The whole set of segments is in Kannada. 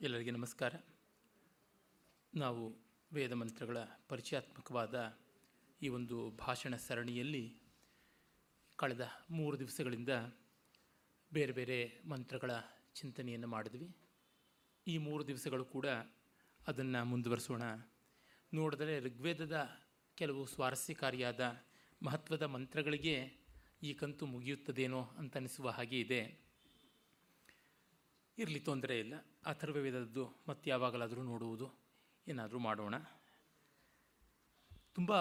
ಎಲ್ಲರಿಗೆ ನಮಸ್ಕಾರ. ನಾವು ವೇದ ಮಂತ್ರಗಳ ಪರಿಚಯಾತ್ಮಕವಾದ ಈ ಒಂದು ಭಾಷಣ ಸರಣಿಯಲ್ಲಿ ಕಳೆದ ಮೂರು ದಿವಸಗಳಿಂದ ಬೇರೆ ಬೇರೆ ಮಂತ್ರಗಳ ಚಿಂತನೆಯನ್ನು ಮಾಡಿದ್ವಿ. ಈ ಮೂರು ದಿವಸಗಳು ಕೂಡ ಅದನ್ನು ಮುಂದುವರಿಸೋಣ. ನೋಡಿದರೆ ಋಗ್ವೇದದ ಕೆಲವು ಸ್ವಾರಸ್ಯಕಾರಿಯಾದ ಮಹತ್ವದ ಮಂತ್ರಗಳಿಗೆ ಈ ಕಂತು ಮುಗಿಯುತ್ತದೇನೋ ಅಂತನಿಸುವ ಹಾಗೆ ಇದೆ. ಇರಲಿ ತೊಂದರೆ ಇಲ್ಲ. ಅಥರ್ವವೇದದ್ದು ಮತ್ತೆ ಯಾವಾಗಲಾದರೂ ನೋಡುವುದು. ಏನಾದರೂ ಮಾಡೋಣ. ತುಂಬ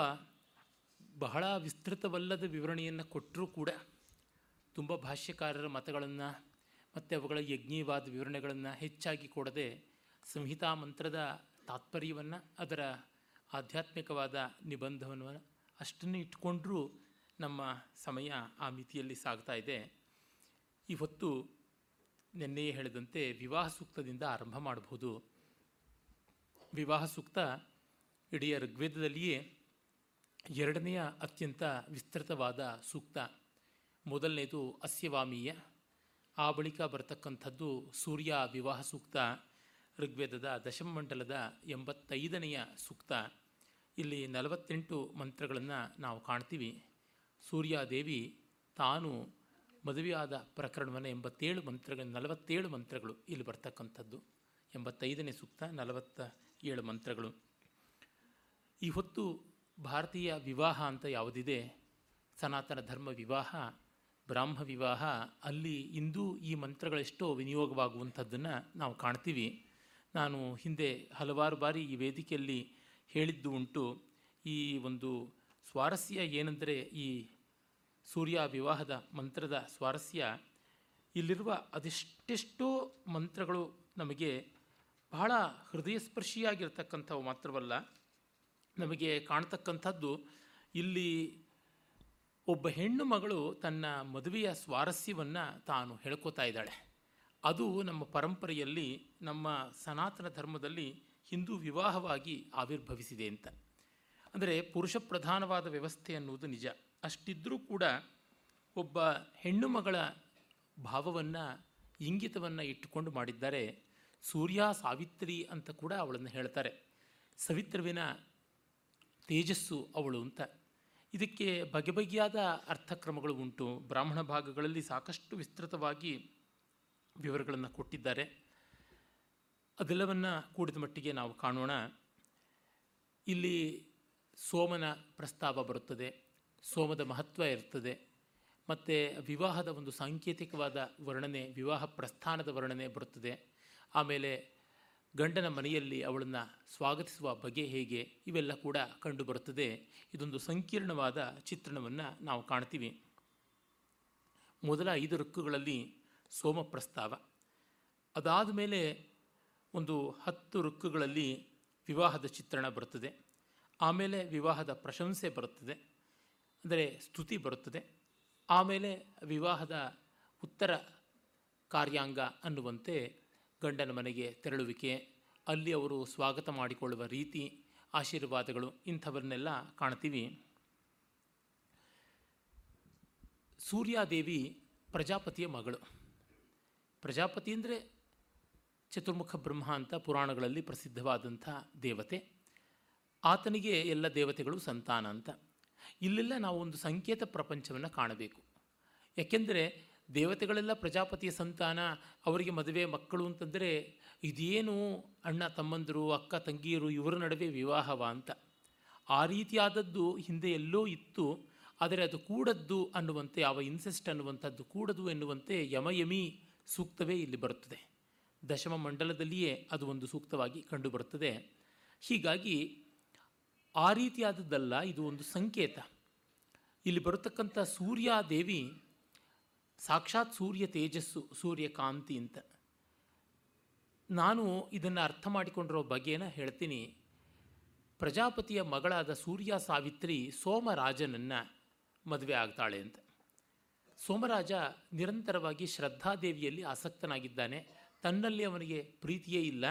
ಬಹಳ ವಿಸ್ತೃತವಲ್ಲದ ವಿವರಣೆಯನ್ನು ಕೊಟ್ಟರೂ ಕೂಡ ತುಂಬ ಭಾಷ್ಯಕಾರರ ಮತಗಳನ್ನು ಮತ್ತು ಅವುಗಳ ಯಜ್ಞೀವಾದ ವಿವರಣೆಗಳನ್ನು ಹೆಚ್ಚಾಗಿ ಕೊಡದೆ ಸಂಹಿತಾ ಮಂತ್ರದ ತಾತ್ಪರ್ಯವನ್ನು ಅದರ ಆಧ್ಯಾತ್ಮಿಕವಾದ ನಿಬಂಧವನ್ನು ಅಷ್ಟನ್ನು ಇಟ್ಕೊಂಡ್ರೂ ನಮ್ಮ ಸಮಯ ಆ ಮಿತಿಯಲ್ಲಿ ಸಾಗ್ತಾ ಇದೆ. ಇವತ್ತು ನಿನ್ನೆಯೇ ಹೇಳಿದಂತೆ ವಿವಾಹ ಸೂಕ್ತದಿಂದ ಆರಂಭ ಮಾಡಬಹುದು. ವಿವಾಹ ಸೂಕ್ತ ಇಡೀ ಋಗ್ವೇದದಲ್ಲಿಯೇ ಎರಡನೆಯ ಅತ್ಯಂತ ವಿಸ್ತೃತವಾದ ಸೂಕ್ತ. ಮೊದಲನೇದು ಅಸ್ಯವಾಮೀಯ. ಆ ಬಳಿಕ ಬರತಕ್ಕಂಥದ್ದು ಸೂರ್ಯ ವಿವಾಹ ಸೂಕ್ತ, ಋಗ್ವೇದದ ದಶಮಂಡಲದ ಎಂಬತ್ತೈದನೆಯ ಸೂಕ್ತ. ಇಲ್ಲಿ ನಲವತ್ತೆಂಟು ಮಂತ್ರಗಳನ್ನು ನಾವು ಕಾಣ್ತೀವಿ. ಸೂರ್ಯಾದೇವಿ ತಾನು ಮದುವೆಯಾದ ಪ್ರಕರಣವನ್ನು ಎಂಬತ್ತೇಳು ಮಂತ್ರಗಳು, ನಲವತ್ತೇಳು ಮಂತ್ರಗಳು ಇಲ್ಲಿ ಬರ್ತಕ್ಕಂಥದ್ದು. ಎಂಬತ್ತೈದನೇ ಸೂಕ್ತ ನಲವತ್ತ ಏಳು ಮಂತ್ರಗಳು. ಈ ಹೊತ್ತು ಭಾರತೀಯ ವಿವಾಹ ಅಂತ ಯಾವುದಿದೆ? ಸನಾತನ ಧರ್ಮ ವಿವಾಹ, ಬ್ರಾಹ್ಮ ವಿವಾಹ, ಅಲ್ಲಿ ಇಂದೂ ಈ ಮಂತ್ರಗಳೆಷ್ಟೋ ವಿನಿಯೋಗವಾಗುವಂಥದ್ದನ್ನು ನಾವು ಕಾಣ್ತೀವಿ. ನಾನು ಹಿಂದೆ ಹಲವಾರು ಬಾರಿ ಈ ವೇದಿಕೆಯಲ್ಲಿ ಹೇಳಿದ್ದು ಉಂಟು. ಈ ಒಂದು ಸ್ವಾರಸ್ಯ ಏನೆಂದರೆ ಈ ಸೂರ್ಯ ವಿವಾಹದ ಮಂತ್ರದ ಸ್ವಾರಸ್ಯ. ಇಲ್ಲಿರುವ ಅದೆಷ್ಟೆಷ್ಟೋ ಮಂತ್ರಗಳು ನಮಗೆ ಬಹಳ ಹೃದಯಸ್ಪರ್ಶಿಯಾಗಿರ್ತಕ್ಕಂಥವು ಮಾತ್ರವಲ್ಲ, ನಮಗೆ ಕಾಣತಕ್ಕಂಥದ್ದು ಇಲ್ಲಿ ಒಬ್ಬ ಹೆಣ್ಣು ಮಗಳು ತನ್ನ ಮದುವೆಯ ಸ್ವಾರಸ್ಯವನ್ನು ತಾನು ಹೇಳ್ಕೋತಾ ಇದ್ದಾಳೆ. ಅದು ನಮ್ಮ ಪರಂಪರೆಯಲ್ಲಿ, ನಮ್ಮ ಸನಾತನ ಧರ್ಮದಲ್ಲಿ ಹಿಂದೂ ವಿವಾಹವಾಗಿ ಆವಿರ್ಭವಿಸಿದೆ ಅಂತ. ಅಂದರೆ ಪುರುಷ ಪ್ರಧಾನವಾದ ವ್ಯವಸ್ಥೆ ಅನ್ನುವುದು ನಿಜ. ಅಷ್ಟಿದ್ದರೂ ಕೂಡ ಒಬ್ಬ ಹೆಣ್ಣು ಮಗಳ ಭಾವವನ್ನು, ಇಂಗಿತವನ್ನು ಇಟ್ಟುಕೊಂಡು ಮಾಡಿದ್ದಾರೆ. ಸೂರ್ಯ ಸಾವಿತ್ರಿ ಅಂತ ಕೂಡ ಅವಳನ್ನು ಹೇಳ್ತಾರೆ. ಸವಿತ್ರವಿನ ತೇಜಸ್ಸು ಅವಳು ಅಂತ. ಇದಕ್ಕೆ ಬಗೆ ಬಗೆಯಾದ ಅರ್ಥಕ್ರಮಗಳು ಉಂಟು. ಬ್ರಾಹ್ಮಣ ಭಾಗಗಳಲ್ಲಿ ಸಾಕಷ್ಟು ವಿಸ್ತೃತವಾಗಿ ವಿವರಗಳನ್ನು ಕೊಟ್ಟಿದ್ದಾರೆ. ಅದೆಲ್ಲವನ್ನು ಕೂಡಿದ ಮಟ್ಟಿಗೆ ನಾವು ಕಾಣೋಣ. ಇಲ್ಲಿ ಸೋಮನ ಪ್ರಸ್ತಾವ ಬರುತ್ತದೆ. ಸೋಮದ ಮಹತ್ವ ಇರ್ತದೆ. ಮತ್ತು ವಿವಾಹದ ಒಂದು ಸಾಂಕೇತಿಕವಾದ ವರ್ಣನೆ, ವಿವಾಹ ಪ್ರಸ್ಥಾನದ ವರ್ಣನೆ ಬರುತ್ತದೆ. ಆಮೇಲೆ ಗಂಡನ ಮನೆಯಲ್ಲಿ ಅವಳನ್ನು ಸ್ವಾಗತಿಸುವ ಬಗೆ ಹೇಗೆ ಇವೆಲ್ಲ ಕೂಡ ಕಂಡುಬರುತ್ತದೆ ಇದೊಂದು ಸಂಕೀರ್ಣವಾದ ಚಿತ್ರಣವನ್ನು ನಾವು ಕಾಣ್ತೀವಿ. ಮೊದಲ ಐದು ಋಕ್ಕುಗಳಲ್ಲಿ ಸೋಮ ಪ್ರಸ್ತಾವ. ಅದಾದ ಮೇಲೆ ಒಂದು ಹತ್ತು ಋಕ್ಕುಗಳಲ್ಲಿ ವಿವಾಹದ ಚಿತ್ರಣ ಬರುತ್ತದೆ. ಆಮೇಲೆ ವಿವಾಹದ ಪ್ರಶಂಸೆ ಬರುತ್ತದೆ. ಅಂದರೆ ಸ್ತುತಿ ಬರುತ್ತದೆ. ಆಮೇಲೆ ವಿವಾಹದ ಉತ್ತರ ಕಾರ್ಯಾಂಗ ಅನ್ನುವಂತೆ ಗಂಡನ ಮನೆಗೆ ತೆರಳುವಿಕೆ, ಅಲ್ಲಿ ಅವರು ಸ್ವಾಗತ ಮಾಡಿಕೊಳ್ಳುವ ರೀತಿ, ಆಶೀರ್ವಾದಗಳು ಇಂಥವನ್ನೆಲ್ಲ ಕಾಣ್ತೀವಿ. ಸೂರ್ಯಾದೇವಿ ಪ್ರಜಾಪತಿಯ ಮಗಳು. ಪ್ರಜಾಪತಿ ಅಂದರೆ ಚತುರ್ಮುಖ ಬ್ರಹ್ಮ ಅಂತ ಪುರಾಣಗಳಲ್ಲಿ ಪ್ರಸಿದ್ಧವಾದಂಥ ದೇವತೆ. ಆತನಿಗೆ ಎಲ್ಲ ದೇವತೆಗಳು ಸಂತಾನ ಅಂತ. ಇಲ್ಲೆಲ್ಲ ನಾವು ಒಂದು ಸಂಕೇತ ಪ್ರಪಂಚವನ್ನು ಕಾಣಬೇಕು. ಯಾಕೆಂದರೆ ದೇವತೆಗಳೆಲ್ಲ ಪ್ರಜಾಪತಿಯ ಸಂತಾನ, ಅವರಿಗೆ ಮದುವೆ, ಮಕ್ಕಳು ಅಂತಂದರೆ ಇದೇನು ಅಣ್ಣ ತಮ್ಮಂದರು, ಅಕ್ಕ ತಂಗಿಯರು ಇವರ ನಡುವೆ ವಿವಾಹವ ಅಂತ. ಆ ರೀತಿಯಾದದ್ದು ಹಿಂದೆ ಎಲ್ಲೋ ಇತ್ತು, ಆದರೆ ಅದು ಕೂಡದ್ದು ಅನ್ನುವಂತೆ ಯಾವ ಇನ್ಸೆಸ್ಟ್ ಅನ್ನುವಂಥದ್ದು ಕೂಡದು ಎನ್ನುವಂತೆ ಯಮಯಮಿ ಸೂಕ್ತವೇ ಇಲ್ಲಿ ಬರುತ್ತದೆ. ದಶಮ ಮಂಡಲದಲ್ಲಿಯೇ ಅದು ಒಂದು ಸೂಕ್ತವಾಗಿ ಕಂಡುಬರುತ್ತದೆ. ಹೀಗಾಗಿ ಆ ರೀತಿಯಾದದ್ದಲ್ಲ, ಇದು ಒಂದು ಸಂಕೇತ. ಇಲ್ಲಿ ಬರತಕ್ಕಂಥ ಸೂರ್ಯಾದೇವಿ ಸಾಕ್ಷಾತ್ ಸೂರ್ಯ ತೇಜಸ್ಸು ಸೂರ್ಯಕಾಂತಿ ಅಂತ. ನಾನು ಇದನ್ನು ಅರ್ಥ ಮಾಡಿಕೊಂಡಿರೋ ಬಗೆನ ಹೇಳ್ತೀನಿ. ಪ್ರಜಾಪತಿಯ ಮಗಳಾದ ಸೂರ್ಯ ಸಾವಿತ್ರಿ ಸೋಮರಾಜನನ್ನು ಮದುವೆ ಆಗ್ತಾಳೆ ಅಂತ. ಸೋಮರಾಜ ನಿರಂತರವಾಗಿ ಶ್ರದ್ಧಾದೇವಿಯಲ್ಲಿ ಆಸಕ್ತನಾಗಿದ್ದಾನೆ. ತನ್ನಲ್ಲಿ ಅವನಿಗೆ ಪ್ರೀತಿಯೇ ಇಲ್ಲ.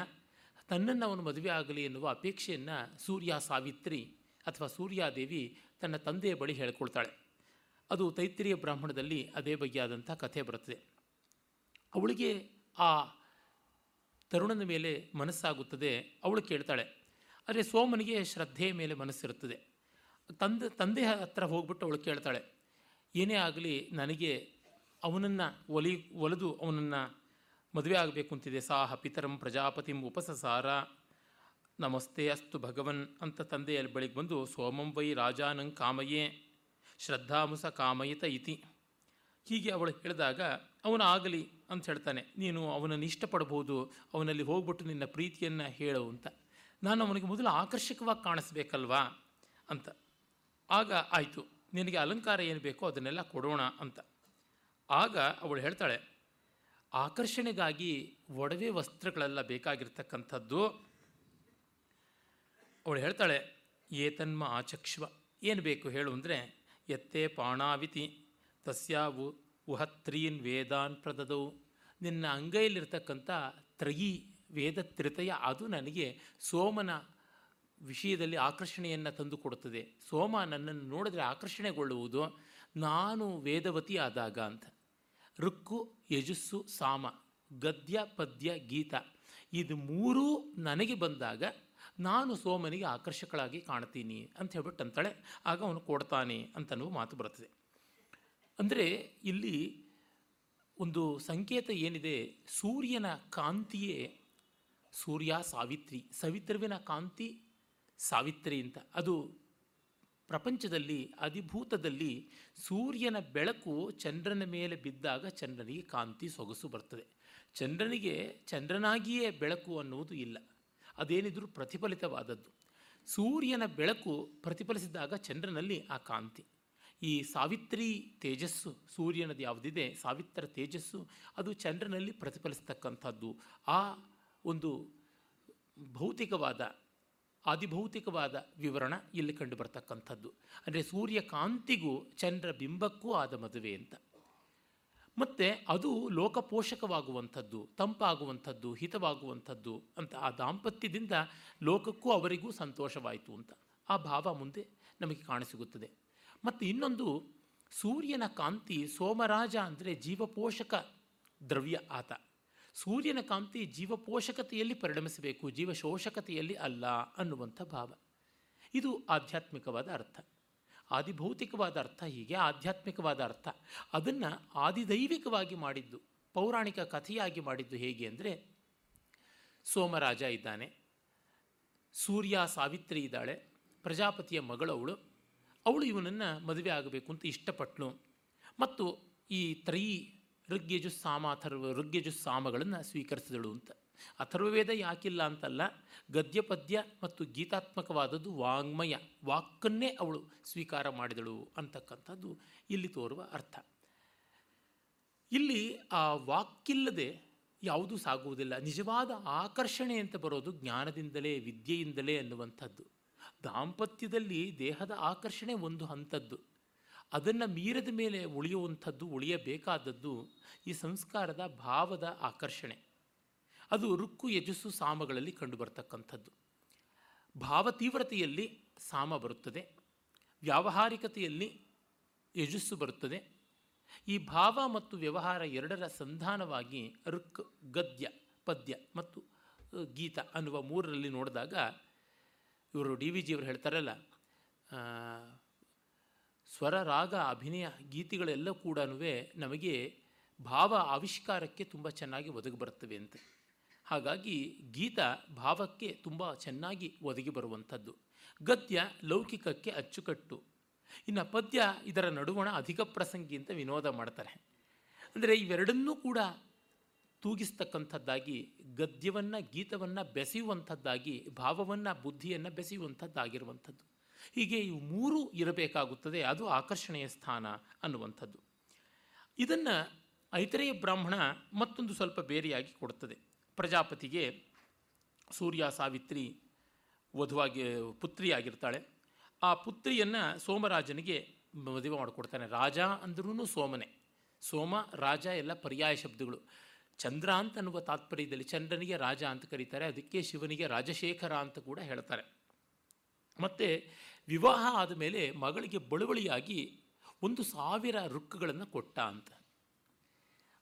ತನ್ನನ್ನು ಅವನು ಮದುವೆ ಆಗಲಿ ಎನ್ನುವ ಅಪೇಕ್ಷೆಯನ್ನು ಸೂರ್ಯ ಸಾವಿತ್ರಿ ಅಥವಾ ಸೂರ್ಯಾದೇವಿ ತನ್ನ ತಂದೆಯ ಬಳಿ ಹೇಳ್ಕೊಳ್ತಾಳೆ. ಅದು ತೈತ್ರಿಯ ಬ್ರಾಹ್ಮಣದಲ್ಲಿ ಅದೇ ಬಗೆಯಾದಂಥ ಕಥೆ ಬರುತ್ತದೆ. ಅವಳಿಗೆ ಆ ತರುಣನ ಮೇಲೆ ಮನಸ್ಸಾಗುತ್ತದೆ, ಅವಳು ಕೇಳ್ತಾಳೆ ಆದರೆ ಸೋಮನಿಗೆ ಶ್ರದ್ಧೆಯ ಮೇಲೆ ಮನಸ್ಸಿರುತ್ತದೆ. ತಂದೆ ತಂದೆ ಹತ್ರ ಹೋಗ್ಬಿಟ್ಟು ಅವಳು ಕೇಳ್ತಾಳೆ, ಏನೇ ಆಗಲಿ ನನಗೆ ಅವನನ್ನು ಒಲಿ, ಒಲಿದು, ಅವನನ್ನು ಮದುವೆ ಆಗಬೇಕು ಅಂತಿದೆ ಸಾಹ ಪಿತರಂ ಪ್ರಜಾಪತಿಂ ಉಪಸಸಾರ. ನಮಸ್ತೆ ಅಸ್ತು ಭಗವನ್ ಅಂತ ತಂದೆಯ ಬಳಿಗೆ ಬಂದು, ಸೋಮಂ ವೈ ರಾಜಾನಂ ಕಾಮಯೇ, ಶ್ರದ್ಧಾಮುಸ ಕಾಮಯಿತ ಇತಿ. ಹೀಗೆ ಅವಳು ಹೇಳಿದಾಗ, ಅವನು ಆಗಲಿ ಅಂತ ಹೇಳ್ತಾನೆ, ನೀನು ಅವನನ್ನು ಇಷ್ಟಪಡ್ಬೋದು ಅವನಲ್ಲಿ ಹೋಗ್ಬಿಟ್ಟು ನಿನ್ನ ಪ್ರೀತಿಯನ್ನು ಹೇಳು ಅಂತ. ನಾನು ಅವನಿಗೆ ಮೊದಲು ಆಕರ್ಷಕವಾಗಿ ಕಾಣಿಸ್ಬೇಕಲ್ವಾ ಅಂತ. ಆಗ ಆಯಿತು, ನಿನಗೆ ಅಲಂಕಾರ ಏನು ಬೇಕೋ ಅದನ್ನೆಲ್ಲ ಕೊಡೋಣ ಅಂತ. ಆಗ ಅವಳು ಹೇಳ್ತಾಳೆ ಆಕರ್ಷಣೆಗಾಗಿ ಒಡವೆ ವಸ್ತ್ರಗಳೆಲ್ಲ ಬೇಕಾಗಿರ್ತಕ್ಕಂಥದ್ದು. ಅವಳು ಹೇಳ್ತಾಳೆ, ಏತನ್ಮ ಆಚಕ್ಷ್ವ, ಏನು ಬೇಕು ಹೇಳು ಅಂದರೆ, ಎತ್ತೇ ಪಾಣಾವಿತಿ, ತಸ್ಯಾವು ಉಹತ್ರೀನ್ ವೇದಾನ್ ಪ್ರದದವು ನಿನ್ನ ಅಂಗೈಲಿರ್ತಕ್ಕಂಥ ತ್ರಯಿ ವೇದ ತ್ರಿತಯ ಅದು ನನಗೆ ಸೋಮನ ವಿಷಯದಲ್ಲಿ ಆಕರ್ಷಣೆಯನ್ನು ತಂದು ಕೊಡುತ್ತದೆ. ಸೋಮ ನನ್ನನ್ನು ನೋಡಿದ್ರೆ ಆಕರ್ಷಣೆಗೊಳ್ಳುವುದು, ನಾನು ವೇದವತಿ ಆದಾಗ ಅಂತ. ಋಕ್ಕು, ಯಜಸ್ಸು, ಸಾಮ, ಗದ್ಯ, ಪದ್ಯ, ಗೀತ. ಇದು ಮೂರೂ ನನಗೆ ಬಂದಾಗ ನಾನು ಸೋಮನಿಗೆ ಆಕರ್ಷಕಳಾಗಿ ಕಾಣ್ತೀನಿ ಅಂತ ಹೇಳ್ಬಿಟ್ಟು ಅಂತಾಳೆ ಆಗ ಅವನು ಕೊಡ್ತಾನೆ ಅಂತನೂ ಮಾತು ಬರ್ತದೆ ಅಂದರೆ ಇಲ್ಲಿ ಒಂದು ಸಂಕೇತ ಏನಿದೆ? ಸೂರ್ಯನ ಕಾಂತಿಯೇ ಸೂರ್ಯ ಸಾವಿತ್ರಿ. ಸವಿತ್ರವಿನ ಕಾಂತಿ ಸಾವಿತ್ರಿ ಅಂತ. ಅದು ಪ್ರಪಂಚದಲ್ಲಿ ಅಧಿಭೂತದಲ್ಲಿ ಸೂರ್ಯನ ಬೆಳಕು ಚಂದ್ರನ ಮೇಲೆ ಬಿದ್ದಾಗ ಚಂದ್ರನಿಗೆ ಕಾಂತಿ ಸೊಗಸು ಬರ್ತದೆ. ಚಂದ್ರನಿಗೆ ಚಂದ್ರನಾಗಿಯೇ ಬೆಳಕು ಅನ್ನುವುದು ಇಲ್ಲ. ಅದೇನಿದ್ರೂ ಪ್ರತಿಫಲಿತವಾದದ್ದು. ಸೂರ್ಯನ ಬೆಳಕು ಪ್ರತಿಫಲಿಸಿದಾಗ ಚಂದ್ರನಲ್ಲಿ ಆ ಕಾಂತಿ. ಈ ಸಾವಿತ್ರಿ ತೇಜಸ್ಸು ಸೂರ್ಯನದು ಯಾವುದಿದೆ ಸಾವಿತ್ರ ತೇಜಸ್ಸು, ಅದು ಚಂದ್ರನಲ್ಲಿ ಪ್ರತಿಫಲಿಸತಕ್ಕಂಥದ್ದು. ಆ ಒಂದು ಭೌತಿಕವಾದ ಆದಿಭೌತಿಕವಾದ ವಿವರಣ ಇಲ್ಲಿ ಕಂಡು ಬರ್ತಕ್ಕಂಥದ್ದು ಅಂದರೆ ಸೂರ್ಯಕಾಂತಿಗೂ ಚಂದ್ರ ಬಿಂಬಕ್ಕೂ ಆದ ಮದುವೆ ಅಂತ. ಮತ್ತು ಅದು ಲೋಕಪೋಷಕವಾಗುವಂಥದ್ದು, ತಂಪಾಗುವಂಥದ್ದು, ಹಿತವಾಗುವಂಥದ್ದು ಅಂತ ಆ ದಾಂಪತ್ಯದಿಂದ ಲೋಕಕ್ಕೂ ಅವರಿಗೂ ಸಂತೋಷವಾಯಿತು ಅಂತ. ಆ ಭಾವ ಮುಂದೆ ನಮಗೆ ಕಾಣಸಿಗುತ್ತದೆ. ಮತ್ತು ಇನ್ನೊಂದು, ಸೂರ್ಯನ ಕಾಂತಿ ಸೋಮರಾಜ ಅಂದರೆ ಜೀವಪೋಷಕ ದ್ರವ್ಯ ಆತ. ಸೂರ್ಯನ ಕಾಂತಿ ಜೀವಪೋಷಕತೆಯಲ್ಲಿ ಪರಿಣಮಿಸಬೇಕು, ಜೀವಶೋಷಕತೆಯಲ್ಲಿ ಅಲ್ಲ ಅನ್ನುವಂಥ ಭಾವ ಇದು ಆಧ್ಯಾತ್ಮಿಕವಾದ ಅರ್ಥ. ಆದಿಭೌತಿಕವಾದ ಅರ್ಥ ಹೀಗೆ, ಆಧ್ಯಾತ್ಮಿಕವಾದ ಅರ್ಥ. ಅದನ್ನು ಆದಿದೈವಿಕವಾಗಿ ಮಾಡಿದ್ದು, ಪೌರಾಣಿಕ ಕಥೆಯಾಗಿ ಮಾಡಿದ್ದು ಹೇಗೆ ಅಂದರೆ, ಸೋಮರಾಜ ಇದ್ದಾನೆ, ಸೂರ್ಯ ಸಾವಿತ್ರಿ ಇದ್ದಾಳೆ, ಪ್ರಜಾಪತಿಯ ಮಗಳವಳು ಅವಳು ಇವನನ್ನು ಮದುವೆ ಆಗಬೇಕು ಅಂತ ಇಷ್ಟಪಟ್ಟಳು ಮತ್ತು ಈ ತ್ರಯಿ ಋಗ್ಯಜು ಸಾಮ ಅಥರ್ವ ಋಗ್ಯಜು ಸಾಮಗಳನ್ನು ಸ್ವೀಕರಿಸಿದಳು ಅಂತ. ಅಥರ್ವವೇದ ಯಾಕಿಲ್ಲ ಅಂತಲ್ಲ ಗದ್ಯ ಪದ್ಯ ಮತ್ತು ಗೀತಾತ್ಮಕವಾದದ್ದು ವಾಂಗ್ಮಯ, ವಾಕ್ಕನ್ನೇ ಅವಳು ಸ್ವೀಕಾರ ಮಾಡಿದಳು ಅಂತಕ್ಕಂಥದ್ದು ಇಲ್ಲಿ ತೋರುವ ಅರ್ಥ. ಇಲ್ಲಿ ಆ ವಾಕ್ಕಿಲ್ಲದೆ ಯಾವುದೂ ಸಾಗುವುದಿಲ್ಲ. ನಿಜವಾದ ಆಕರ್ಷಣೆ ಅಂತ ಬರೋದು ಜ್ಞಾನದಿಂದಲೇ, ವಿದ್ಯೆಯಿಂದಲೇ ಅನ್ನುವಂಥದ್ದು. ದಾಂಪತ್ಯದಲ್ಲಿ ದೇಹದ ಆಕರ್ಷಣೆ ಒಂದು ಹಂತದ್ದು. ಅದನ್ನು ಮೀರದ ಮೇಲೆ ಉಳಿಯುವಂಥದ್ದು, ಉಳಿಯಬೇಕಾದದ್ದು ಈ ಸಂಸ್ಕಾರದ ಭಾವದ ಆಕರ್ಷಣೆ. ಅದು ರುಕ್ಕು, ಯಜಸ್ಸು ಸಾಮಗಳಲ್ಲಿ ಕಂಡುಬರ್ತಕ್ಕಂಥದ್ದು. ಭಾವ ತೀವ್ರತೆಯಲ್ಲಿ ಸಾಮ ಬರುತ್ತದೆ. ವ್ಯಾವಹಾರಿಕತೆಯಲ್ಲಿ ಯಜಸ್ಸು ಬರುತ್ತದೆ. ಈ ಭಾವ ಮತ್ತು ವ್ಯವಹಾರ ಎರಡರ ಸಂಧಾನವಾಗಿ ರುಕ್, ಗದ್ಯ, ಪದ್ಯ ಮತ್ತು ಗೀತ ಅನ್ನುವ ಮೂರರಲ್ಲಿ ನೋಡಿದಾಗ ಇವರು ಡಿ ವಿ ಜಿಯವರು ಹೇಳ್ತಾರಲ್ಲ ಸ್ವರ, ರಾಗ, ಅಭಿನಯ ಗೀತೆಗಳೆಲ್ಲ ಕೂಡ ನಮಗೆ ಭಾವ ಆವಿಷ್ಕಾರಕ್ಕೆ ತುಂಬ ಚೆನ್ನಾಗಿ ಒದಗಿ ಬರ್ತವೆ ಅಂತ. ಹಾಗಾಗಿ ಗೀತ ಭಾವಕ್ಕೆ ತುಂಬ ಚೆನ್ನಾಗಿ ಒದಗಿ ಬರುವಂಥದ್ದು. ಗದ್ಯ ಲೌಕಿಕಕ್ಕೆ ಅಚ್ಚುಕಟ್ಟು. ಇನ್ನು ಪದ್ಯ ಇದರ ನಡುವಣ ಅಧಿಕ ಪ್ರಸಂಗಿ ಅಂತ ವಿನೋದ ಮಾಡ್ತಾರೆ. ಅಂದರೆ ಇವೆರಡನ್ನೂ ಕೂಡ ತೂಗಿಸ್ತಕ್ಕಂಥದ್ದಾಗಿ, ಗದ್ಯವನ್ನು, ಗೀತವನ್ನು ಬೆಸೆಯುವಂಥದ್ದಾಗಿ, ಭಾವವನ್ನು, ಬುದ್ಧಿಯನ್ನು ಬೆಸೆಯುವಂಥದ್ದಾಗಿರುವಂಥದ್ದು. ಹೀಗೆ ಇವು ಮೂರು ಇರಬೇಕಾಗುತ್ತದೆ. ಅದು ಆಕರ್ಷಣೆಯ ಸ್ಥಾನ ಅನ್ನುವಂಥದ್ದು. ಇದನ್ನು ಐತರೇಯ ಬ್ರಾಹ್ಮಣ ಮತ್ತೊಂದು ಸ್ವಲ್ಪ ಬೇರೆಯಾಗಿ ಕೊಡುತ್ತದೆ ಪ್ರಜಾಪತಿಗೆ ಸೂರ್ಯ ಸಾವಿತ್ರಿ ವಧುವಾಗಿ ಪುತ್ರಿಯಾಗಿರ್ತಾಳೆ. ಆ ಪುತ್ರಿಯನ್ನು ಸೋಮರಾಜನಿಗೆ ಮದುವೆ ಮಾಡಿಕೊಡ್ತಾನೆ. ರಾಜ ಅಂದ್ರೂ ಸೋಮನೆ. ಸೋಮ, ರಾಜ ಎಲ್ಲ ಪರ್ಯಾಯ ಶಬ್ದಗಳು. ಚಂದ್ರ ಅಂತ ಅನ್ನುವ ತಾತ್ಪರ್ಯದಲ್ಲಿ ಚಂದ್ರನಿಗೆ ರಾಜ ಅಂತ ಕರೀತಾರೆ. ಅದಕ್ಕೆ ಶಿವನಿಗೆ ರಾಜಶೇಖರ ಅಂತ ಕೂಡ ಹೇಳ್ತಾರೆ. ಮತ್ತು ವಿವಾಹ ಆದಮೇಲೆ ಮಗಳಿಗೆ ಬಳುವಳಿಯಾಗಿ ಒಂದು ಸಾವಿರ ರುಕ್ಕುಗಳನ್ನು ಕೊಟ್ಟ ಅಂತ.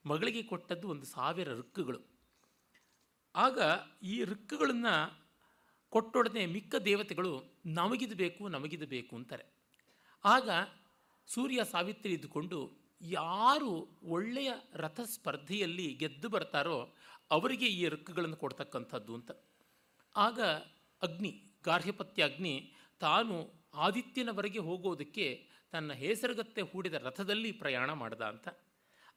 ಮಗಳಿಗೆ ಕೊಟ್ಟದ್ದು ಒಂದು ಸಾವಿರ ರುಕ್ಕುಗಳು. ಆಗ ಈ ರುಕ್ಕುಗಳನ್ನು ಕೊಟ್ಟೊಡನೆ ಮಿಕ್ಕ ದೇವತೆಗಳು ನಮಗಿದು ಬೇಕು ನಮಗಿದು ಬೇಕು ಅಂತಾರೆ. ಆಗ ಸೂರ್ಯ ಸಾವಿತ್ರಿ ಇದ್ದುಕೊಂಡು ಯಾರು ಒಳ್ಳೆಯ ರಥ ಸ್ಪರ್ಧೆಯಲ್ಲಿ ಗೆದ್ದು ಬರ್ತಾರೋ ಅವರಿಗೆ ಈ ರುಕ್ಕುಗಳನ್ನು ಕೊಡ್ತಕ್ಕಂಥದ್ದು ಅಂತ. ಆಗ ಅಗ್ನಿ, ಗಾರ್ಹ್ಯಪತ್ಯ ಅಗ್ನಿ ತಾನು ಆದಿತ್ಯನವರೆಗೆ ಹೋಗೋದಕ್ಕೆ ತನ್ನ ಹೆಸರುಗತ್ತೆ ಹೂಡಿದ ರಥದಲ್ಲಿ ಪ್ರಯಾಣ ಮಾಡ್ದ ಅಂತ.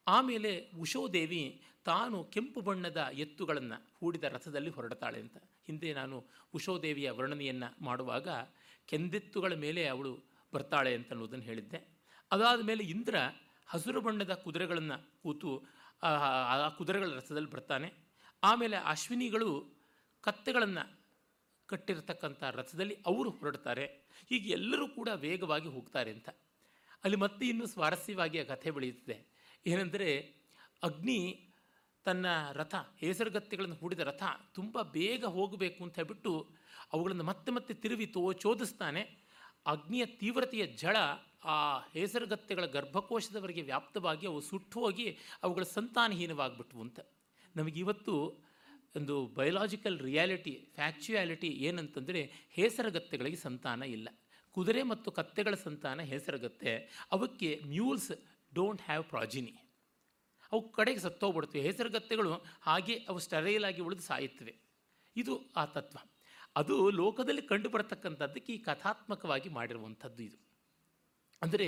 ಆಮೇಲೆ ಉಷೋದೇವಿ ತಾನು ಕೆಂಪು ಬಣ್ಣದ ಎತ್ತುಗಳನ್ನು ಹೂಡಿದ ರಥದಲ್ಲಿ ಹೊರಡ್ತಾಳೆ ಅಂತ. ಹಿಂದೆ ನಾನು ಉಷೋದೇವಿಯ ವರ್ಣನೆಯನ್ನು ಮಾಡುವಾಗ ಕೆಂದೆತ್ತುಗಳ ಮೇಲೆ ಅವಳು ಬರ್ತಾಳೆ ಅಂತ ಅನ್ನೋದನ್ನು ಹೇಳಿದ್ದೆ. ಅದಾದ ಮೇಲೆ ಇಂದ್ರ ಹಸಿರು ಬಣ್ಣದ ಕುದುರೆಗಳನ್ನು ಕೂತು ಆ ಕುದುರೆಗಳ ರಥದಲ್ಲಿ ಬರ್ತಾನೆ. ಆಮೇಲೆ ಅಶ್ವಿನಿಗಳು ಕತ್ತೆಗಳನ್ನು ಕಟ್ಟಿರತಕ್ಕಂಥ ರಥದಲ್ಲಿ ಅವರು ಹೊರಡ್ತಾರೆ. ಹೀಗೆ ಎಲ್ಲರೂ ಕೂಡ ವೇಗವಾಗಿ ಹೋಗ್ತಾರೆ ಅಂತ. ಅಲ್ಲಿ ಮತ್ತೆ ಇನ್ನೂ ಸ್ವಾರಸ್ಯವಾಗಿ ಆ ಕಥೆ ಬೆಳೆಯುತ್ತದೆ. ಏನೆಂದರೆ ಅಗ್ನಿ ತನ್ನ ರಥ, ಹೆಸರುಗತ್ತೆಗಳನ್ನು ಹೂಡಿದ ರಥ ತುಂಬ ಬೇಗ ಹೋಗಬೇಕು ಅಂತ ಹೇಳ್ಬಿಟ್ಟು ಅವುಗಳನ್ನು ಮತ್ತೆ ಮತ್ತೆ ತಿರುವಿ ತೋ, ಚೋದಿಸ್ತಾನೆ. ಅಗ್ನಿಯ ತೀವ್ರತೆಯ ಜಳ ಆ ಹೆಸರುಗತ್ತೆಗಳ ಗರ್ಭಕೋಶದವರೆಗೆ ವ್ಯಾಪ್ತವಾಗಿ ಅವು ಸುಟ್ಟು ಹೋಗಿ ಅವುಗಳ ಸಂತಾನಹೀನವಾಗಿಬಿಟ್ವು ಅಂತ. ನಮಗಿವತ್ತು ಒಂದು ಬಯೋಲಾಜಿಕಲ್ ರಿಯಾಲಿಟಿ ಫ್ಯಾಕ್ಚುಯಾಲಿಟಿ ಏನಂತಂದರೆ ಹೇಸರಗತ್ತೆಗಳಿಗೆ ಸಂತಾನ ಇಲ್ಲ. ಕುದುರೆ ಮತ್ತು ಕತ್ತೆಗಳ ಸಂತಾನ ಹೇಸರಗತ್ತೆ. ಅವಕ್ಕೆ ಮ್ಯೂಲ್ಸ್ ಡೋಂಟ್ ಹ್ಯಾವ್ ಪ್ರಾಜಿನಿ ಅವು ಕಡೆಗೆ ಸತ್ತೋಗ್ಬಿಡ್ತವೆ ಹೆಸರುಗತ್ತೆಗಳು ಹಾಗೆ ಅವು ಸ್ಟರೈಲ್ ಆಗಿ ಉಳಿದು ಸಾಯುತ್ತವೆ. ಇದು ಆ ತತ್ವ. ಅದು ಲೋಕದಲ್ಲಿ ಕಂಡು ಬರತಕ್ಕಂಥದ್ದಕ್ಕೆ ಈ ಕಥಾತ್ಮಕವಾಗಿ ಮಾಡಿರುವಂಥದ್ದು ಇದು. ಅಂದರೆ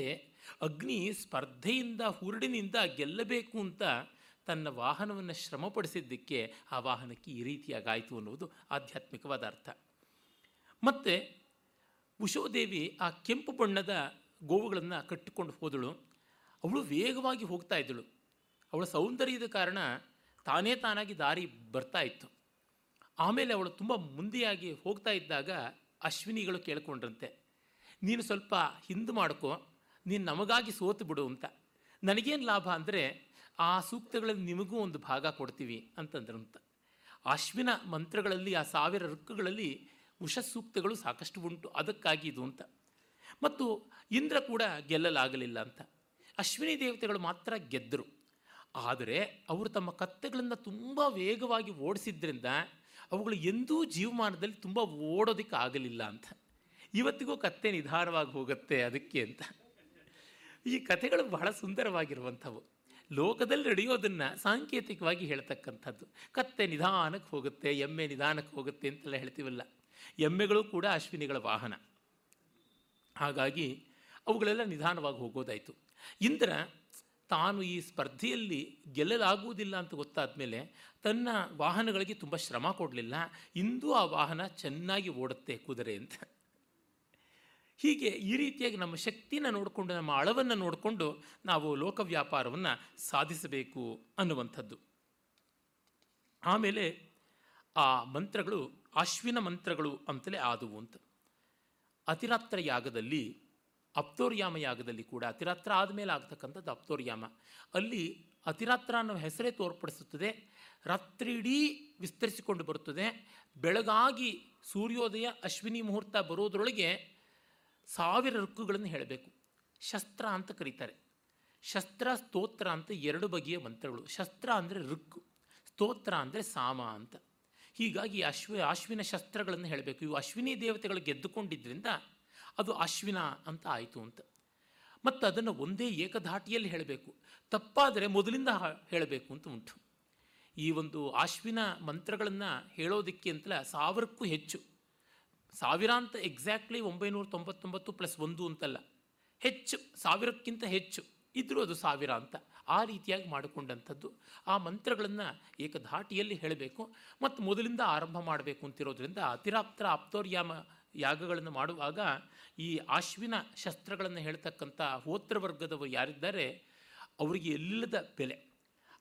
ಅಗ್ನಿ ಸ್ಪರ್ಧೆಯಿಂದ, ಹುರುಡಿನಿಂದ ಗೆಲ್ಲಬೇಕು ಅಂತ ತನ್ನ ವಾಹನವನ್ನು ಶ್ರಮಪಡಿಸಿದ್ದಕ್ಕೆ ಆ ವಾಹನಕ್ಕೆ ಈ ರೀತಿಯಾಗಾಯಿತು ಅನ್ನುವುದು ಆಧ್ಯಾತ್ಮಿಕವಾದ ಅರ್ಥ. ಮತ್ತು ಉಷೋದೇವಿ ಆ ಕೆಂಪು ಬಣ್ಣದ ಗೋವುಗಳನ್ನು ಕಟ್ಟಿಕೊಂಡು ಹೋದಳು. ಅವಳು ವೇಗವಾಗಿ ಹೋಗ್ತಾ ಇದ್ದಳು. ಅವಳ ಸೌಂದರ್ಯದ ಕಾರಣ ತಾನೇ ತಾನಾಗಿ ದಾರಿ ಬರ್ತಾ ಇತ್ತು. ಆಮೇಲೆ ಅವಳು ತುಂಬ ಮುಂದೆಯಾಗಿ ಹೋಗ್ತಾ ಇದ್ದಾಗ ಅಶ್ವಿನಿಗಳು ಕೇಳ್ಕೊಂಡ್ರಂತೆ, ನೀನು ಸ್ವಲ್ಪ ಹಿಂದೆ ಮಾಡ್ಕೋ, ನೀನು ನಮಗಾಗಿ ಸೋತು ಬಿಡು ಅಂತ. ನನಗೇನು ಲಾಭ? ಅಂದರೆ ಆ ಸೂಕ್ತಗಳಲ್ಲಿ ನಿಮಗೂ ಒಂದು ಭಾಗ ಕೊಡ್ತೀವಿ ಅಂತಂದ್ರಂತ ಅಶ್ವಿನ ಮಂತ್ರಗಳಲ್ಲಿ, ಆ ಸಾವಿರ ಋಕ್ಕುಗಳಲ್ಲಿ ಉಷ ಸೂಕ್ತಗಳು ಸಾಕಷ್ಟು ಉಂಟು. ಅದಕ್ಕಾಗಿ ಇದು ಅಂತ. ಮತ್ತು ಇಂದ್ರ ಕೂಡ ಗೆಲ್ಲಲಾಗಲಿಲ್ಲ ಅಂತ. ಅಶ್ವಿನಿ ದೇವತೆಗಳು ಮಾತ್ರ ಗೆದ್ದರು. ಆದರೆ ಅವರು ತಮ್ಮ ಕತ್ತೆಗಳನ್ನು ತುಂಬ ವೇಗವಾಗಿ ಓಡಿಸಿದ್ರಿಂದ ಅವುಗಳು ಎಂದೂ ಜೀವಮಾನದಲ್ಲಿ ತುಂಬ ಓಡೋದಕ್ಕೆ ಆಗಲಿಲ್ಲ ಅಂತ. ಇವತ್ತಿಗೂ ಕತ್ತೆ ನಿಧಾನವಾಗಿ ಹೋಗುತ್ತೆ ಅದಕ್ಕೆ ಅಂತ. ಈ ಕಥೆಗಳು ಬಹಳ ಸುಂದರವಾಗಿರುವಂಥವು. ಲೋಕದಲ್ಲಿ ನಡೆಯೋದನ್ನು ಸಾಂಕೇತಿಕವಾಗಿ ಹೇಳ್ತಕ್ಕಂಥದ್ದು. ಕತ್ತೆ ನಿಧಾನಕ್ಕೆ ಹೋಗುತ್ತೆ, ಎಮ್ಮೆ ನಿಧಾನಕ್ಕೆ ಹೋಗುತ್ತೆ ಅಂತೆಲ್ಲ ಹೇಳ್ತೀವಲ್ಲ. ಎಮ್ಮೆಗಳು ಕೂಡ ಅಶ್ವಿನಿಗಳ ವಾಹನ. ಹಾಗಾಗಿ ಅವುಗಳೆಲ್ಲ ನಿಧಾನವಾಗಿ ಹೋಗೋದಾಯಿತು. ಇಂದ್ರ ತಾನು ಈ ಸ್ಪರ್ಧೆಯಲ್ಲಿ ಗೆಲ್ಲಲಾಗುವುದಿಲ್ಲ ಅಂತ ಗೊತ್ತಾದ ಮೇಲೆ ತನ್ನ ವಾಹನಗಳಿಗೆ ತುಂಬ ಶ್ರಮ ಕೊಡಲಿಲ್ಲ. ಇಂದು ಆ ವಾಹನ ಚೆನ್ನಾಗಿ ಓಡುತ್ತೆ ಕುದುರೆ ಅಂತ. ಹೀಗೆ ಈ ರೀತಿಯಾಗಿ ನಮ್ಮ ಶಕ್ತಿನ ನೋಡಿಕೊಂಡು, ನಮ್ಮ ಅಳವನ್ನು ನೋಡಿಕೊಂಡು ನಾವು ಲೋಕ ವ್ಯಾಪಾರವನ್ನು ಸಾಧಿಸಬೇಕು ಅನ್ನುವಂಥದ್ದು. ಆಮೇಲೆ ಆ ಮಂತ್ರಗಳು, ಅಶ್ವಿನ ಮಂತ್ರಗಳು ಅಂತಲೇ ಆದವು ಅಂತ. ಅತಿರಾತ್ರ ಯಾಗದಲ್ಲಿ, ಅಪ್ತೋರ್ಯಾಮ ಯಾಗದಲ್ಲಿ ಕೂಡ, ಅತಿರಾತ್ರ ಆದಮೇಲೆ ಆಗ್ತಕ್ಕಂಥದ್ದು ಅಪ್ತೋರ್ಯಾಮ. ಅಲ್ಲಿ ಅತಿರಾತ್ರ ಅನ್ನೋ ಹೆಸರೇ ತೋರ್ಪಡಿಸುತ್ತದೆ. ರಾತ್ರಿ ಇಡೀ ವಿಸ್ತರಿಸಿಕೊಂಡು ಬರುತ್ತದೆ. ಬೆಳಗಾಗಿ ಸೂರ್ಯೋದಯ, ಅಶ್ವಿನಿ ಮುಹೂರ್ತ ಬರೋದ್ರೊಳಗೆ ಸಾವಿರ ಋಕ್ಕುಗಳನ್ನು ಹೇಳಬೇಕು. ಶಸ್ತ್ರ ಅಂತ ಕರೀತಾರೆ. ಶಸ್ತ್ರ, ಸ್ತೋತ್ರ ಅಂತ ಎರಡು ಬಗೆಯ ಮಂತ್ರಗಳು. ಶಸ್ತ್ರ ಅಂದರೆ ಋಕ್ಕು, ಸ್ತೋತ್ರ ಅಂದರೆ ಸಾಮ ಅಂತ. ಹೀಗಾಗಿ ಅಶ್ವ, ಅಶ್ವಿನ ಶಸ್ತ್ರಗಳನ್ನು ಹೇಳಬೇಕು. ಇವು ಅಶ್ವಿನಿ ದೇವತೆಗಳು ಗೆದ್ದುಕೊಂಡಿದ್ದರಿಂದ ಅದು ಅಶ್ವಿನ ಅಂತ ಆಯಿತು ಅಂತ. ಮತ್ತು ಅದನ್ನು ಒಂದೇ ಏಕಧಾಟಿಯಲ್ಲಿ ಹೇಳಬೇಕು. ತಪ್ಪಾದರೆ ಮೊದಲಿಂದ ಹೇಳಬೇಕು ಅಂತ ಉಂಟು. ಈ ಒಂದು ಅಶ್ವಿನ ಮಂತ್ರಗಳನ್ನು ಹೇಳೋದಕ್ಕೆ ಅಂತಲೇ ಸಾವಿರಕ್ಕೂ ಹೆಚ್ಚು. ಸಾವಿರ ಅಂತ ಎಕ್ಸಾಕ್ಟ್ಲಿ ಒಂಬೈನೂರ ತೊಂಬತ್ತೊಂಬತ್ತು ಪ್ಲಸ್ ಒಂದು ಅಂತಲ್ಲ. ಹೆಚ್ಚು, ಸಾವಿರಕ್ಕಿಂತ ಹೆಚ್ಚು ಇದ್ದರೂ ಅದು ಸಾವಿರ ಅಂತ ಆ ರೀತಿಯಾಗಿ ಮಾಡಿಕೊಂಡಂಥದ್ದು. ಆ ಮಂತ್ರಗಳನ್ನು ಏಕಧಾಟಿಯಲ್ಲಿ ಹೇಳಬೇಕು. ಮತ್ತು ಮೊದಲಿಂದ ಆರಂಭ ಮಾಡಬೇಕು ಅಂತಿರೋದ್ರಿಂದ ಅತಿರಾಪ್ತರ ಆಪ್ತೋರ್ಯಾಮ ಯಾಗಗಳನ್ನು ಮಾಡುವಾಗ ಈ ಆಶ್ವಿನ ಶಸ್ತ್ರಗಳನ್ನು ಹೇಳ್ತಕ್ಕಂಥ ಹೋತ್ರವರ್ಗದವರು ಯಾರಿದ್ದಾರೆ, ಅವರಿಗೆ ಎಲ್ಲದ ಬೆಲೆ.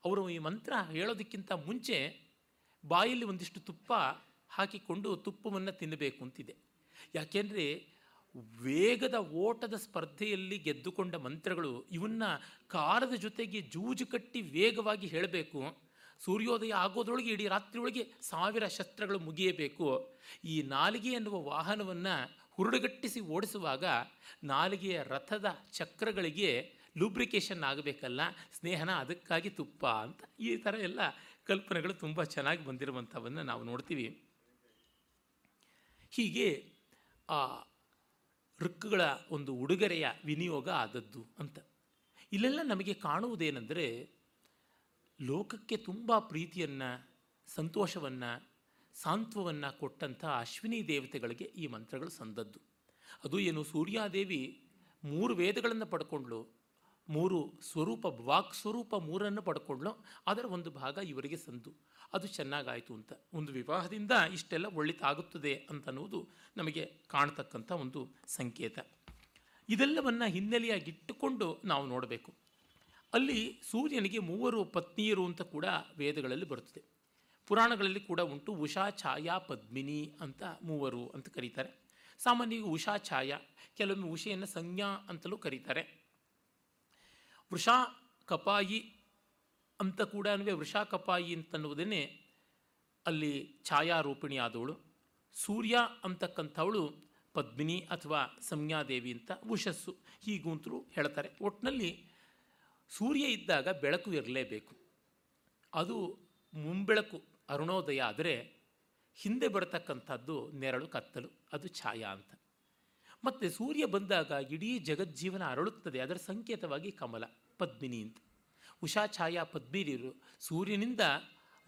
ಅವರು ಈ ಮಂತ್ರ ಹೇಳೋದಕ್ಕಿಂತ ಮುಂಚೆ ಬಾಯಲ್ಲಿ ಒಂದಿಷ್ಟು ತುಪ್ಪ ಹಾಕಿಕೊಂಡು ತುಪ್ಪವನ್ನು ತಿನ್ನಬೇಕು ಅಂತಿದೆ ಯಾಕೆಂದರೆ ವೇಗದ ಓಟದ ಸ್ಪರ್ಧೆಯಲ್ಲಿ ಗೆದ್ದುಕೊಂಡ ಮಂತ್ರಗಳು ಇವನ್ನ ಕಾಲದ ಜೊತೆಗೆ ಜೂಜು ಕಟ್ಟಿ ವೇಗವಾಗಿ ಹೇಳಬೇಕು. ಸೂರ್ಯೋದಯ ಆಗೋದ್ರೊಳಗೆ ಇಡೀ ರಾತ್ರಿಯೊಳಗೆ ಸಾವಿರ ಶಸ್ತ್ರಗಳು ಮುಗಿಯಬೇಕು. ಈ ನಾಲಿಗೆ ಎನ್ನುವ ವಾಹನವನ್ನು ಹುರುಡುಗಟ್ಟಿಸಿ ಓಡಿಸುವಾಗ ನಾಲಿಗೆಯ ರಥದ ಚಕ್ರಗಳಿಗೆ ಲೂಬ್ರಿಕೇಶನ್ ಆಗಬೇಕಲ್ಲ, ಸ್ನೇಹನ ಅದಕ್ಕಾಗಿ ತುಪ್ಪ ಅಂತ ಈ ಥರ ಎಲ್ಲ ಕಲ್ಪನೆಗಳು ತುಂಬ ಚೆನ್ನಾಗಿ ಬಂದಿರುವಂಥವನ್ನು ನಾವು ನೋಡ್ತೀವಿ. ಹೀಗೆ, ಆ, ಋಕ್ಕುಗಳ ಒಂದು ಉಡುಗೊರೆಯ ವಿನಿಯೋಗ ಆದದ್ದು ಅಂತ. ಇಲ್ಲೆಲ್ಲ ನಮಗೆ ಕಾಣುವುದೇನೆಂದರೆ, ಲೋಕಕ್ಕೆ ತುಂಬ ಪ್ರೀತಿಯನ್ನು, ಸಂತೋಷವನ್ನು, ಸಾಂತ್ವವನ್ನು ಕೊಟ್ಟಂಥ ಅಶ್ವಿನಿ ದೇವತೆಗಳಿಗೆ ಈ ಮಂತ್ರಗಳು ಸಂದದ್ದು. ಅದು ಏನು ಸೂರ್ಯಾದೇವಿ ಮೂರು ವೇದಗಳನ್ನು ಪಡ್ಕೊಂಡ್ಳು. ಮೂರು ಸ್ವರೂಪ, ವಾಕ್ ಸ್ವರೂಪ ಮೂರನ್ನು ಪಡ್ಕೊಂಡ್ಲು ಅದರ ಒಂದು ಭಾಗ ಇವರಿಗೆ ಸಂದು. ಅದು ಚೆನ್ನಾಗಾಯಿತು ಅಂತ. ಒಂದು ವಿವಾಹದಿಂದ ಇಷ್ಟೆಲ್ಲ ಒಳ್ಳಿತಾಗುತ್ತದೆ ಅಂತನ್ನುವುದು ನಮಗೆ ಕಾಣತಕ್ಕಂಥ ಒಂದು ಸಂಕೇತ. ಇದೆಲ್ಲವನ್ನು ಹಿನ್ನೆಲೆಯಾಗಿಟ್ಟುಕೊಂಡು ನಾವು ನೋಡಬೇಕು. ಅಲ್ಲಿ ಸೂರ್ಯನಿಗೆ ಮೂವರು ಪತ್ನಿಯರು ಅಂತ ಕೂಡ ವೇದಗಳಲ್ಲಿ ಬರುತ್ತದೆ. ಪುರಾಣಗಳಲ್ಲಿ ಕೂಡ ಉಂಟು ಉಷಾ, ಛಾಯಾ, ಪದ್ಮಿನಿ ಅಂತ ಮೂವರು ಅಂತ ಕರೀತಾರೆ. ಸಾಮಾನ್ಯವಾಗಿ ಉಷಾ, ಛಾಯಾ, ಕೆಲವೊಮ್ಮೆ ಉಷೆಯನ್ನು ಸಂಜ್ಞಾ ಅಂತಲೂ ಕರೀತಾರೆ. ವೃಷಾ ಕಪಾಯಿ ಅಂತ ಕೂಡ ವೃಷಾ ಕಪಾಯಿ ಅಂತನ್ನುವುದನ್ನೇ ಅಲ್ಲಿ ಛಾಯಾರೂಪಿಣಿ ಆದವಳು ಸೂರ್ಯ ಅಂತಕ್ಕಂಥವಳು ಪದ್ಮಿನಿ ಅಥವಾ ಸಂಜ್ಞಾದೇವಿ ಅಂತ ಉಷಸ್ಸು ಹೀಗೂಂತರೂ ಹೇಳ್ತಾರೆ. ಒಟ್ಟಿನಲ್ಲಿ ಸೂರ್ಯ ಇದ್ದಾಗ ಬೆಳಕು ಇರಲೇಬೇಕು. ಅದು ಮುಂಬೆಳಕು ಅರುಣೋದಯ ಆದರೆ ಹಿಂದೆ ಬರತಕ್ಕಂಥದ್ದು ನೆರಳು, ಕತ್ತಲು, ಅದು ಛಾಯಾ ಅಂತ. ಮತ್ತು ಸೂರ್ಯ ಬಂದಾಗ ಇಡೀ ಜಗಜ್ಜೀವನ ಅರಳುತ್ತದೆ. ಅದರ ಸಂಕೇತವಾಗಿ ಕಮಲ, ಪದ್ಮಿನಿ ಅಂತ. ಉಷಾ ಛಾಯಾ ಪದ್ಮಿನಿರು ಸೂರ್ಯನಿಂದ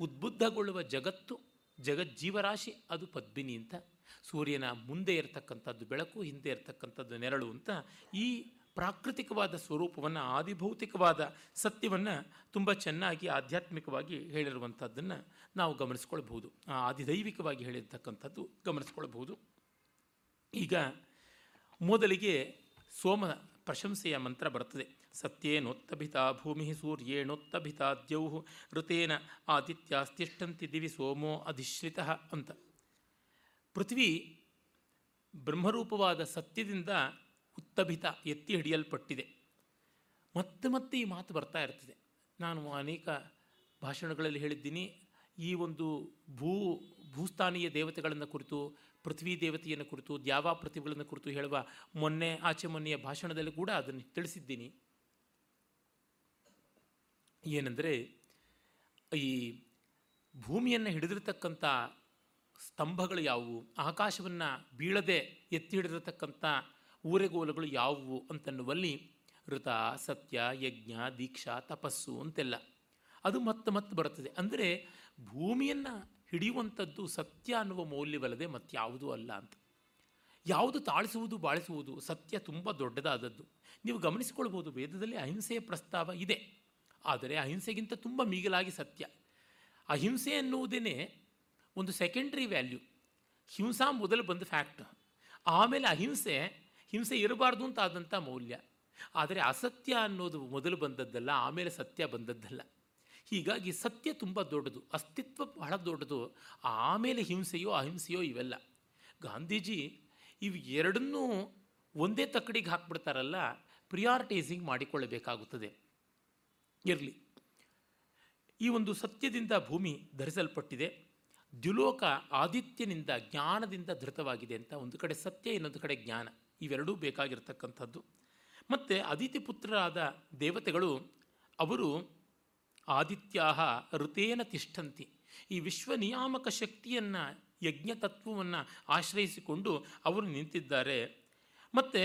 ಉದ್ಬುದ್ಧಗೊಳ್ಳುವ ಜಗತ್ತು, ಜಗಜ್ಜೀವರಾಶಿ ಅದು ಪದ್ಮಿನಿ ಅಂತ. ಸೂರ್ಯನ ಮುಂದೆ ಇರತಕ್ಕಂಥದ್ದು ಬೆಳಕು, ಹಿಂದೆ ಇರತಕ್ಕಂಥದ್ದು ನೆರಳು ಅಂತ ಈ ಪ್ರಾಕೃತಿಕವಾದ ಸ್ವರೂಪವನ್ನು, ಆದಿಭೌತಿಕವಾದ ಸತ್ಯವನ್ನು ತುಂಬ ಚೆನ್ನಾಗಿ ಆಧ್ಯಾತ್ಮಿಕವಾಗಿ ಹೇಳಿರುವಂಥದ್ದನ್ನು ನಾವು ಗಮನಿಸ್ಕೊಳ್ಬಹುದು. ಆದಿದೈವಿಕವಾಗಿ ಹೇಳಿರ್ತಕ್ಕಂಥದ್ದು ಗಮನಿಸ್ಕೊಳ್ಬಹುದು. ಈಗ ಮೊದಲಿಗೆ ಸೋಮ ಪ್ರಶಂಸೆಯ ಮಂತ್ರ ಬರ್ತದೆ ಸತ್ಯೇನೋತ್ತಭಿತ ಭೂಮಿ ಸೂರ್ಯೇಣೋತ್ತಭಿತ ದ್ಯೌ ಋತೇನ ಆದಿತ್ಯಾಸ್ತಿಷ್ಠಂತಿ ದಿವಿ ಸೋಮೋ ಅಧಿಶ್ರಿತ ಅಂತ. ಪೃಥ್ವಿ ಬ್ರಹ್ಮರೂಪವಾದ ಸತ್ಯದಿಂದ ಉತ್ತಭಿತ, ಎತ್ತಿ ಹಿಡಿಯಲ್ಪಟ್ಟಿದೆ. ಮತ್ತೆ ಮತ್ತೆ ಈ ಮಾತು ಬರ್ತಾ ಇರ್ತದೆ. ನಾನು ಅನೇಕ ಭಾಷಣಗಳಲ್ಲಿ ಹೇಳಿದ್ದೀನಿ. ಈ ಒಂದು ಭೂ ಭೂಸ್ಥಾನೀಯ ದೇವತೆಗಳನ್ನು ಕುರಿತು ಪೃಥ್ವಿ ದೇವತೆಯನ್ನು ಕುರಿತು, ದ್ಯಾವ ಪ್ರತಿಭೆಗಳನ್ನು ಕುರಿತು ಹೇಳುವ ಮೊನ್ನೆ ಆಚೆ ಮೊನ್ನೆಯ ಭಾಷಣದಲ್ಲಿ ಕೂಡ ಅದನ್ನು ತಿಳಿಸಿದ್ದೀನಿ. ಏನೆಂದರೆ, ಈ ಭೂಮಿಯನ್ನು ಹಿಡಿದಿರತಕ್ಕಂಥ ಸ್ತಂಭಗಳು ಯಾವುವು? ಆಕಾಶವನ್ನು ಬೀಳದೆ ಎತ್ತಿ ಹಿಡಿದಿರತಕ್ಕಂಥ ಊರೆಗೋಲುಗಳು ಯಾವುವು ಅಂತನ್ನುವಲ್ಲಿ ಋತ, ಸತ್ಯ, ಯಜ್ಞ, ದೀಕ್ಷಾ, ತಪಸ್ಸು ಅಂತೆಲ್ಲ. ಅದು ಮತ್ತೆ ಮತ್ತೆ ಬರುತ್ತದೆ ಅಂದರೆ ಭೂಮಿಯನ್ನು ಹಿಡಿಯುವಂಥದ್ದು ಸತ್ಯ ಅನ್ನುವ ಮೌಲ್ಯವಲ್ಲದೆ ಮತ್ತಾವುದೂ ಅಲ್ಲ ಅಂತ. ಯಾವುದು ತಾಳಿಸುವುದು ಬಾಳಿಸುವುದು ಸತ್ಯ ತುಂಬ ದೊಡ್ಡದಾದದ್ದು. ನೀವು ಗಮನಿಸಿಕೊಳ್ಬೋದು ವೇದದಲ್ಲಿ ಅಹಿಂಸೆಯ ಪ್ರಸ್ತಾವ ಇದೆ. ಆದರೆ ಅಹಿಂಸೆಗಿಂತ ತುಂಬ ಮೀಗಲಾಗಿ ಸತ್ಯ. ಅಹಿಂಸೆ ಅನ್ನುವುದೇ ಒಂದು ಸೆಕೆಂಡ್ರಿ ವ್ಯಾಲ್ಯೂ ಹಿಂಸಾ ಮೊದಲು ಬಂದ ಫ್ಯಾಕ್ಟ್ ಆಮೇಲೆ ಅಹಿಂಸೆ, ಹಿಂಸೆ ಇರಬಾರ್ದು ಅಂತ ಆದಂಥ ಮೌಲ್ಯ. ಆದರೆ ಅಸತ್ಯ ಅನ್ನೋದು ಮೊದಲು ಬಂದದ್ದಲ್ಲ, ಆಮೇಲೆ ಸತ್ಯ ಬಂದದ್ದಲ್ಲ. ಹೀಗಾಗಿ ಸತ್ಯ ತುಂಬ ದೊಡ್ಡದು, ಅಸ್ತಿತ್ವ ಬಹಳ ದೊಡ್ಡದು, ಆಮೇಲೆ ಹಿಂಸೆಯೋ ಅಹಿಂಸೆಯೋ ಇವೆಲ್ಲ. ಗಾಂಧೀಜಿ ಇವು ಎರಡನ್ನೂ ಒಂದೇ ತಕ್ಕಡಿಗೆ ಹಾಕ್ಬಿಡ್ತಾರಲ್ಲ ಪ್ರಿಯಾರಿಟೈಸಿಂಗ್ ಮಾಡಿಕೊಳ್ಳಬೇಕಾಗುತ್ತದೆ. ಇರಲಿ. ಈ ಒಂದು ಸತ್ಯದಿಂದ ಭೂಮಿ ಧರಿಸಲ್ಪಟ್ಟಿದೆ, ದ್ಯುಲೋಕ ಆದಿತ್ಯನಿಂದ ಜ್ಞಾನದಿಂದ ಧೃತವಾಗಿದೆ ಅಂತ ಒಂದು ಕಡೆ ಸತ್ಯ, ಇನ್ನೊಂದು ಕಡೆ ಜ್ಞಾನ, ಇವೆರಡೂ ಬೇಕಾಗಿರ್ತಕ್ಕಂಥದ್ದು. ಮತ್ತು ಅದಿತಿ ಪುತ್ರರಾದ ದೇವತೆಗಳು, ಅವರು ಆದಿತ್ಯ ಋತೇನ ತಿಷ್ಠಂತಿ. ಈ ವಿಶ್ವ ನಿಯಾಮಕ ಶಕ್ತಿಯನ್ನು ಯಜ್ಞ ತತ್ವವನ್ನು ಆಶ್ರಯಿಸಿಕೊಂಡು ಅವರು ನಿಂತಿದ್ದಾರೆ. ಮತ್ತು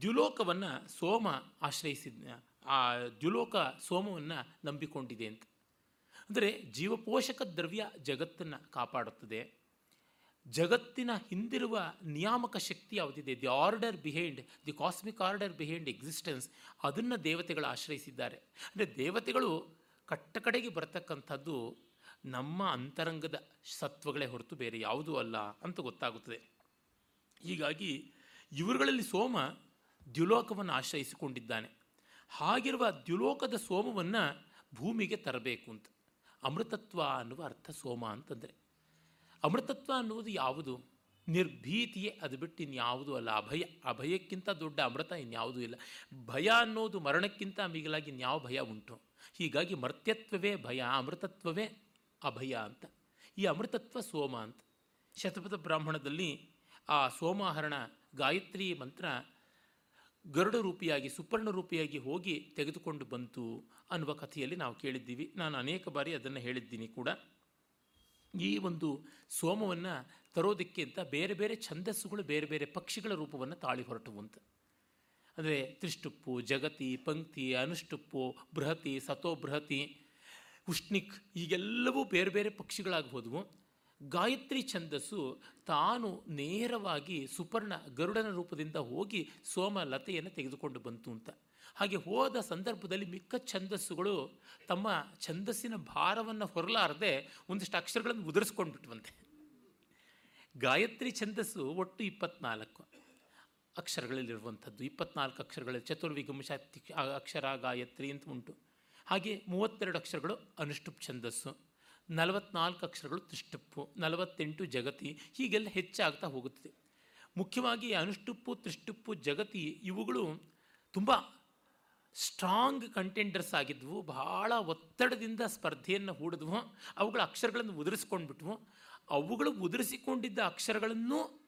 ದ್ಯುಲೋಕವನ್ನು ಸೋಮ ಆಶ್ರಯಿಸಿದ, ಆ ದ್ಯುಲೋಕ ಸೋಮವನ್ನು ನಂಬಿಕೊಂಡಿದೆ ಅಂತ. ಅಂದರೆ ಜೀವಪೋಷಕ ದ್ರವ್ಯ ಜಗತ್ತನ್ನು ಕಾಪಾಡುತ್ತದೆ. ಜಗತ್ತಿನ ಹಿಂದಿರುವ ನಿಯಾಮಕ ಶಕ್ತಿ ಯಾವುದಿದೆ? The order behind the cosmic order behind existence ಅದನ್ನು ದೇವತೆಗಳು ಆಶ್ರಯಿಸಿದ್ದಾರೆ. ಅಂದರೆ ದೇವತೆಗಳು ಕಟ್ಟ ಕಡೆಗೆ ಬರ್ತಕ್ಕಂಥದ್ದು ನಮ್ಮ ಅಂತರಂಗದ ಸತ್ವಗಳೇ ಹೊರತು ಬೇರೆ ಯಾವುದೂ ಅಲ್ಲ ಅಂತ ಗೊತ್ತಾಗುತ್ತದೆ. ಹೀಗಾಗಿ ಇವರುಗಳಲ್ಲಿ ಸೋಮ ದ್ಯುಲೋಕವನ್ನು ಆಶ್ರಯಿಸಿಕೊಂಡಿದ್ದಾನೆ. ಹಾಗಿರುವ ದ್ಯುಲೋಕದ ಸೋಮವನ್ನು ಭೂಮಿಗೆ ತರಬೇಕು ಅಂತ. ಅಮೃತತ್ವ ಅನ್ನುವ ಅರ್ಥ ಸೋಮ ಅಂತಂದರೆ. ಅಮೃತತ್ವ ಅನ್ನುವುದು ಯಾವುದು? ನಿರ್ಭೀತಿಯೇ ಅದು ಬಿಟ್ಟು ಇನ್ಯಾವುದೂ ಅಲ್ಲ. ಅಭಯ, ಅಭಯಕ್ಕಿಂತ ದೊಡ್ಡ ಅಮೃತ ಇನ್ಯಾವುದೂ ಇಲ್ಲ. ಭಯ ಅನ್ನೋದು ಮರಣಕ್ಕಿಂತ ಮಿಗಿಲಾಗಿ ಇನ್ಯಾವ ಭಯ ಉಂಟು? ಹೀಗಾಗಿ ಮರ್ತ್ಯತ್ವವೇ ಭಯ, ಅಮೃತತ್ವವೇ ಅಭಯ ಅಂತ. ಈ ಅಮೃತತ್ವ ಸೋಮ ಅಂತ. ಶತಪಥ ಬ್ರಾಹ್ಮಣದಲ್ಲಿ ಆ ಸೋಮಾಹರಣ ಗಾಯತ್ರಿ ಮಂತ್ರ ಗರುಡ ರೂಪಿಯಾಗಿ, ಸುಪರ್ಣ ರೂಪಿಯಾಗಿ ಹೋಗಿ ತೆಗೆದುಕೊಂಡು ಬಂತು ಅನ್ನುವ ಕಥೆಯಲ್ಲಿ ನಾವು ಕೇಳಿದ್ದೀವಿ. ನಾನು ಅನೇಕ ಬಾರಿ ಅದನ್ನು ಹೇಳಿದ್ದೀನಿ ಕೂಡ. ಈ ಒಂದು ಸೋಮವನ್ನು ತರೋದಕ್ಕೆ ಅಂತ ಬೇರೆ ಬೇರೆ ಛಂದಸ್ಸುಗಳು, ಬೇರೆ ಬೇರೆ ಪಕ್ಷಿಗಳ ರೂಪವನ್ನು ತಾಳಿ ಹೊರಟುವು ಅಂದರೆ ತ್ರಿಷ್ಟುಪ್ಪು, ಜಗತಿ, ಪಂಕ್ತಿ, ಅನುಷ್ಟುಪ್ಪು, ಬೃಹತಿ ಸತೋ ಬೃಹತಿ ಉಷ್ಣಿಕ್ ಈಗೆಲ್ಲವೂ ಬೇರೆ ಬೇರೆ ಪಕ್ಷಿಗಳಾಗ್ಬೋದು ಗಾಯತ್ರಿ ಛಂದಸ್ಸು ತಾನು ನೇರವಾಗಿ ಸುಪರ್ಣ ಗರುಡನ ರೂಪದಿಂದ ಹೋಗಿ ಸೋಮ ಲತೆಯನ್ನು ತೆಗೆದುಕೊಂಡು ಬಂತು ಅಂತ. ಹಾಗೆ ಹೋದ ಸಂದರ್ಭದಲ್ಲಿ ಮಿಕ್ಕ ಛಂದಸ್ಸುಗಳು ತಮ್ಮ ಛಂದಸ್ಸಿನ ಭಾರವನ್ನು ಹೊರಲಾರದೆ ಒಂದಿಷ್ಟು ಅಕ್ಷರಗಳನ್ನು ಉದುರಿಸ್ಕೊಂಡು ಬಿಟ್ವಂತೆ ಗಾಯತ್ರಿ ಛಂದಸ್ಸು ಒಟ್ಟು ಇಪ್ಪತ್ನಾಲ್ಕು. ಅಕ್ಷರಗಳಲ್ಲಿರುವಂಥದ್ದು, ಇಪ್ಪತ್ನಾಲ್ಕು ಅಕ್ಷರಗಳಲ್ಲಿ ಚತುರ್ವಿಗಂಶ ಅಕ್ಷರ ಗಾಯತ್ರಿ ಅಂತ ಉಂಟು. ಹಾಗೆ ಮೂವತ್ತೆರಡು ಅಕ್ಷರಗಳು ಅನುಷ್ಟುಪ್ ಛಂದಸ್ಸು, ನಲವತ್ನಾಲ್ಕು ಅಕ್ಷರಗಳು ತ್ರಿಷ್ಟುಪ್ಪು ನಲವತ್ತೆಂಟು ಜಗತಿ, ಹೀಗೆಲ್ಲ ಹೆಚ್ಚಾಗ್ತಾ ಹೋಗುತ್ತದೆ. ಮುಖ್ಯವಾಗಿ ಅನುಷ್ಠುಪ್ಪು ತ್ರಿಷ್ಟುಪ್ಪು ಜಗತಿ ಇವುಗಳು ತುಂಬ ಸ್ಟ್ರಾಂಗ್ ಕಂಟೆಂಡರ್ಸ್ ಆಗಿದ್ವು, ಬಹಳ ಒತ್ತಡದಿಂದ ಸ್ಪರ್ಧೆಯನ್ನು ಹೂಡಿದ್ವು, ಅವುಗಳ ಅಕ್ಷರಗಳನ್ನು ಉದುರಿಸ್ಕೊಂಡ್ಬಿಟ್ವು. ಅವುಗಳು ಉದುರಿಸಿಕೊಂಡಿದ್ದ ಅಕ್ಷರಗಳನ್ನು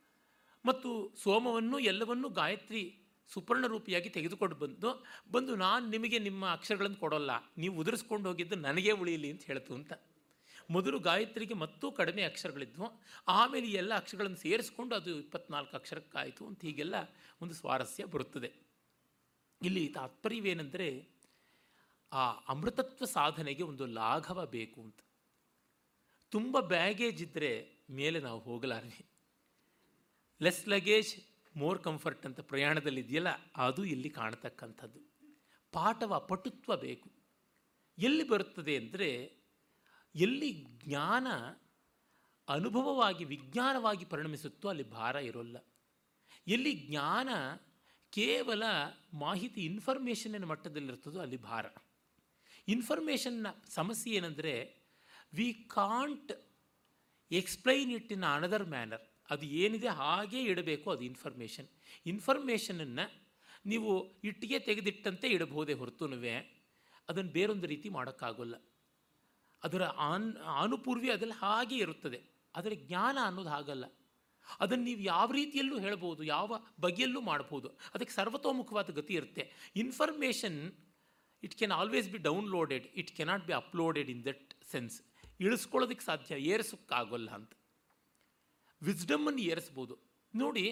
ಮತ್ತು ಸೋಮವನ್ನು ಎಲ್ಲವನ್ನೂ ಗಾಯತ್ರಿ ಸುಪರ್ಣ ರೂಪಿಯಾಗಿ ತೆಗೆದುಕೊಂಡು ಬಂದು ಬಂದು ನಾನು ನಿಮಗೆ ನಿಮ್ಮ ಅಕ್ಷರಗಳನ್ನು ಕೊಡೋಲ್ಲ, ನೀವು ಉದುರಿಸ್ಕೊಂಡು ಹೋಗಿದ್ದು ನನಗೆ ಉಳಿಯಲಿ ಅಂತ ಹೇಳ್ತು ಅಂತ. ಮೊದಲು ಗಾಯತ್ರಿಗೆ ಮತ್ತೂ ಕಡಿಮೆ ಅಕ್ಷರಗಳಿದ್ವು. ಆಮೇಲೆ ಎಲ್ಲ ಅಕ್ಷರಗಳನ್ನು ಸೇರಿಸ್ಕೊಂಡು ಅದು ಇಪ್ಪತ್ನಾಲ್ಕು ಅಕ್ಷರಕ್ಕಾಯಿತು ಅಂತ ಹೀಗೆಲ್ಲ ಒಂದು ಸ್ವಾರಸ್ಯ ಬರುತ್ತದೆ. ಇಲ್ಲಿ ತಾತ್ಪರ್ಯವೇನೆಂದರೆ ಆ ಅಮೃತತ್ವ ಸಾಧನೆಗೆ ಒಂದು ಲಾಘವ ಬೇಕು ಅಂತ. ತುಂಬ ಬ್ಯಾಗೇಜ್ ಇದ್ದರೆ ಮೇಲೆ ನಾವು ಹೋಗಲಾರ್ವಿ. ಲೆಸ್ ಲಗೇಜ್ ಮೋರ್ ಕಂಫರ್ಟ್ ಅಂತ ಪ್ರಯಾಣದಲ್ಲಿ ಇದೆಯಲ್ಲ ಅದು ಇಲ್ಲಿ ಕಾಣತಕ್ಕಂಥದ್ದು. ಪಾಠವ ಪಟುತ್ವ ಬೇಕು. ಎಲ್ಲಿ ಬರುತ್ತದೆ ಅಂದರೆ, ಎಲ್ಲಿ ಜ್ಞಾನ ಅನುಭವವಾಗಿ, ವಿಜ್ಞಾನವಾಗಿ ಪರಿಣಮಿಸುತ್ತೋ ಅಲ್ಲಿ ಭಾರ ಇರೋಲ್ಲ. ಎಲ್ಲಿ ಜ್ಞಾನ ಕೇವಲ ಮಾಹಿತಿ ಇನ್ಫಾರ್ಮೇಷನ್ನಿನ ಮಟ್ಟದಲ್ಲಿರ್ತದೋ ಅಲ್ಲಿ ಭಾರ. ಇನ್ಫಾರ್ಮೇಷನ್ನ ಸಮಸ್ಯೆ ಏನಂದರೆ we can't explain it in another manner ಅದು ಏನಿದೆ ಹಾಗೇ ಇಡಬೇಕು ಅದು ಇನ್ಫಾರ್ಮೇಷನ್ ಇನ್ಫಾರ್ಮೇಷನನ್ನು ನೀವು ಇಟ್ಟಿಗೆ ತೆಗೆದಿಟ್ಟಂತೆ ಇಡಬಹುದೇ ಹೊರತುನುವೆ ಅದನ್ನು ಬೇರೊಂದು ರೀತಿ ಮಾಡೋಕ್ಕಾಗೋಲ್ಲ. ಅದರ ಆನ್, ಆನುಪೂರ್ವಿ ಅದರಲ್ಲಿ ಹಾಗೆ ಇರುತ್ತದೆ. ಆದರೆ ಜ್ಞಾನ ಅನ್ನೋದು ಹಾಗಲ್ಲ. ಅದನ್ನು ನೀವು ಯಾವ ರೀತಿಯಲ್ಲೂ ಹೇಳ್ಬೋದು ಯಾವ ಬಗೆಯಲ್ಲೂ ಮಾಡ್ಬೋದು ಅದಕ್ಕೆ ಸರ್ವತೋಮುಖವಾದ ಗತಿ ಇರುತ್ತೆ. Information it can always be downloaded it cannot be uploaded in that sense ಇಳಿಸ್ಕೊಳ್ಳೋದಕ್ಕೆ ಸಾಧ್ಯ, ಏರಿಸೋಕ್ಕಾಗೋಲ್ಲ ಅಂತ. ವಿಸ್ಡಮನ್ನು ಏರಿಸ್ಬೋದು. ನೋಡಿ,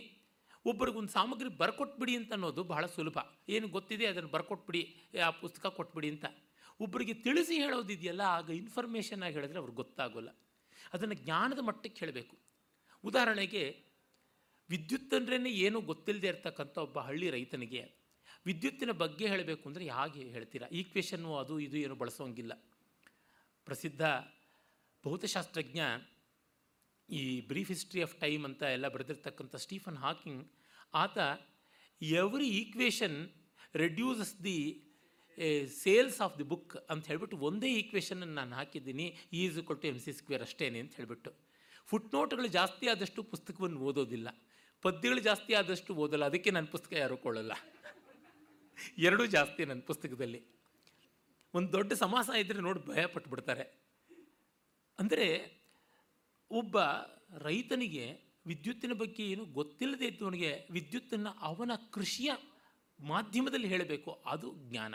ಒಬ್ಬರಿಗೊಂದು ಸಾಮಗ್ರಿ ಬರ್ಕೊಟ್ಬಿಡಿ ಅಂತ ಅನ್ನೋದು ಬಹಳ ಸುಲಭ. ಏನು ಗೊತ್ತಿದೆ? ಅದನ್ನು ಬರ್ಕೊಟ್ಬಿಡಿ, ಆ ಪುಸ್ತಕ ಕೊಟ್ಬಿಡಿ ಅಂತ. ಒಬ್ಬರಿಗೆ ತಿಳಿಸಿ ಹೇಳೋದಿದೆಯಲ್ಲ, ಆಗ ಇನ್ಫಾರ್ಮೇಷನ್ ಆಗಿ ಹೇಳಿದ್ರೆ ಅವ್ರಿಗೆ ಗೊತ್ತಾಗೋಲ್ಲ. ಅದನ್ನು ಜ್ಞಾನದ ಮಟ್ಟಕ್ಕೆ ಹೇಳಬೇಕು. ಉದಾಹರಣೆಗೆ, ವಿದ್ಯುತ್ ಅಂದ್ರೇ ಏನೂ ಗೊತ್ತಿಲ್ಲದೆ ಇರ್ತಕ್ಕಂಥ ಒಬ್ಬ ಹಳ್ಳಿ ರೈತನಿಗೆ ವಿದ್ಯುತ್ತಿನ ಬಗ್ಗೆ ಹೇಳಬೇಕು ಅಂದರೆ ಹೇಗೆ ಹೇಳ್ತೀರಾ? ಈಕ್ವೇಷನ್ನು ಅದು ಇದು ಏನು ಬಳಸೋಂಗಿಲ್ಲ. ಪ್ರಸಿದ್ಧ ಭೌತಶಾಸ್ತ್ರಜ್ಞ ಈ ಬ್ರೀಫ್ ಹಿಸ್ಟ್ರಿ ಆಫ್ ಟೈಮ್ ಅಂತ ಎಲ್ಲ ಬರೆದಿರ್ತಕ್ಕಂಥ ಸ್ಟೀಫನ್ ಹಾಕಿಂಗ್ ಆತ every equation reduces the sales of the book ಅಂತ ಹೇಳ್ಬಿಟ್ಟು ಒಂದೇ ಈಕ್ವೇಷನನ್ನು ನಾನು ಹಾಕಿದ್ದೀನಿ. ಈಸ್ ಕೊಟ್ಟು ಎಂ ಸಿ ಸ್ಕ್ವೇರ್ ಅಷ್ಟೇನೆ ಅಂತ ಹೇಳಿಬಿಟ್ಟು. ಫುಟ್ನೋಟ್ಗಳು ಜಾಸ್ತಿ ಆದಷ್ಟು ಪುಸ್ತಕವನ್ನು ಓದೋದಿಲ್ಲ. ಪದ್ಯಗಳು ಜಾಸ್ತಿ ಆದಷ್ಟು ಓದಲ್ಲ. ಅದಕ್ಕೆ ನನ್ನ ಪುಸ್ತಕ ಯಾರೂ ಕೊಳ್ಳಲ್ಲ. ಎರಡೂ ಜಾಸ್ತಿ ನನ್ನ ಪುಸ್ತಕದಲ್ಲಿ. ಒಂದು ದೊಡ್ಡ ಸಮಾಸ ಇದ್ದರೆ ನೋಡಿ ಭಯ ಪಟ್ಬಿಡ್ತಾರೆ. ಅಂದರೆ ಒಬ್ಬ ರೈತನಿಗೆ ವಿದ್ಯುತ್ತಿನ ಬಗ್ಗೆ ಏನು ಗೊತ್ತಿಲ್ಲದೆ ಇದ್ದವನಿಗೆ ವಿದ್ಯುತ್ತನ್ನು ಅವನ ಕೃಷಿಯ ಮಾಧ್ಯಮದಲ್ಲಿ ಹೇಳಬೇಕು. ಅದು ಜ್ಞಾನ,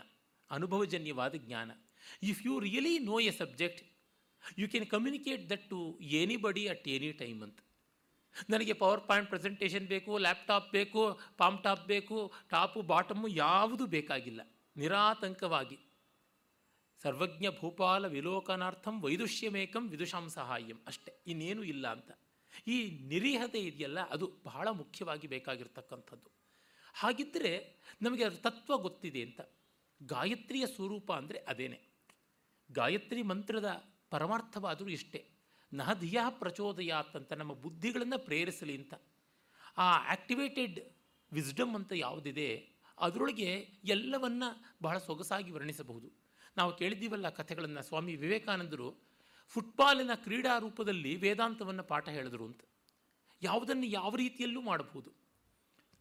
ಅನುಭವಜನ್ಯವಾದ ಜ್ಞಾನ. If you really know a subject you can communicate that to anybody at any time ಅಂತ. ನನಗೆ ಪವರ್ ಪಾಯಿಂಟ್ ಪ್ರೆಸೆಂಟೇಷನ್ ಬೇಕು ಲ್ಯಾಪ್ಟಾಪ್ ಬೇಕು ಪಾಮ್ ಟಾಪ್ ಬೇಕು ಟಾಪು ಬಾಟಮು ಯಾವುದು ಬೇಕಾಗಿಲ್ಲ. ನಿರಾತಂಕವಾಗಿ. ಸರ್ವಜ್ಞ ಭೂಪಾಲ ವಿಲೋಕನಾರ್ಥಂ ವೈದುಷ್ಯಮೇಕಂ ವಿದುಷಾಂ ಸಹಾಯಂ. ಅಷ್ಟೇ, ಇನ್ನೇನು ಇಲ್ಲ ಅಂತ. ಈ ನಿರೀಹತೆ ಇದೆಯಲ್ಲ, ಅದು ಬಹಳ ಮುಖ್ಯವಾಗಿ ಬೇಕಾಗಿರ್ತಕ್ಕಂಥದ್ದು. ಹಾಗಿದ್ದರೆ ನಮಗೆ ಅದರ ತತ್ವ ಗೊತ್ತಿದೆ ಅಂತ. ಗಾಯತ್ರಿಯ ಸ್ವರೂಪ ಅಂದರೆ ಅದೇನೆ. ಗಾಯತ್ರಿ ಮಂತ್ರದ ಪರಮಾರ್ಥವಾದರೂ ಇಷ್ಟೇ. ನಹಧಿಯ ಪ್ರಚೋದಯಾತ್ ಅಂತ ನಮ್ಮ ಬುದ್ಧಿಗಳನ್ನು ಪ್ರೇರಿಸಲಿ ಅಂತ. ಆ ಆ್ಯಕ್ಟಿವೇಟೆಡ್ ವಿಸ್ಡಮ್ ಅಂತ ಯಾವುದಿದೆ, ಅದರೊಳಗೆ ಎಲ್ಲವನ್ನ ಬಹಳ ಸೊಗಸಾಗಿ ವರ್ಣಿಸಬಹುದು. ನಾವು ಕೇಳಿದ್ದೀವಲ್ಲ ಕಥೆಗಳನ್ನು ಸ್ವಾಮಿ ವಿವೇಕಾನಂದರು, ಫುಟ್ಬಾಲಿನ ಕ್ರೀಡಾ ರೂಪದಲ್ಲಿ ವೇದಾಂತವನ್ನು ಪಾಠ ಹೇಳಿದರು ಅಂತ. ಯಾವುದನ್ನು ಯಾವ ರೀತಿಯಲ್ಲೂ ಮಾಡಬಹುದು.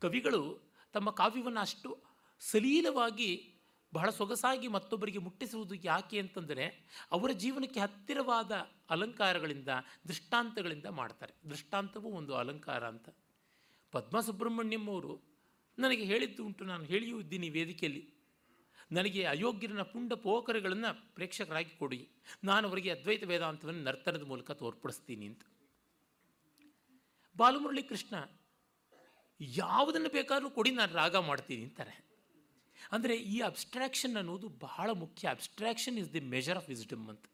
ಕವಿಗಳು ತಮ್ಮ ಕಾವ್ಯವನ್ನು ಅಷ್ಟು ಸಲೀಲವಾಗಿ ಬಹಳ ಸೊಗಸಾಗಿ ಮತ್ತೊಬ್ಬರಿಗೆ ಮುಟ್ಟಿಸುವುದು ಯಾಕೆ ಅಂತಂದರೆ, ಅವರ ಜೀವನಕ್ಕೆ ಹತ್ತಿರವಾದ ಅಲಂಕಾರಗಳಿಂದ, ದೃಷ್ಟಾಂತಗಳಿಂದ ಮಾಡ್ತಾರೆ. ದೃಷ್ಟಾಂತವೂ ಒಂದು ಅಲಂಕಾರ ಅಂತ. ಪದ್ಮಸುಬ್ರಹ್ಮಣ್ಯಂ ಅವರು ನನಗೆ ಹೇಳಿದ್ದು ಉಂಟು, ನಾನು ಹೇಳಿಯೂ ಇದ್ದೀನಿ ವೇದಿಕೆಯಲ್ಲಿ. ನನಗೆ ಅಯೋಗ್ಯರನ್ನ ಪುಂಡ ಪೋಕರಗಳನ್ನು ಪ್ರೇಕ್ಷಕರಾಗಿ ಕೊಡಿ. ನಾನು ಅವರಿಗೆ ಅದ್ವೈತ ವೇದಾಂತವನ್ನು ನರ್ತನದ ಮೂಲಕ ತೋರ್ಪಡಿಸ್ತೀನಿ ಅಂತ. ಬಾಲಮುರಳಿ ಕೃಷ್ಣ ಯಾವುದನ್ನು ಬೇಕಾದರೂ ಕೊಡಿ, ನಾನು ರಾಗ ಮಾಡ್ತೀನಿ ಅಂತಾರೆ. ಅಂದರೆ ಈ ಅಬ್ಸ್ಟ್ರಾಕ್ಷನ್ ಅನ್ನೋದು ಬಹಳ ಮುಖ್ಯ. Abstraction is the measure of wisdom ಅಂತ.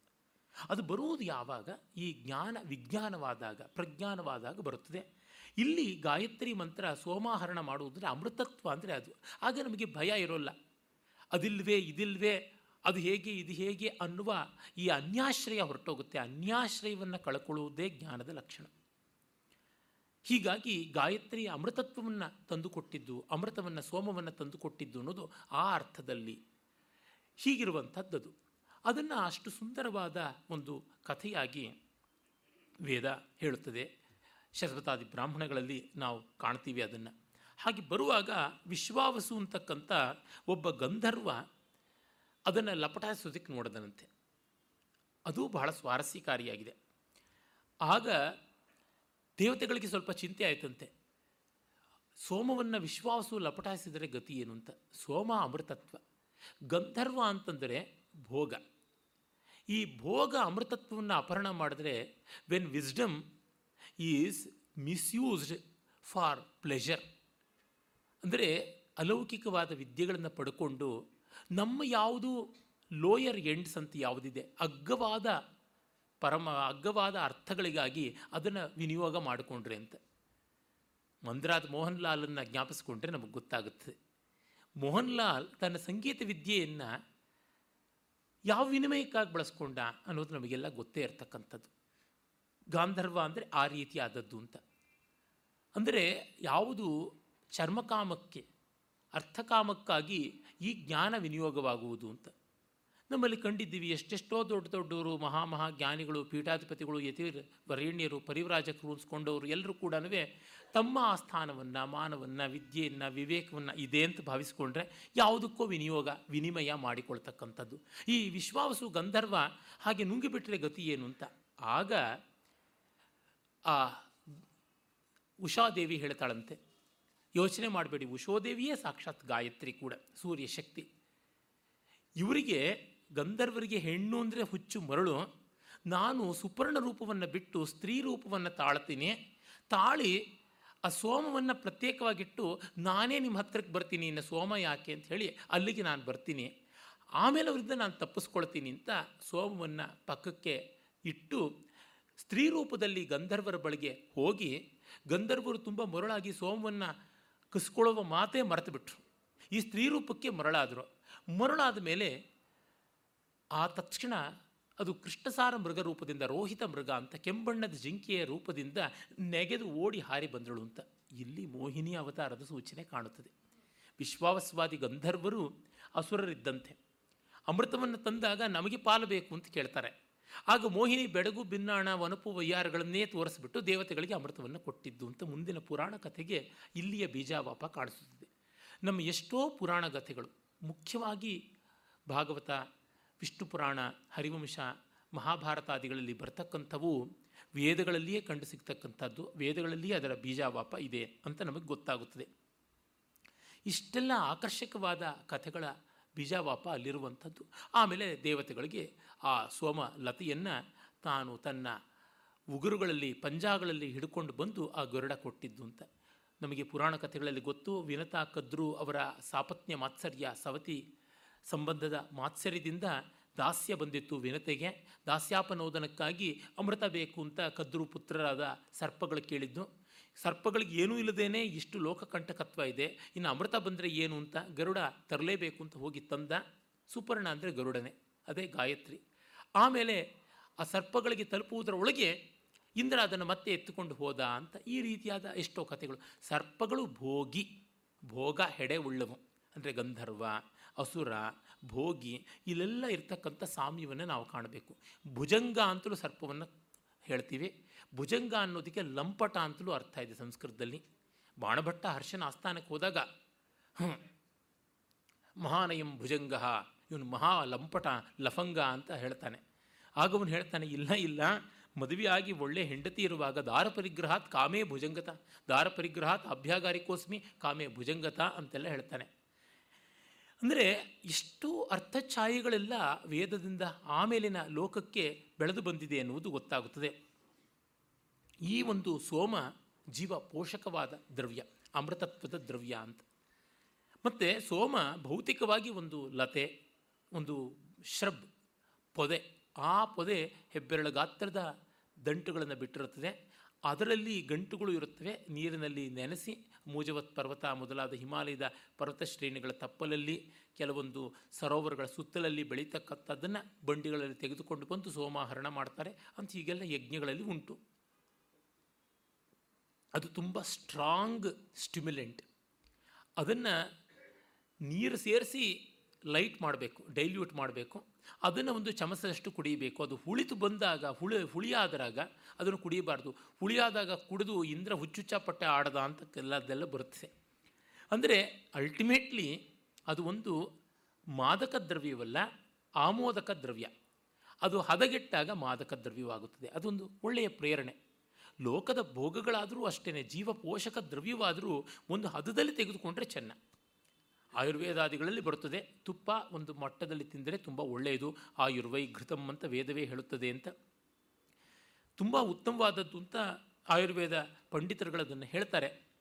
ಅದು ಬರುವುದು ಯಾವಾಗ? ಈ ಜ್ಞಾನ, ವಿಜ್ಞಾನವಾದಾಗ, ಪ್ರಜ್ಞಾನವಾದಾಗ ಬರುತ್ತದೆ. ಇಲ್ಲಿ ಗಾಯತ್ರಿ ಮಂತ್ರ ಸೋಮಾಹರಣ ಮಾಡುವುದರ ಅಮೃತತ್ವ ಅಂದರೆ ಅದು. ಆಗ ನಮಗೆ ಭಯ ಇರೋಲ್ಲ. ಅದಿಲ್ವೇ, ಇದಿಲ್ವೇ, ಅದು ಹೇಗೆ, ಇದು ಹೇಗೆ ಅನ್ನುವ ಈ ಅನ್ಯಾಶ್ರಯ ಹೊರಟೋಗುತ್ತೆ. ಅನ್ಯಾಶ್ರಯವನ್ನು ಕಳ್ಕೊಳ್ಳುವುದೇ ಜ್ಞಾನದ ಲಕ್ಷಣ. ಹೀಗಾಗಿ ಗಾಯತ್ರಿ ಅಮೃತತ್ವವನ್ನು ತಂದುಕೊಟ್ಟಿದ್ದು, ಅಮೃತವನ್ನು, ಸೋಮವನ್ನು ತಂದುಕೊಟ್ಟಿದ್ದು ಅನ್ನೋದು ಆ ಅರ್ಥದಲ್ಲಿ ಹೀಗಿರುವಂಥದ್ದದು. ಅದನ್ನು ಅಷ್ಟು ಸುಂದರವಾದ ಒಂದು ಕಥೆಯಾಗಿ ವೇದ ಹೇಳುತ್ತದೆ. ಶತಪಥಾದಿ ಬ್ರಾಹ್ಮಣಗಳಲ್ಲಿ ನಾವು ಕಾಣ್ತೀವಿ ಅದನ್ನು. ಹಾಗೆ ಬರುವಾಗ ವಿಶ್ವಾವಸು ಅಂತಕ್ಕಂಥ ಒಬ್ಬ ಗಂಧರ್ವ ಅದನ್ನು ಲಪಟಾಯಿಸೋದಕ್ಕೆ ನೋಡಿದನಂತೆ. ಅದು ಬಹಳ ಸ್ವಾರಸ್ಯಕಾರಿಯಾಗಿದೆ. ಆಗ ದೇವತೆಗಳಿಗೆ ಸ್ವಲ್ಪ ಚಿಂತೆ ಆಯಿತಂತೆ. ಸೋಮವನ್ನು ವಿಶ್ವಾಸು ಲಪಟಾಯಿಸಿದರೆ ಗತಿ ಏನು ಅಂತ. ಸೋಮ ಅಮೃತತ್ವ. ಗಂಧರ್ವ ಅಂತಂದರೆ ಭೋಗ. ಈ ಭೋಗ ಅಮೃತತ್ವವನ್ನು ಅಪಹರಣ ಮಾಡಿದ್ರೆ when wisdom is misused for pleasure ಅಂದರೆ ಅಲೌಕಿಕವಾದ ವಿದ್ಯೆಗಳನ್ನು ಪಡ್ಕೊಂಡು ನಮ್ಮ ಯಾವುದು ಲೋಯರ್ ಎಂಡ್ಸ್ ಅಂತ ಯಾವುದಿದೆ, ಅಗ್ಗವಾದ ಪರಮ, ಅಗ್ಗವಾದ ಅರ್ಥಗಳಿಗಾಗಿ ಅದನ್ನು ವಿನಿಯೋಗ ಮಾಡಿಕೊಂಡ್ರೆ ಅಂತ. ಮಂದ್ರಾದ ಮೋಹನ್ ಲಾಲನ್ನು ಜ್ಞಾಪಿಸ್ಕೊಂಡ್ರೆ ನಮಗೆ ಗೊತ್ತಾಗುತ್ತದೆ ಮೋಹನ್ ಲಾಲ್ ತನ್ನ ಸಂಗೀತ ವಿದ್ಯೆಯನ್ನು ಯಾವ ವಿನಿಮಯಕ್ಕಾಗಿ ಬಳಸ್ಕೊಂಡ ಅನ್ನೋದು ನಮಗೆಲ್ಲ ಗೊತ್ತೇ ಇರತಕ್ಕಂಥದ್ದು. ಗಾಂಧರ್ವ ಅಂದರೆ ಆ ರೀತಿಯಾದದ್ದು ಅಂತ. ಅಂದರೆ ಯಾವುದು ಚರ್ಮಕಾಮಕ್ಕೆ, ಅರ್ಥಕಾಮಕ್ಕಾಗಿ ಈ ಜ್ಞಾನ ವಿನಿಯೋಗವಾಗುವುದು ಅಂತ. ನಮ್ಮಲ್ಲಿ ಕಂಡಿದ್ದೀವಿ, ಎಷ್ಟೆಷ್ಟೋ ದೊಡ್ಡ ದೊಡ್ಡವರು, ಮಹಾ ಮಹಾ ಜ್ಞಾನಿಗಳು, ಪೀಠಾಧಿಪತಿಗಳು ಯತಿ ವರೇಣ್ಯರು, ಪರಿವ್ರಾಜಕರು ಅನ್ಸ್ಕೊಂಡವರು ಎಲ್ಲರೂ ಕೂಡ ತಮ್ಮ ಆಸ್ಥಾನವನ್ನು, ಮಾನವನ್ನು, ವಿದ್ಯೆಯನ್ನು, ವಿವೇಕವನ್ನು ಇದೆ ಅಂತ ಭಾವಿಸ್ಕೊಂಡ್ರೆ ಯಾವುದಕ್ಕೋ ವಿನಿಯೋಗ, ವಿನಿಮಯ ಮಾಡಿಕೊಳ್ತಕ್ಕಂಥದ್ದು. ಈ ವಿಶ್ವಾವಸು ಗಂಧರ್ವ ಹಾಗೆ ನುಂಗಿಬಿಟ್ರೆ ಗತಿ ಏನು ಅಂತ. ಆಗ ಆ ಉಷಾದೇವಿ ಹೇಳ್ತಾಳಂತೆ ಯೋಚನೆ ಮಾಡಬೇಡಿ. ಉಷೋದೇವಿಯೇ ಸಾಕ್ಷಾತ್ ಗಾಯತ್ರಿ ಕೂಡ, ಸೂರ್ಯ ಶಕ್ತಿ. ಇವರಿಗೆ ಗಂಧರ್ವರಿಗೆ ಹೆಣ್ಣು ಅಂದರೆ ಹುಚ್ಚು ಮರಳು. ನಾನು ಸುಪರ್ಣ ರೂಪವನ್ನು ಬಿಟ್ಟು ಸ್ತ್ರೀ ರೂಪವನ್ನು ತಾಳ್ತೀನಿ. ತಾಳಿ ಆ ಸೋಮವನ್ನು ಪ್ರತ್ಯೇಕವಾಗಿಟ್ಟು ನಾನೇ ನಿಮ್ಮ ಹತ್ರಕ್ಕೆ ಬರ್ತೀನಿ, ಇನ್ನು ಸೋಮ ಯಾಕೆ ಅಂತ ಹೇಳಿ ಅಲ್ಲಿಗೆ ನಾನು ಬರ್ತೀನಿ. ಆಮೇಲೆ ಅವರಿಂದ ನಾನು ತಪ್ಪಿಸ್ಕೊಳ್ತೀನಿ ಅಂತ ಸೋಮವನ್ನು ಪಕ್ಕಕ್ಕೆ ಇಟ್ಟು ಸ್ತ್ರೀ ರೂಪದಲ್ಲಿ ಗಂಧರ್ವರ ಬಳಿಗೆ ಹೋಗಿ, ಗಂಧರ್ವರು ತುಂಬ ಮರುಳಾಗಿ ಸೋಮವನ್ನು ಕಸ್ಕೊಳ್ಳುವ ಮಾತೇ ಮರೆತು ಬಿಟ್ರು ಈ ಸ್ತ್ರೀ ರೂಪಕ್ಕೆ ಮರಳಾದರು. ಮರಳಾದ ಮೇಲೆ ಆ ತಕ್ಷಣ ಅದು ಕೃಷ್ಣಸಾರ ಮೃಗ ರೂಪದಿಂದ ರೋಹಿತ ಮೃಗ ಅಂತ ಕೆಂಬಣ್ಣದ ಜಿಂಕೆಯ ರೂಪದಿಂದ ನೆಗೆದು ಓಡಿ ಹಾರಿ ಬಂದಳು ಅಂತ. ಇಲ್ಲಿ ಮೋಹಿನಿ ಅವತಾರದ ಸೂಚನೆ ಕಾಣುತ್ತದೆ. ವಿಶ್ವಾವಸ್ವಾದಿ ಗಂಧರ್ವರು ಅಸುರರಿದ್ದಂತೆ. ಅಮೃತವನ್ನು ತಂದಾಗ ನಮಗೆ ಪಾಲು ಬೇಕು ಅಂತ ಕೇಳ್ತಾರೆ. ಆಗ ಮೋಹಿನಿ ಬೆಡಗು ಬಿನ್ನಾಣ ವನಪು ವಯ್ಯಾರಗಳನ್ನೇ ತೋರಿಸ್ಬಿಟ್ಟು ದೇವತೆಗಳಿಗೆ ಅಮೃತವನ್ನು ಕೊಟ್ಟಿದ್ದು ಅಂತ ಮುಂದಿನ ಪುರಾಣ ಕಥೆಗೆ ಇಲ್ಲಿಯ ಬೀಜಾವಾಪ ಕಾಣಿಸುತ್ತದೆ. ನಮ್ಮ ಎಷ್ಟೋ ಪುರಾಣ ಕಥೆಗಳು, ಮುಖ್ಯವಾಗಿ ಭಾಗವತ, ವಿಷ್ಣು ಪುರಾಣ, ಹರಿವಂಶ, ಮಹಾಭಾರತಾದಿಗಳಲ್ಲಿ ಬರ್ತಕ್ಕಂಥವು ವೇದಗಳಲ್ಲಿಯೇ ಕಂಡು ಸಿಗ್ತಕ್ಕಂಥದ್ದು, ವೇದಗಳಲ್ಲಿಯೇ ಅದರ ಬೀಜಾವಾಪ ಇದೆ ಅಂತ ನಮಗೆ ಗೊತ್ತಾಗುತ್ತದೆ. ಇಷ್ಟೆಲ್ಲ ಆಕರ್ಷಕವಾದ ಕಥೆಗಳ ಬೀಜಾವಾಪ ಅಲ್ಲಿರುವಂಥದ್ದು. ಆಮೇಲೆ ದೇವತೆಗಳಿಗೆ ಆ ಸೋಮ ಲತೆಯನ್ನು ತಾನು ತನ್ನ ಉಗುರುಗಳಲ್ಲಿ, ಪಂಜಾಗಳಲ್ಲಿ ಹಿಡ್ಕೊಂಡು ಬಂದು ಆ ಗರುಡ ಕೊಟ್ಟಿದ್ದು ಅಂತ. ನಮಗೆ ಪುರಾಣ ಕಥೆಗಳಲ್ಲಿ ಗೊತ್ತು, ವಿನತಾ ಕದ್ರು ಅವರ ಸಾಪತ್ನ್ಯ ಮಾತ್ಸರ್ಯ ಸವತಿ ಸಂಬಂಧದ ಮಾತ್ಸರ್ಯದಿಂದ ದಾಸ್ಯ ಬಂದಿತ್ತು ವಿನತೆಗೆ. ದಾಸ್ಯಾಪನೋದನಕ್ಕಾಗಿ ಅಮೃತ ಬೇಕು ಅಂತ ಕದ್ರು ಪುತ್ರರಾದ ಸರ್ಪಗಳು ಕೇಳಿದ್ದು. ಸರ್ಪಗಳಿಗೆ ಏನೂ ಇಲ್ಲದೇನೆ ಇಷ್ಟು ಲೋಕಕಂಟಕತ್ವ ಇದೆ. ಇನ್ನು ಅಮೃತ ಬಂದರೆ ಏನು ಅಂತ ಗರುಡ ತರಲೇಬೇಕು ಅಂತ ಹೋಗಿ ತಂದ. ಸುಪರ್ಣ ಅಂದರೆ ಗರುಡನೇ, ಅದೇ ಗಾಯತ್ರಿ. ಆಮೇಲೆ ಆ ಸರ್ಪಗಳಿಗೆ ತಲುಪುವುದರ ಒಳಗೆ ಇಂದ್ರ ಅದನ್ನು ಮತ್ತೆ ಎತ್ತುಕೊಂಡು ಹೋದ ಅಂತ ಈ ರೀತಿಯಾದ ಎಷ್ಟೋ ಕಥೆಗಳು. ಸರ್ಪಗಳು ಭೋಗಿ, ಭೋಗ ಹೆಡೆ ಉಳ್ಳವು ಅಂದರೆ ಗಂಧರ್ವ, ಅಸುರ, ಭೋಗಿ, ಇಲ್ಲೆಲ್ಲ ಇರ್ತಕ್ಕಂಥ ಸಾಮ್ಯವನ್ನು ನಾವು ಕಾಣಬೇಕು. ಭುಜಂಗ ಅಂತಲೂ ಸರ್ಪವನ್ನು ಹೇಳ್ತೀವಿ. ಭುಜಂಗ ಅನ್ನೋದಕ್ಕೆ ಲಂಪಟ ಅಂತಲೂ ಅರ್ಥ ಇದೆ ಸಂಸ್ಕೃತದಲ್ಲಿ. ಬಾಣಭಟ್ಟ ಹರ್ಷನ ಆಸ್ಥಾನಕ್ಕೆ ಹೋದಾಗ ಮಹಾನಯಂ ಭುಜಂಗ, ಇವನು ಮಹಾ ಲಂಪಟ, ಲಫಂಗ ಅಂತ ಹೇಳ್ತಾನೆ. ಆಗ ಅವನು ಹೇಳ್ತಾನೆ, ಇಲ್ಲ ಇಲ್ಲ ಮದುವೆಯಾಗಿ ಒಳ್ಳೆ ಹೆಂಡತಿ ಇರುವಾಗ ದಾರ ಪರಿಗ್ರಹಾತ್ ಕಾಮೇ ಭುಜಂಗತ, ದಾರ ಪರಿಗ್ರಹಾತ್ ಅಭ್ಯಾಗಾರಿಕೋಸ್ಮಿ ಕಾಮೇ ಭುಜಂಗತ ಅಂತೆಲ್ಲ ಹೇಳ್ತಾನೆ. ಅಂದರೆ ಇಷ್ಟು ಅರ್ಥಛಾಯೆಗಳೆಲ್ಲ ವೇದದಿಂದ ಆಮೇಲಿನ ಲೋಕಕ್ಕೆ ಬೆಳೆದು ಬಂದಿದೆ ಎನ್ನುವುದು ಗೊತ್ತಾಗುತ್ತದೆ. ಈ ಒಂದು ಸೋಮ ಜೀವ ಪೋಷಕವಾದ ದ್ರವ್ಯ, ಅಮೃತತ್ವದ ದ್ರವ್ಯ ಅಂತ. ಮತ್ತು ಸೋಮ ಭೌತಿಕವಾಗಿ ಒಂದು ಲತೆ, ಒಂದು ಶ್ರಬ್, ಪೊದೆ. ಆ ಪೊದೆ ಹೆಬ್ಬೆರಳ ಗಾತ್ರದ ದಂಟುಗಳನ್ನು ಬಿಟ್ಟಿರುತ್ತದೆ. ಅದರಲ್ಲಿ ಗಂಟುಗಳು ಇರುತ್ತವೆ. ನೀರಿನಲ್ಲಿ ನೆನೆಸಿ ಮೂಜವತ್ ಪರ್ವತ ಮೊದಲಾದ ಹಿಮಾಲಯದ ಪರ್ವತ ಶ್ರೇಣಿಗಳ ತಪ್ಪಲಲ್ಲಿ, ಕೆಲವೊಂದು ಸರೋವರಗಳ ಸುತ್ತಲಲ್ಲಿ ಬೆಳೀತಕ್ಕಂಥದ್ದನ್ನು ಬಂಡಿಗಳಲ್ಲಿ ತೆಗೆದುಕೊಂಡು ಬಂದು ಸೋಮಾಹರಣ ಮಾಡ್ತಾರೆ. ಅಂತ ಹೀಗೆಲ್ಲ ಯಜ್ಞಗಳಲ್ಲಿ ಉಂಟು. ಅದು ತುಂಬ ಸ್ಟ್ರಾಂಗ್ ಸ್ಟಿಮ್ಯುಲೆಂಟ್ ಅದನ್ನು ನೀರು ಸೇರಿಸಿ ಲೈಟ್ ಮಾಡಬೇಕು ಡೈಲ್ಯೂಟ್ ಮಾಡಬೇಕು. ಅದನ್ನು ಒಂದು ಚಮಚದಷ್ಟು ಕುಡಿಯಬೇಕು ಅದು ಹುಳಿತು ಬಂದಾಗ, ಹುಳಿ ಹುಳಿಯಾದಾಗ ಅದನ್ನು ಕುಡಿಯಬಾರ್ದು. ಹುಳಿಯಾದಾಗ ಕುಡಿದು ಇಂದ್ರ ಹುಚ್ಚುಚ್ಚಾಪಟ್ಟೆ ಆಡದ ಅಂತ ಎಲ್ಲದೆಲ್ಲ ಬರುತ್ತೆ. ಅಂದರೆ ಅಲ್ಟಿಮೇಟ್ಲಿ ಅದು ಒಂದು ಮಾದಕ ದ್ರವ್ಯವಲ್ಲ, ಆಮೋದಕ ದ್ರವ್ಯ. ಅದು ಹದಗೆಟ್ಟಾಗ ಮಾದಕ ದ್ರವ್ಯವಾಗುತ್ತದೆ. ಅದೊಂದು ಒಳ್ಳೆಯ ಪ್ರೇರಣೆ. ಲೋಕದ ಭೋಗಗಳಾದರೂ ಅಷ್ಟೇ ಜೀವ ಪೋಷಕ ದ್ರವ್ಯವಾದರೂ ಒಂದು ಹದದಲ್ಲಿ ತೆಗೆದುಕೊಂಡ್ರೆ ಚೆನ್ನ. ಆಯುರ್ವೇದಾದಿಗಳಲ್ಲಿ ಬರುತ್ತದೆ, ತುಪ್ಪ ಒಂದು ಮಟ್ಟದಲ್ಲಿ ತಿಂದರೆ ತುಂಬ ಒಳ್ಳೆಯದು ಆಯುರ್ವೈ ಘೃತಂ ಅಂತ ವೇದವೇ ಹೇಳುತ್ತದೆ ಅಂತ. ತುಂಬ ಉತ್ತಮವಾದದ್ದು ಅಂತ ಆಯುರ್ವೇದ ಪಂಡಿತರುಗಳದನ್ನು ಹೇಳ್ತಾರೆ.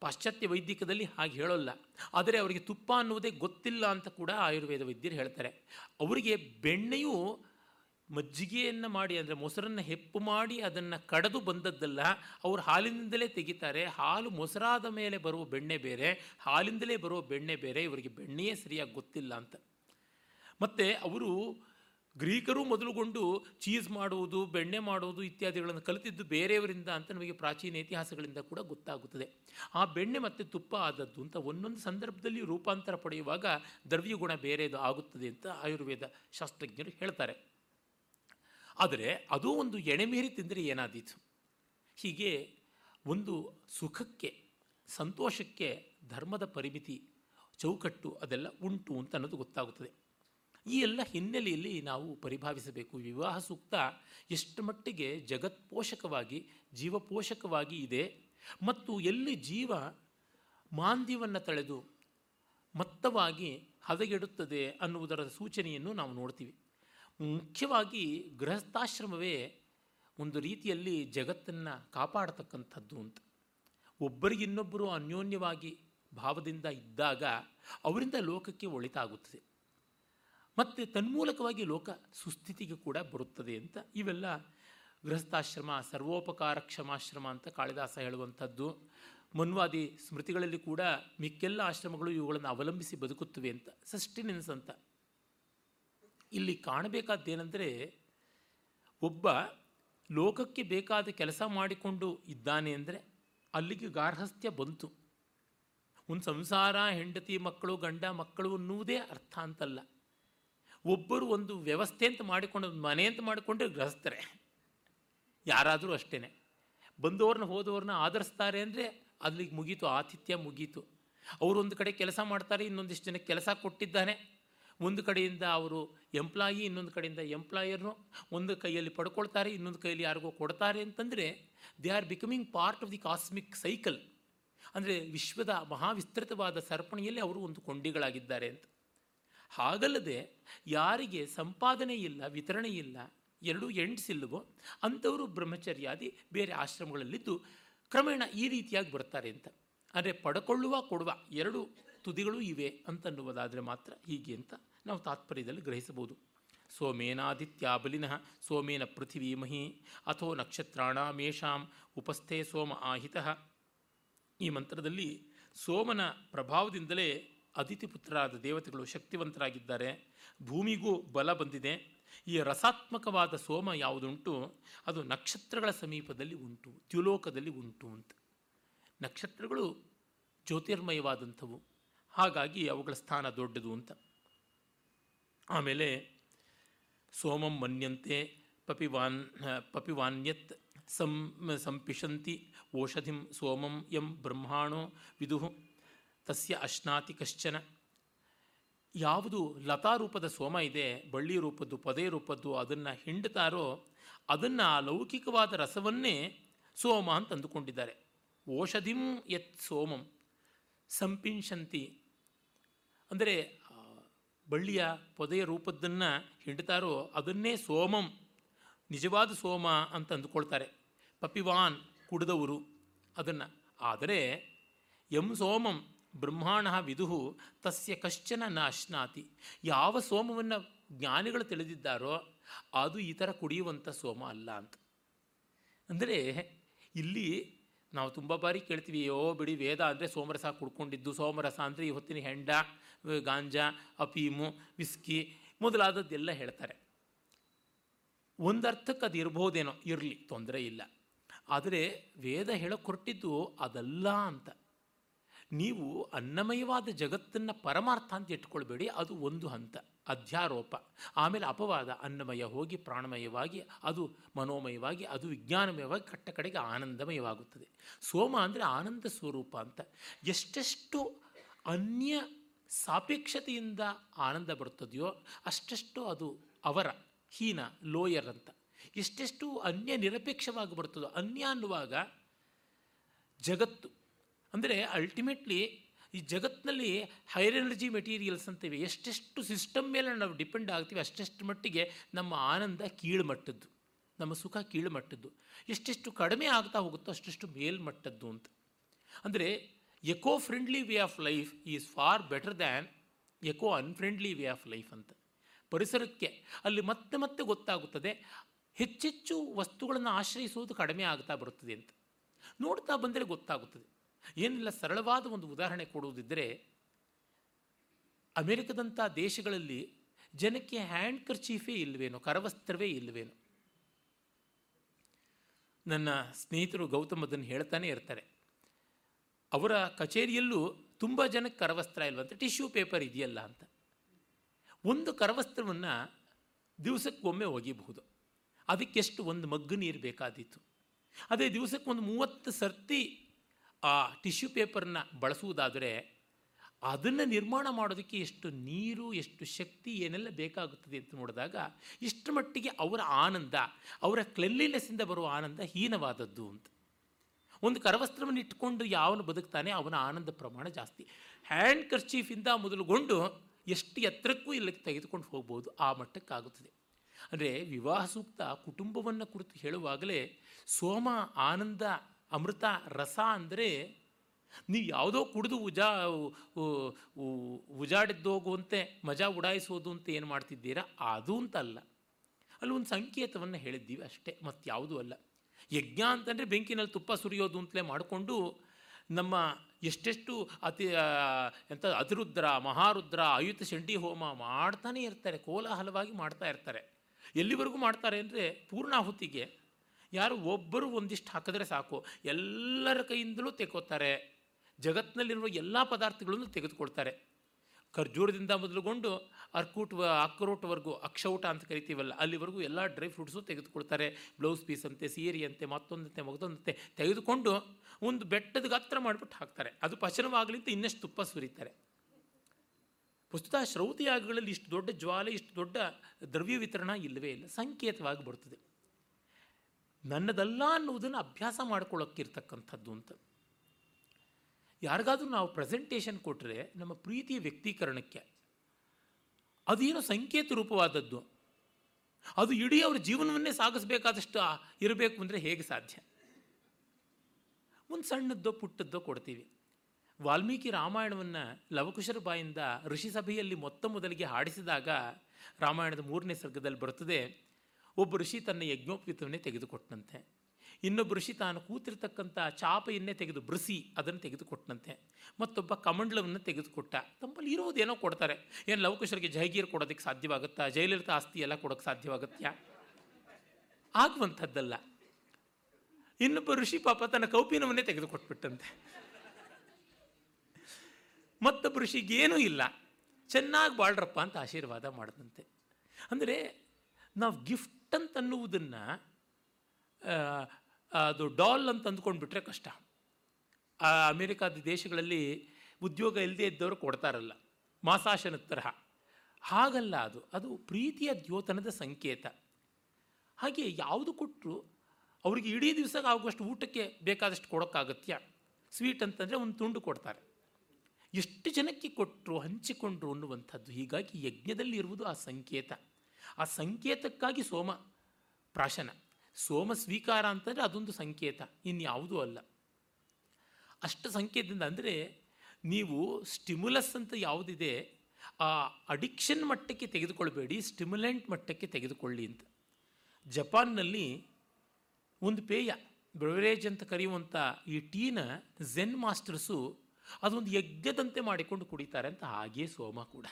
ಪಾಶ್ಚಾತ್ಯ ವೈದ್ಯಕದಲ್ಲಿ ಹಾಗೆ ಹೇಳೋಲ್ಲ. ಆದರೆ ಅವರಿಗೆ ತುಪ್ಪ ಅನ್ನುವುದೇ ಗೊತ್ತಿಲ್ಲ ಅಂತ ಕೂಡ ಆಯುರ್ವೇದ ವೈದ್ಯರು ಹೇಳ್ತಾರೆ. ಅವರಿಗೆ ಬೆಣ್ಣೆಯು ಮಜ್ಜಿಗೆಯನ್ನು ಮಾಡಿ, ಅಂದರೆ ಮೊಸರನ್ನು ಹೆಪ್ಪು ಮಾಡಿ ಅದನ್ನು ಕಡೆದು ಬಂದದ್ದಲ್ಲ, ಅವರು ಹಾಲಿನಿಂದಲೇ ತೆಗಿತಾರೆ. ಹಾಲು ಮೊಸರಾದ ಮೇಲೆ ಬರುವ ಬೆಣ್ಣೆ ಬೇರೆ, ಹಾಲಿಂದಲೇ ಬರುವ ಬೆಣ್ಣೆ ಬೇರೆ, ಇವರಿಗೆ ಬೆಣ್ಣೆಯೇ ಸರಿಯಾಗಿ ಗೊತ್ತಿಲ್ಲ ಅಂತ. ಮತ್ತು ಅವರು ಗ್ರೀಕರು ಮೊದಲುಗೊಂಡು ಚೀಸ್ ಮಾಡುವುದು, ಬೆಣ್ಣೆ ಮಾಡುವುದು ಇತ್ಯಾದಿಗಳನ್ನು ಕಲಿತಿದ್ದು ಬೇರೆಯವರಿಂದ ಅಂತ ನಮಗೆ ಪ್ರಾಚೀನ ಇತಿಹಾಸಗಳಿಂದ ಕೂಡ ಗೊತ್ತಾಗುತ್ತದೆ. ಆ ಬೆಣ್ಣೆ ಮತ್ತು ತುಪ್ಪ ಆದದ್ದು ಅಂತ ಒಂದೊಂದು ಸಂದರ್ಭದಲ್ಲಿ ರೂಪಾಂತರ ಪಡೆಯುವಾಗ ದ್ರವ್ಯಗುಣ ಬೇರೆದು ಆಗುತ್ತದೆ ಅಂತ ಆಯುರ್ವೇದ ಶಾಸ್ತ್ರಜ್ಞರು ಹೇಳ್ತಾರೆ. ಆದರೆ ಅದು ಒಂದು ಎಣೆಮೀರಿ ತಿಂದರೆ ಏನಾದೀತು? ಹೀಗೆ ಒಂದು ಸುಖಕ್ಕೆ, ಸಂತೋಷಕ್ಕೆ ಧರ್ಮದ ಪರಿಮಿತಿ ಚೌಕಟ್ಟು ಅದೆಲ್ಲ ಉಂಟು ಅಂತ ಅನ್ನೋದು ಗೊತ್ತಾಗುತ್ತದೆ. ಈ ಎಲ್ಲ ಹಿನ್ನೆಲೆಯಲ್ಲಿ ನಾವು ಪರಿಭಾವಿಸಬೇಕು. ವಿವಾಹ ಸೂಕ್ತ ಎಷ್ಟು ಮಟ್ಟಿಗೆ ಜಗತ್ಪೋಷಕವಾಗಿ, ಜೀವಪೋಷಕವಾಗಿ ಇದೆ ಮತ್ತು ಎಲ್ಲಿ ಜೀವ ಮಾಂದ್ಯವನ್ನು ತಳೆದು ಮತ್ತವಾಗಿ ಹದಗೆಡುತ್ತದೆ ಅನ್ನುವುದರ ಸೂಚನೆಯನ್ನು ನಾವು ನೋಡ್ತೀವಿ. ಮುಖ್ಯವಾಗಿ ಗೃಹಸ್ಥಾಶ್ರಮವೇ ಒಂದು ರೀತಿಯಲ್ಲಿ ಜಗತ್ತನ್ನು ಕಾಪಾಡತಕ್ಕಂಥದ್ದು ಅಂತ. ಒಬ್ಬರಿಗಿನ್ನೊಬ್ಬರು ಅನ್ಯೋನ್ಯವಾಗಿ ಭಾವದಿಂದ ಇದ್ದಾಗ ಅವರಿಂದ ಲೋಕಕ್ಕೆ ಒಳಿತಾಗುತ್ತದೆ. ಮತ್ತು ತನ್ಮೂಲಕವಾಗಿ ಲೋಕ ಸುಸ್ಥಿತಿಗೆ ಕೂಡ ಬರುತ್ತದೆ ಅಂತ ಇವೆಲ್ಲ ಗೃಹಸ್ಥಾಶ್ರಮ, ಸರ್ವೋಪಕಾರ ಕ್ಷಮಾಶ್ರಮ ಅಂತ ಕಾಳಿದಾಸ ಹೇಳುವಂಥದ್ದು. ಮನ್ವಾದಿ ಸ್ಮೃತಿಗಳಲ್ಲಿ ಕೂಡ ಮಿಕ್ಕೆಲ್ಲ ಆಶ್ರಮಗಳು ಇವುಗಳನ್ನು ಅವಲಂಬಿಸಿ ಬದುಕುತ್ತವೆ ಅಂತ ಸಸ್ಟಿನೆನ್ಸ್ ಅಂತ ಇಲ್ಲಿ ಕಾಣಬೇಕಾದ್ದೇನೆಂದರೆ ಒಬ್ಬ ಲೋಕಕ್ಕೆ ಬೇಕಾದ ಕೆಲಸ ಮಾಡಿಕೊಂಡು ಇದ್ದಾನೆ ಅಂದರೆ ಅಲ್ಲಿಗೆ ಗಾರ್ಹಸ್ಥ್ಯ ಬಂತು. ಒಂದು ಸಂಸಾರ, ಹೆಂಡತಿ, ಮಕ್ಕಳು, ಗಂಡ, ಮಕ್ಕಳು ಅನ್ನುವುದೇ ಅರ್ಥ ಅಂತಲ್ಲ. ಒಬ್ಬರು ಒಂದು ವ್ಯವಸ್ಥೆ ಅಂತ ಮಾಡಿಕೊಂಡು ಮನೆ ಅಂತ ಮಾಡಿಕೊಂಡ್ರೆ ಗೃಹಸ್ಥರೆ. ಯಾರಾದರೂ ಅಷ್ಟೇ ಬಂದವ್ರನ್ನ ಹೋದವ್ರನ್ನ ಆಧರಿಸ್ತಾರೆ ಅಂದರೆ ಅಲ್ಲಿಗೆ ಮುಗೀತು, ಆತಿಥ್ಯ ಮುಗೀತು. ಅವರು ಒಂದು ಕಡೆ ಕೆಲಸ ಮಾಡ್ತಾರೆ, ಇನ್ನೊಂದಿಷ್ಟು ಜನಕ್ಕೆ ಕೆಲಸ ಕೊಟ್ಟಿದ್ದಾನೆ. ಒಂದು ಕಡೆಯಿಂದ ಅವರು ಎಂಪ್ಲಾಯಿ ಇನ್ನೊಂದು ಕಡೆಯಿಂದ ಎಂಪ್ಲಾಯರ್ನು ಒಂದು ಕೈಯಲ್ಲಿ ಪಡ್ಕೊಳ್ತಾರೆ, ಇನ್ನೊಂದು ಕೈಯಲ್ಲಿ ಯಾರಿಗೋ ಕೊಡ್ತಾರೆ ಅಂತಂದರೆ they are becoming part of the cosmic cycle ಅಂದರೆ ವಿಶ್ವದ ಮಹಾವಿಸ್ತೃತವಾದ ಸರ್ಪಣಿಯಲ್ಲಿ ಅವರು ಒಂದು ಕೊಂಡಿಗಳಾಗಿದ್ದಾರೆ ಅಂತ. ಹಾಗಲ್ಲದೆ ಯಾರಿಗೆ ಸಂಪಾದನೆ ಇಲ್ಲ, ವಿತರಣೆ ಇಲ್ಲ, ಎರಡೂ ಎಂಡ್ಸ್ ಇಲ್ಲವೋ ಅಂಥವರು ಬ್ರಹ್ಮಚರ್ಯಾದಿ ಬೇರೆ ಆಶ್ರಮಗಳಲ್ಲಿದ್ದು ಕ್ರಮೇಣ ಈ ರೀತಿಯಾಗಿ ಬರ್ತಾರೆ ಅಂತ. ಅಂದರೆ ಪಡ್ಕೊಳ್ಳುವ ಕೊಡುವ ಎರಡು ತುದಿಗಳು ಇವೆ ಅಂತನ್ನುವುದಾದರೆ ಮಾತ್ರ ಹೀಗೆ ಅಂತ ನಾವು ತಾತ್ಪರ್ಯದಲ್ಲಿ ಗ್ರಹಿಸಬಹುದು. ಸೋಮೇನಾದಿತ್ಯಾಬಲಿನಃ ಸೋಮೇನ ಪೃಥಿವೀಮಹಿ ಅಥೋ ನಕ್ಷತ್ರಾಣಾಮೇಷಾಂ ಉಪಸ್ಥೆ ಸೋಮ ಆಹಿತಃ. ಈ ಮಂತ್ರದಲ್ಲಿ ಸೋಮನ ಪ್ರಭಾವದಿಂದಲೇ ಅದಿತಿ ಪುತ್ರರಾದ ದೇವತೆಗಳು ಶಕ್ತಿವಂತರಾಗಿದ್ದಾರೆ. ಭೂಮಿಗೂ ಬಲ ಬಂದಿದೆ. ಈ ರಸಾತ್ಮಕವಾದ ಸೋಮ ಯಾವುದುಂಟು? ಅದು ನಕ್ಷತ್ರಗಳ ಸಮೀಪದಲ್ಲಿ ಉಂಟು, ತ್ಯುಲೋಕದಲ್ಲಿ ಉಂಟು ಅಂತ. ನಕ್ಷತ್ರಗಳು ಜ್ಯೋತಿರ್ಮಯವಾದಂಥವು. ಹಾಗಾಗಿ ಅವುಗಳ ಸ್ಥಾನ ದೊಡ್ಡದು ಅಂತ. ಆಮೇಲೆ ಸೋಮಂ ಮನ್ಯಂತೆ ಪಪಿವಾನ್ ಪಪಿವಾನ್ಯತ್ ಸಂ ಸಂಪಿಶಂತಿ ಓಷಧಿಂ ಸೋಮಂ ಯಂ ಬ್ರಹ್ಮಾಣೋ ವಿದು ತಸ್ಯ ಅಶ್ನಾತಿ ಕಶ್ಚನ. ಯಾವುದು ಲತಾ ರೂಪದ ಸೋಮ ಇದೆ, ಬಳ್ಳಿ ರೂಪದ್ದು, ಪದೇ ರೂಪದ್ದು, ಅದನ್ನು ಹಿಂಡ್ತಾರೋ ಅದನ್ನು ಲೌಕಿಕವಾದ ರಸವನ್ನೇ ಸೋಮ ಅಂತ ಅಂದುಕೊಂಡಿದ್ದಾರೆ. ಓಷಧಿಂ ಯತ್ ಸೋಮಂ. ಸಂಪಿಂಶಂತಿ. ಅಂದರೆ ಬಳ್ಳಿಯ ಪೊದೆಯ ರೂಪದ್ದನ್ನು ಹಿಂಡ್ತಾರೋ ಅದನ್ನೇ ಸೋಮಂ, ನಿಜವಾದ ಸೋಮ ಅಂತ ಅಂದುಕೊಳ್ತಾರೆ. ಪಪಿವಾನ್, ಕುಡಿದವರು ಅದನ್ನು. ಆದರೆ ಎಂ ಸೋಮಂ ಬ್ರಹ್ಮಾಣ ವಿದುಹು ತಸ್ಯ ಕಶ್ಚನ ನಾಶ್ನಾತಿ. ಯಾವ ಸೋಮವನ್ನು ಜ್ಞಾನಿಗಳು ತಿಳಿದಿದ್ದಾರೋ ಅದು ಈ ಥರ ಕುಡಿಯುವಂಥ ಸೋಮ ಅಲ್ಲ ಅಂತ. ಅಂದರೆ ಇಲ್ಲಿ ನಾವು ತುಂಬ ಬಾರಿ ಕೇಳ್ತೀವಿ ಯೋ ಬಿಡಿ ವೇದ ಅಂದರೆ ಸೋಮರಸ ಕುಡ್ಕೊಂಡಿದ್ದು, ಸೋಮರಸ ಅಂದರೆ ಈ ಹೆಂಡ ಗಾಂಜಾ ಅಫೀಮು ವಿಸ್ಕಿ ಮೊದಲಾದದ್ದೆಲ್ಲ ಹೇಳ್ತಾರೆ. ಒಂದರ್ಥಕ್ಕೆ ಅದು ಇರ್ಬೋದೇನೋ, ಇರಲಿ, ತೊಂದರೆ ಇಲ್ಲ. ಆದರೆ ವೇದ ಹೇಳಕ್ಕೆ ಹೊರಟಿದ್ದು ಅದಲ್ಲ ಅಂತ. ನೀವು ಅನ್ನಮಯವಾದ ಜಗತ್ತನ್ನು ಪರಮಾರ್ಥ ಅಂತ ಇಟ್ಕೊಳ್ಬೇಡಿ, ಅದು ಒಂದು ಹಂತ, ಅಧ್ಯಾರೋಪ. ಆಮೇಲೆ ಅಪವಾದ, ಅನ್ನಮಯ ಹೋಗಿ ಪ್ರಾಣಮಯವಾಗಿ, ಅದು ಮನೋಮಯವಾಗಿ, ಅದು ವಿಜ್ಞಾನಮಯವಾಗಿ ಕಟ್ಟ ಕಡೆಗೆ ಆನಂದಮಯವಾಗುತ್ತದೆ. ಸೋಮ ಅಂದರೆ ಆನಂದ ಸ್ವರೂಪ ಅಂತ. ಎಷ್ಟೆಷ್ಟು ಅನ್ಯ ಸಾಪೇಕ್ಷತೆಯಿಂದ ಆನಂದ ಬರುತ್ತದೆಯೋ ಅಷ್ಟೆಷ್ಟು ಅದು ಅವರ ಹೀನ, ಲೋಯರ್ ಅಂತ. ಎಷ್ಟೆಷ್ಟು ಅನ್ಯ ನಿರಪೇಕ್ಷವಾಗಿ ಬರ್ತದೋ ಅನ್ಯ ಅನ್ನುವಾಗ ಜಗತ್ತು. ಅಂದರೆ ಅಲ್ಟಿಮೇಟ್ಲಿ ಈ ಜಗತ್ತಿನಲ್ಲಿ ಹೈರ್ ಎನರ್ಜಿ ಮೆಟೀರಿಯಲ್ಸ್ ಅಂತಿವೆ ಎಷ್ಟೆಷ್ಟು ಸಿಸ್ಟಮ್ ಮೇಲೆ ನಾವು ಡಿಪೆಂಡ್ ಆಗ್ತೀವಿ, ಅಷ್ಟೆಷ್ಟು ಮಟ್ಟಿಗೆ ನಮ್ಮ ಆನಂದ ಕೀಳುಮಟ್ಟದ್ದು, ನಮ್ಮ ಸುಖ ಕೀಳುಮಟ್ಟದ್ದು. ಎಷ್ಟೆಷ್ಟು ಕಡಿಮೆ ಆಗ್ತಾ ಹೋಗುತ್ತೋ ಅಷ್ಟೆಷ್ಟು ಮೇಲ್ಮಟ್ಟದ್ದು ಅಂತ. ಅಂದರೆ eco friendly way of life is far better than eco unfriendly way of life ಅಂತ. ಪರಿಸರಕ್ಕೆ ಅಲ್ಲಿ ಮತ್ತೆ ಮತ್ತೆ ಗೊತ್ತಾಗುತ್ತದೆ. ಹೆಚ್ಚೆಚ್ಚು ವಸ್ತುಗಳನ್ನು ಆಶ್ರಯಿಸುವುದು ಕಡಿಮೆ ಆಗ್ತಾ ಬರುತ್ತದೆ ಅಂತ. ನೋಡ್ತಾ ಬಂದರೆ ಗೊತ್ತಾಗುತ್ತದೆ. ಏನಿಲ್ಲ, ಸರಳವಾದ ಒಂದು ಉದಾಹರಣೆ ಕೊಡುವುದಿದ್ದರೆ ಅಮೆರಿಕದಂಥ ದೇಶಗಳಲ್ಲಿ ಜನಕ್ಕೆ ಹ್ಯಾಂಡ್ ಕರ್ಚೀಫೇ ಇಲ್ವೇನೋ, ಕರವಸ್ತ್ರವೇ ಇಲ್ವೇನೋ. ನನ್ನ ಸ್ನೇಹಿತರು ಗೌತಮ್ ಅದನ್ನು ಹೇಳ್ತಾನೆ ಇರ್ತಾರೆ. ಅವರ ಕಚೇರಿಯಲ್ಲೂ ತುಂಬ ಜನಕ್ಕೆ ಕರವಸ್ತ್ರ ಇಲ್ವಂತ, ಟಿಶ್ಯೂ ಪೇಪರ್ ಇದೆಯಲ್ಲ ಅಂತ. ಒಂದು ಕರವಸ್ತ್ರವನ್ನು ದಿವಸಕ್ಕೊಮ್ಮೆ ಒಗಿಬಹುದು ಅದಕ್ಕೆಷ್ಟು ಒಂದು ಮಗ್ಗು ನೀರು ಬೇಕಾದೀತು. ಅದೇ ದಿವಸಕ್ಕೆ ಒಂದು ಮೂವತ್ತು ಸರ್ತಿ ಆ ಟಿಶ್ಯೂ ಪೇಪರ್ನ ಬಳಸುವುದಾದರೆ ಅದನ್ನು ನಿರ್ಮಾಣ ಮಾಡೋದಕ್ಕೆ ಎಷ್ಟು ನೀರು, ಎಷ್ಟು ಶಕ್ತಿ, ಏನೆಲ್ಲ ಬೇಕಾಗುತ್ತದೆ ಅಂತ ನೋಡಿದಾಗ ಇಷ್ಟು ಮಟ್ಟಿಗೆ ಅವರ ಆನಂದ, ಅವರ ಕ್ಲೆನ್ಲಿನೆಸ್ಸಿಂದ ಬರುವ ಆನಂದ ಹೀನವಾದದ್ದು ಅಂತ. ಒಂದು ಕರವಸ್ತ್ರವನ್ನು ಇಟ್ಟುಕೊಂಡು ಯಾವನು ಬದುಕ್ತಾನೆ, ಅವನ ಆನಂದ ಪ್ರಮಾಣ ಜಾಸ್ತಿ. ಹ್ಯಾಂಡ್ ಕರ್ಚೀಫಿಂದ ಮೊದಲುಗೊಂಡು ಎಷ್ಟು ಎತ್ತರಕ್ಕೂ ಇಲ್ಲಿ ತೆಗೆದುಕೊಂಡು ಹೋಗ್ಬೋದು, ಆ ಮಟ್ಟಕ್ಕಾಗುತ್ತದೆ. ಅಂದರೆ ವಿವಾಹ ಸೂಕ್ತ ಕುಟುಂಬವನ್ನು ಕುರಿತು ಹೇಳುವಾಗಲೇ ಸೋಮ, ಆನಂದ, ಅಮೃತ, ರಸ ಅಂದರೆ ನೀವು ಯಾವುದೋ ಕುಡಿದು ಉಜಾ ಉಜಾಡಿದ್ದೋಗುವಂತೆ ಮಜಾ ಉಡಾಯಿಸೋದು ಅಂತ ಏನು ಮಾಡ್ತಿದ್ದೀರಾ? ಅದು ಅಂತ ಅಲ್ಲ. ಅಲ್ಲಿ ಒಂದು ಸಂಕೇತವನ್ನು ಹೇಳಿದ್ದೀವಿ ಅಷ್ಟೇ ಮತ್ತಾವುದೂ ಅಲ್ಲ. ಯಜ್ಞ ಅಂತಂದರೆ ಬೆಂಕಿನಲ್ಲಿ ತುಪ್ಪ ಸುರಿಯೋದು ಅಂತಲೇ ಮಾಡಿಕೊಂಡು ನಮ್ಮ ಎಷ್ಟೆಷ್ಟು ಅತಿ ಎಂಥ ಅತಿರುದ್ರ, ಮಹಾರುದ್ರ, ಆಯುತ ಚಂಡಿ ಹೋಮ ಮಾಡ್ತಾನೆ ಇರ್ತಾರೆ, ಕೋಲಾಹಲವಾಗಿ ಮಾಡ್ತಾ ಇರ್ತಾರೆ. ಎಲ್ಲಿವರೆಗೂ ಮಾಡ್ತಾರೆ ಅಂದರೆ ಪೂರ್ಣಾಹುತಿಗೆ. ಯಾರು ಒಬ್ಬರು ಒಂದಿಷ್ಟು ಹಾಕಿದ್ರೆ ಸಾಕು, ಎಲ್ಲರ ಕೈಯಿಂದಲೂ ತೆಗೋತಾರೆ ಜಗತ್ತಿನಲ್ಲಿರುವ ಎಲ್ಲ ಪದಾರ್ಥಗಳನ್ನು ತೆಗೆದುಕೊಳ್ತಾರೆ. ಖರ್ಜೂರದಿಂದ ಮೊದಲುಗೊಂಡು ಅರ್ಕೂಟ್ ಅಕ್ರೋಟ್ವರೆಗೂ ಅಕ್ಷೌಟ ಅಂತ ಕರಿತೀವಲ್ಲ, ಅಲ್ಲಿವರೆಗೂ ಎಲ್ಲ ಡ್ರೈ ಫ್ರೂಟ್ಸು ತೆಗೆದುಕೊಳ್ತಾರೆ ಬ್ಲೌಸ್ ಪೀಸ್ ಅಂತೆ, ಸೀರಿ ಅಂತೆ, ಮತ್ತೊಂದಂತೆ, ಮಗದೊಂದಂತೆ ತೆಗೆದುಕೊಂಡು ಒಂದು ಬೆಟ್ಟದ ಗಾತ್ರ ಮಾಡಿಬಿಟ್ಟು ಹಾಕ್ತಾರೆ. ಅದು ಪಚನವಾಗಲಿ ಅಂತ ಇನ್ನಷ್ಟು ತುಪ್ಪ ಸುರಿತಾರೆ. ವಸ್ತುತಃ ಶ್ರೌತಿಯಾಗಗಳಲ್ಲಿ ಇಷ್ಟು ದೊಡ್ಡ ಜ್ವಾಲೆ, ಇಷ್ಟು ದೊಡ್ಡ ದ್ರವ್ಯ ವಿತರಣ ಇಲ್ಲವೇ ಇಲ್ಲ, ಸಂಕೇತವಾಗಿ ಬರ್ತದೆ. ನನ್ನದಲ್ಲ ಅನ್ನುವುದನ್ನು ಅಭ್ಯಾಸ ಮಾಡ್ಕೊಳ್ಳೋಕ್ಕಿರ್ತಕ್ಕಂಥದ್ದು ಅಂತ. ಯಾರಿಗಾದ್ರೂ ನಾವು ಪ್ರೆಸೆಂಟೇಷನ್ ಕೊಟ್ಟರೆ ನಮ್ಮ ಪ್ರೀತಿಯ ವ್ಯಕ್ತೀಕರಣಕ್ಕೆ ಅದೇನೋ ಸಂಕೇತ ರೂಪವಾದದ್ದು. ಅದು ಇಡೀ ಅವ್ರ ಜೀವನವನ್ನೇ ಸಾಗಿಸ್ಬೇಕಾದಷ್ಟು ಇರಬೇಕು ಅಂದರೆ ಹೇಗೆ ಸಾಧ್ಯ? ಒಂದು ಸಣ್ಣದ್ದೋ ಪುಟ್ಟದ್ದೋ ಕೊಡ್ತೀವಿ. ವಾಲ್ಮೀಕಿ ರಾಮಾಯಣವನ್ನು ಲವಕುಶರ ಬಾಯಿಂದ ಋಷಿ ಸಭೆಯಲ್ಲಿ ಮೊತ್ತ ಮೊದಲಿಗೆ ಹಾಡಿಸಿದಾಗ ರಾಮಾಯಣದ ಮೂರನೇ ಸರ್ಗದಲ್ಲಿ ಬರ್ತದೆ ಒಬ್ಬ ಋಷಿ ತನ್ನ ಯಜ್ಞೋಪವೀತವನ್ನೇ ತೆಗೆದುಕೊಟ್ಟನಂತೆ. ಇನ್ನೊಬ್ಬ ಋಷಿ ತಾನು ಕೂತಿರ್ತಕ್ಕಂಥ ಚಾಪೆಯನ್ನೇ ತೆಗೆದು ಬ್ರಸಿ ಅದನ್ನು ತೆಗೆದುಕೊಟ್ಟನಂತೆ ಮತ್ತೊಬ್ಬ ಕಮಂಡಲವನ್ನು ತೆಗೆದುಕೊಟ್ಟ. ತಮ್ಮಲ್ಲಿ ಇರುವುದೇನೋ ಕೊಡ್ತಾರೆ. ಏನು ಲವಕುಶರಿಗೆ ಜೈಗೀರ್ ಕೊಡೋದಕ್ಕೆ ಸಾಧ್ಯವಾಗುತ್ತಾ? ಜಯಲಲಿತಾ ಆಸ್ತಿ ಎಲ್ಲ ಕೊಡೋಕ್ಕೆ ಸಾಧ್ಯವಾಗುತ್ತಾ ಆಗುವಂಥದ್ದಲ್ಲ. ಇನ್ನೊಬ್ಬ ಋಷಿ ಪಾಪ ತನ್ನ ಕೌಪಿನವನ್ನೇ ತೆಗೆದುಕೊಟ್ಬಿಟ್ಟಂತೆ. ಮತ್ತೊಬ್ಬ ಋಷಿಗೇನೂ ಇಲ್ಲ. ಚೆನ್ನಾಗಿ ಬಾಳ್ರಪ್ಪ ಅಂತ ಆಶೀರ್ವಾದ ಮಾಡಿದಂತೆ. ಅಂದರೆ ನಾವು ಗಿಫ್ಟ್ ಅಂತ ಅನ್ನುವುದನ್ನು ಅದು ಡಾಲ್ ಅಂತ ಅಂದ್ಕೊಂಡ್ಬಿಟ್ರೆ ಕಷ್ಟ. ಆ ಅಮೇರಿಕಾದ ದೇಶಗಳಲ್ಲಿ ಉದ್ಯೋಗ ಇಲ್ಲದೆ ಇದ್ದವರು ಕೊಡ್ತಾರಲ್ಲ, ಮಾಸಾಶನ ತರಹ. ಹಾಗಲ್ಲ ಅದು ಅದು ಪ್ರೀತಿಯ ದ್ಯೋತನದ ಸಂಕೇತ. ಹಾಗೆ ಯಾವುದು ಕೊಟ್ಟರು ಅವರಿಗೆ ಇಡೀ ದಿವಸ ಆಗುವಷ್ಟು ಊಟಕ್ಕೆ ಬೇಕಾದಷ್ಟು ಕೊಡೋಕ್ಕಾಗತ್ಯ? ಸ್ವೀಟ್ ಅಂತಂದರೆ ಒಂದು ತುಂಡು ಕೊಡ್ತಾರೆ. ಎಷ್ಟು ಜನಕ್ಕೆ ಕೊಟ್ಟರು ಹಂಚಿಕೊಂಡ್ರು ಅನ್ನುವಂಥದ್ದು. ಹೀಗಾಗಿ ಯಜ್ಞದಲ್ಲಿ ಇರುವುದು ಆ ಸಂಕೇತ. ಆ ಸಂಕೇತಕ್ಕಾಗಿ ಸೋಮ, ಪ್ರಾಶನ. ಸೋಮ ಸ್ವೀಕಾರ ಅಂತಂದರೆ ಅದೊಂದು ಸಂಕೇತ, ಇನ್ಯಾವುದೂ ಅಲ್ಲ. ಅಷ್ಟು ಸಂಕೇತದಿಂದ ಅಂದರೆ ನೀವು ಸ್ಟಿಮ್ಯುಲಸ್ ಅಂತ ಯಾವುದಿದೆ, ಆ ಅಡಿಕ್ಷನ್ ಮಟ್ಟಕ್ಕೆ ತೆಗೆದುಕೊಳ್ಬೇಡಿ ಸ್ಟಿಮ್ಯುಲೆಂಟ್ ಮಟ್ಟಕ್ಕೆ ತೆಗೆದುಕೊಳ್ಳಿ ಅಂತ. ಜಪಾನ್ನಲ್ಲಿ ಒಂದು ಪೇಯ ಬ್ರವರೇಜ್ ಅಂತ ಕರೆಯುವಂಥ ಈ ಟೀನ ಝೆನ್ ಮಾಸ್ಟರ್ಸು ಅದೊಂದು ಯಜ್ಞದಂತೆ ಮಾಡಿಕೊಂಡು ಕುಡಿತಾರೆ ಅಂತ ಹಾಗೆಯೇ ಸೋಮ ಕೂಡ.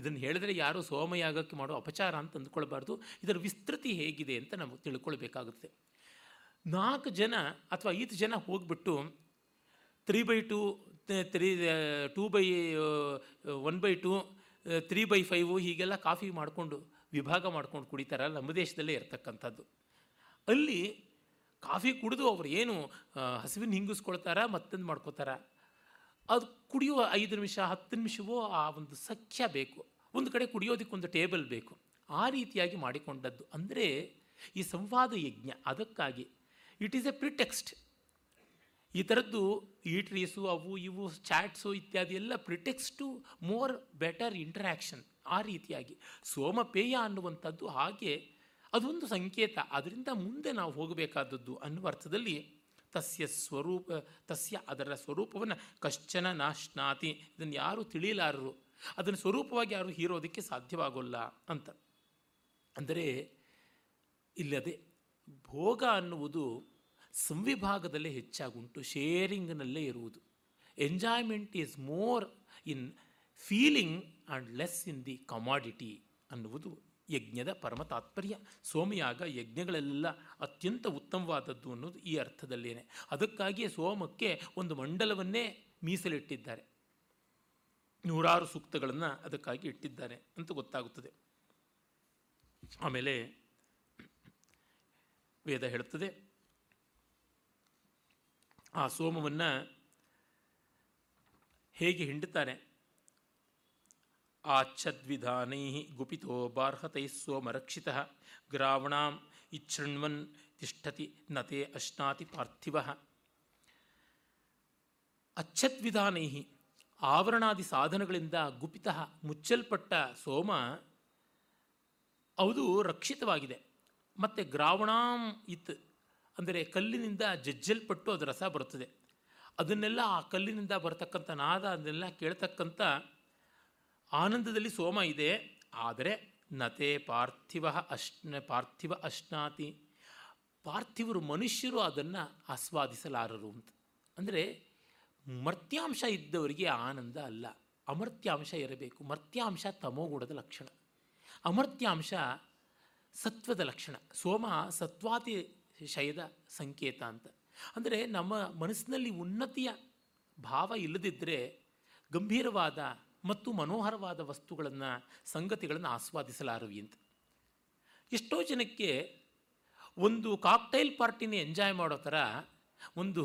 ಇದನ್ನು ಹೇಳಿದ್ರೆ ಯಾರು ಸೋಮಯಾಗಕ್ಕೆ ಮಾಡೋ ಅಪಚಾರ ಅಂತ ಅಂದ್ಕೊಳ್ಬಾರ್ದು. ಇದರ ವಿಸ್ತೃತಿ ಹೇಗಿದೆ ಅಂತ ನಾವು ತಿಳ್ಕೊಳ್ಬೇಕಾಗುತ್ತೆ. ನಾಲ್ಕು ಜನ ಅಥವಾ ಐದು ಜನ ಹೋಗ್ಬಿಟ್ಟು three by two three two by one by two three by five ಹೀಗೆಲ್ಲ ಕಾಫಿ ಮಾಡಿಕೊಂಡು ವಿಭಾಗ ಮಾಡ್ಕೊಂಡು ಕುಡಿತಾರಲ್ಲ ನಮ್ಮ ದೇಶದಲ್ಲೇ ಇರತಕ್ಕಂಥದ್ದು. ಅಲ್ಲಿ ಕಾಫಿ ಕುಡಿದು ಅವರು ಏನು ಹಸಿವಿನ ಹಿಂಗಿಸ್ಕೊಳ್ತಾರ ಮತ್ತೊಂದು ಮಾಡ್ಕೋತಾರ. ಅದು ಕುಡಿಯುವ ಐದು ನಿಮಿಷ, ಹತ್ತು ನಿಮಿಷವೋ ಆ ಒಂದು ಸಖ್ಯ ಬೇಕು. ಒಂದು ಕಡೆ ಕುಡಿಯೋದಕ್ಕೊಂದು ಟೇಬಲ್ ಬೇಕು. ಆ ರೀತಿಯಾಗಿ ಮಾಡಿಕೊಂಡದ್ದು. ಅಂದರೆ ಈ ಸಂವಾದ ಯಜ್ಞ, ಅದಕ್ಕಾಗಿ. ಇಟ್ ಈಸ್ ಎ ಪ್ರಿಟೆಕ್ಸ್ಟ್ ಈ ಥರದ್ದು ಈಟ್ರೀಸು ಅವು ಇವು ಚಾಟ್ಸು ಇತ್ಯಾದಿ ಎಲ್ಲ ಪ್ರಿಟೆಕ್ಸ್ಟು ಮೋರ್ ಬೆಟರ್ ಇಂಟರ್ಯಾಕ್ಷನ್ ಆ ರೀತಿಯಾಗಿ. ಸೋಮಪೇಯ ಅನ್ನುವಂಥದ್ದು ಹಾಗೆ, ಅದೊಂದು ಸಂಕೇತ. ಅದರಿಂದ ಮುಂದೆ ನಾವು ಹೋಗಬೇಕಾದದ್ದು ಅನ್ನುವ ಅರ್ಥದಲ್ಲಿ ತಸ್ಯ ಸ್ವರೂಪ, ತಸ್ಯ ಅದರ ಸ್ವರೂಪವನ್ನು ಕಶ್ಚನ ನಾಶ್ನಾತಿ. ಇದನ್ನು ಯಾರೂ ತಿಳಿಯಲಾರರು ಅದನ್ನು ಸ್ವರೂಪವಾಗಿ ಯಾರು ಹೀರೋದಕ್ಕೆ ಸಾಧ್ಯವಾಗೋಲ್ಲ ಅಂತ. ಅಂದರೆ ಇಲ್ಲದೆ ಭೋಗ ಅನ್ನುವುದು ಸಂವಿಭಾಗದಲ್ಲೇ ಹೆಚ್ಚಾಗುಂಟು ಶೇರಿಂಗ್ನಲ್ಲೇ ಇರುವುದು. Enjoyment is more in feeling and less in the commodity ಅನ್ನುವುದು ಯಜ್ಞದ ಪರಮ ತಾತ್ಪರ್ಯ. ಸೋಮಯಾಗ ಯಜ್ಞಗಳೆಲ್ಲ ಅತ್ಯಂತ ಉತ್ತಮವಾದದ್ದು ಅನ್ನೋದು ಈ ಅರ್ಥದಲ್ಲೇನೆ. ಅದಕ್ಕಾಗಿಯೇ ಸೋಮಕ್ಕೆ ಒಂದು ಮಂಡಲವನ್ನೇ ಮೀಸಲಿಟ್ಟಿದ್ದಾರೆ. ನೂರಾರು ಸೂಕ್ತಗಳನ್ನು ಅದಕ್ಕಾಗಿ ಇಟ್ಟಿದ್ದಾರೆ ಅಂತ ಗೊತ್ತಾಗುತ್ತದೆ. ಆಮೇಲೆ ವೇದ ಹೇಳುತ್ತದೆ ಆ ಸೋಮವನ್ನು ಹೇಗೆ ಹಿಂಡುತ್ತಾರೆ ಆಚ್ಛದ್ವಿಧಾನೈ ಗುಪಿತೋ ಬಾರ್ಹತೈ ಸೋಮರಕ್ಷಿತ ಗ್ರಾವಣಾಂ ಇಚ್ಛೃಣ್ವನ್ ತಿಷ್ಠತಿ ನತೆ ಅಶ್ನಾತಿ ಪಾರ್ಥಿವ. ಅಚ್ಛದ್ವಿಧಾನೈ ಆವರಣಾದಿ ಸಾಧನಗಳಿಂದ ಗುಪಿತ ಮುಚ್ಚಲ್ಪಟ್ಟ ಸೋಮ ಅದು ರಕ್ಷಿತವಾಗಿದೆ. ಮತ್ತು ಗ್ರಾವಣಾಂ ಇತ್ ಅಂದರೆ ಕಲ್ಲಿನಿಂದ ಜಜ್ಜಲ್ಪಟ್ಟು ಅದು ರಸ ಬರುತ್ತದೆ. ಅದನ್ನೆಲ್ಲ ಆ ಕಲ್ಲಿನಿಂದ ಬರತಕ್ಕಂಥ ನಾದ ಅದನ್ನೆಲ್ಲ ಕೇಳ್ತಕ್ಕಂಥ ಆನಂದದಲ್ಲಿ ಸೋಮ ಇದೆ, ಆದರೆ ನತೆ ಪಾರ್ಥಿವ ಅಶ್ನ, ಪಾರ್ಥಿವ ಅಶ್ನಾತಿ. ಪಾರ್ಥಿವರು ಮನುಷ್ಯರು ಅದನ್ನು ಆಸ್ವಾದಿಸಲಾರರು ಅಂತ. ಅಂದರೆ ಮರ್ತ್ಯಾಂಶ ಇದ್ದವರಿಗೆ ಆನಂದ ಅಲ್ಲ. ಅಮರ್ತ್ಯಾಂಶ ಇರಬೇಕು. ಮರ್ತ್ಯಾಂಶ ತಮೋಗುಣದ ಲಕ್ಷಣ. ಅಮರ್ತ್ಯಾಂಶ ಸತ್ವದ ಲಕ್ಷಣ. ಸೋಮ ಸತ್ವಾತಿ ಶಯದ ಸಂಕೇತ ಅಂತ. ಅಂದರೆ ನಮ್ಮ ಮನಸ್ಸಿನಲ್ಲಿ ಉನ್ನತಿಯ ಭಾವ ಇಲ್ಲದಿದ್ದರೆ ಗಂಭೀರವಾದ ಮತ್ತು ಮನೋಹರವಾದ ವಸ್ತುಗಳನ್ನು, ಸಂಗತಿಗಳನ್ನು ಆಸ್ವಾದಿಸಲಾರವಿ ಅಂತ ಎಷ್ಟೋ ಜನಕ್ಕೆ ಒಂದು ಕಾಕ್ಟೈಲ್ ಪಾರ್ಟಿನ ಎಂಜಾಯ್ ಮಾಡೋ ಥರ, ಒಂದು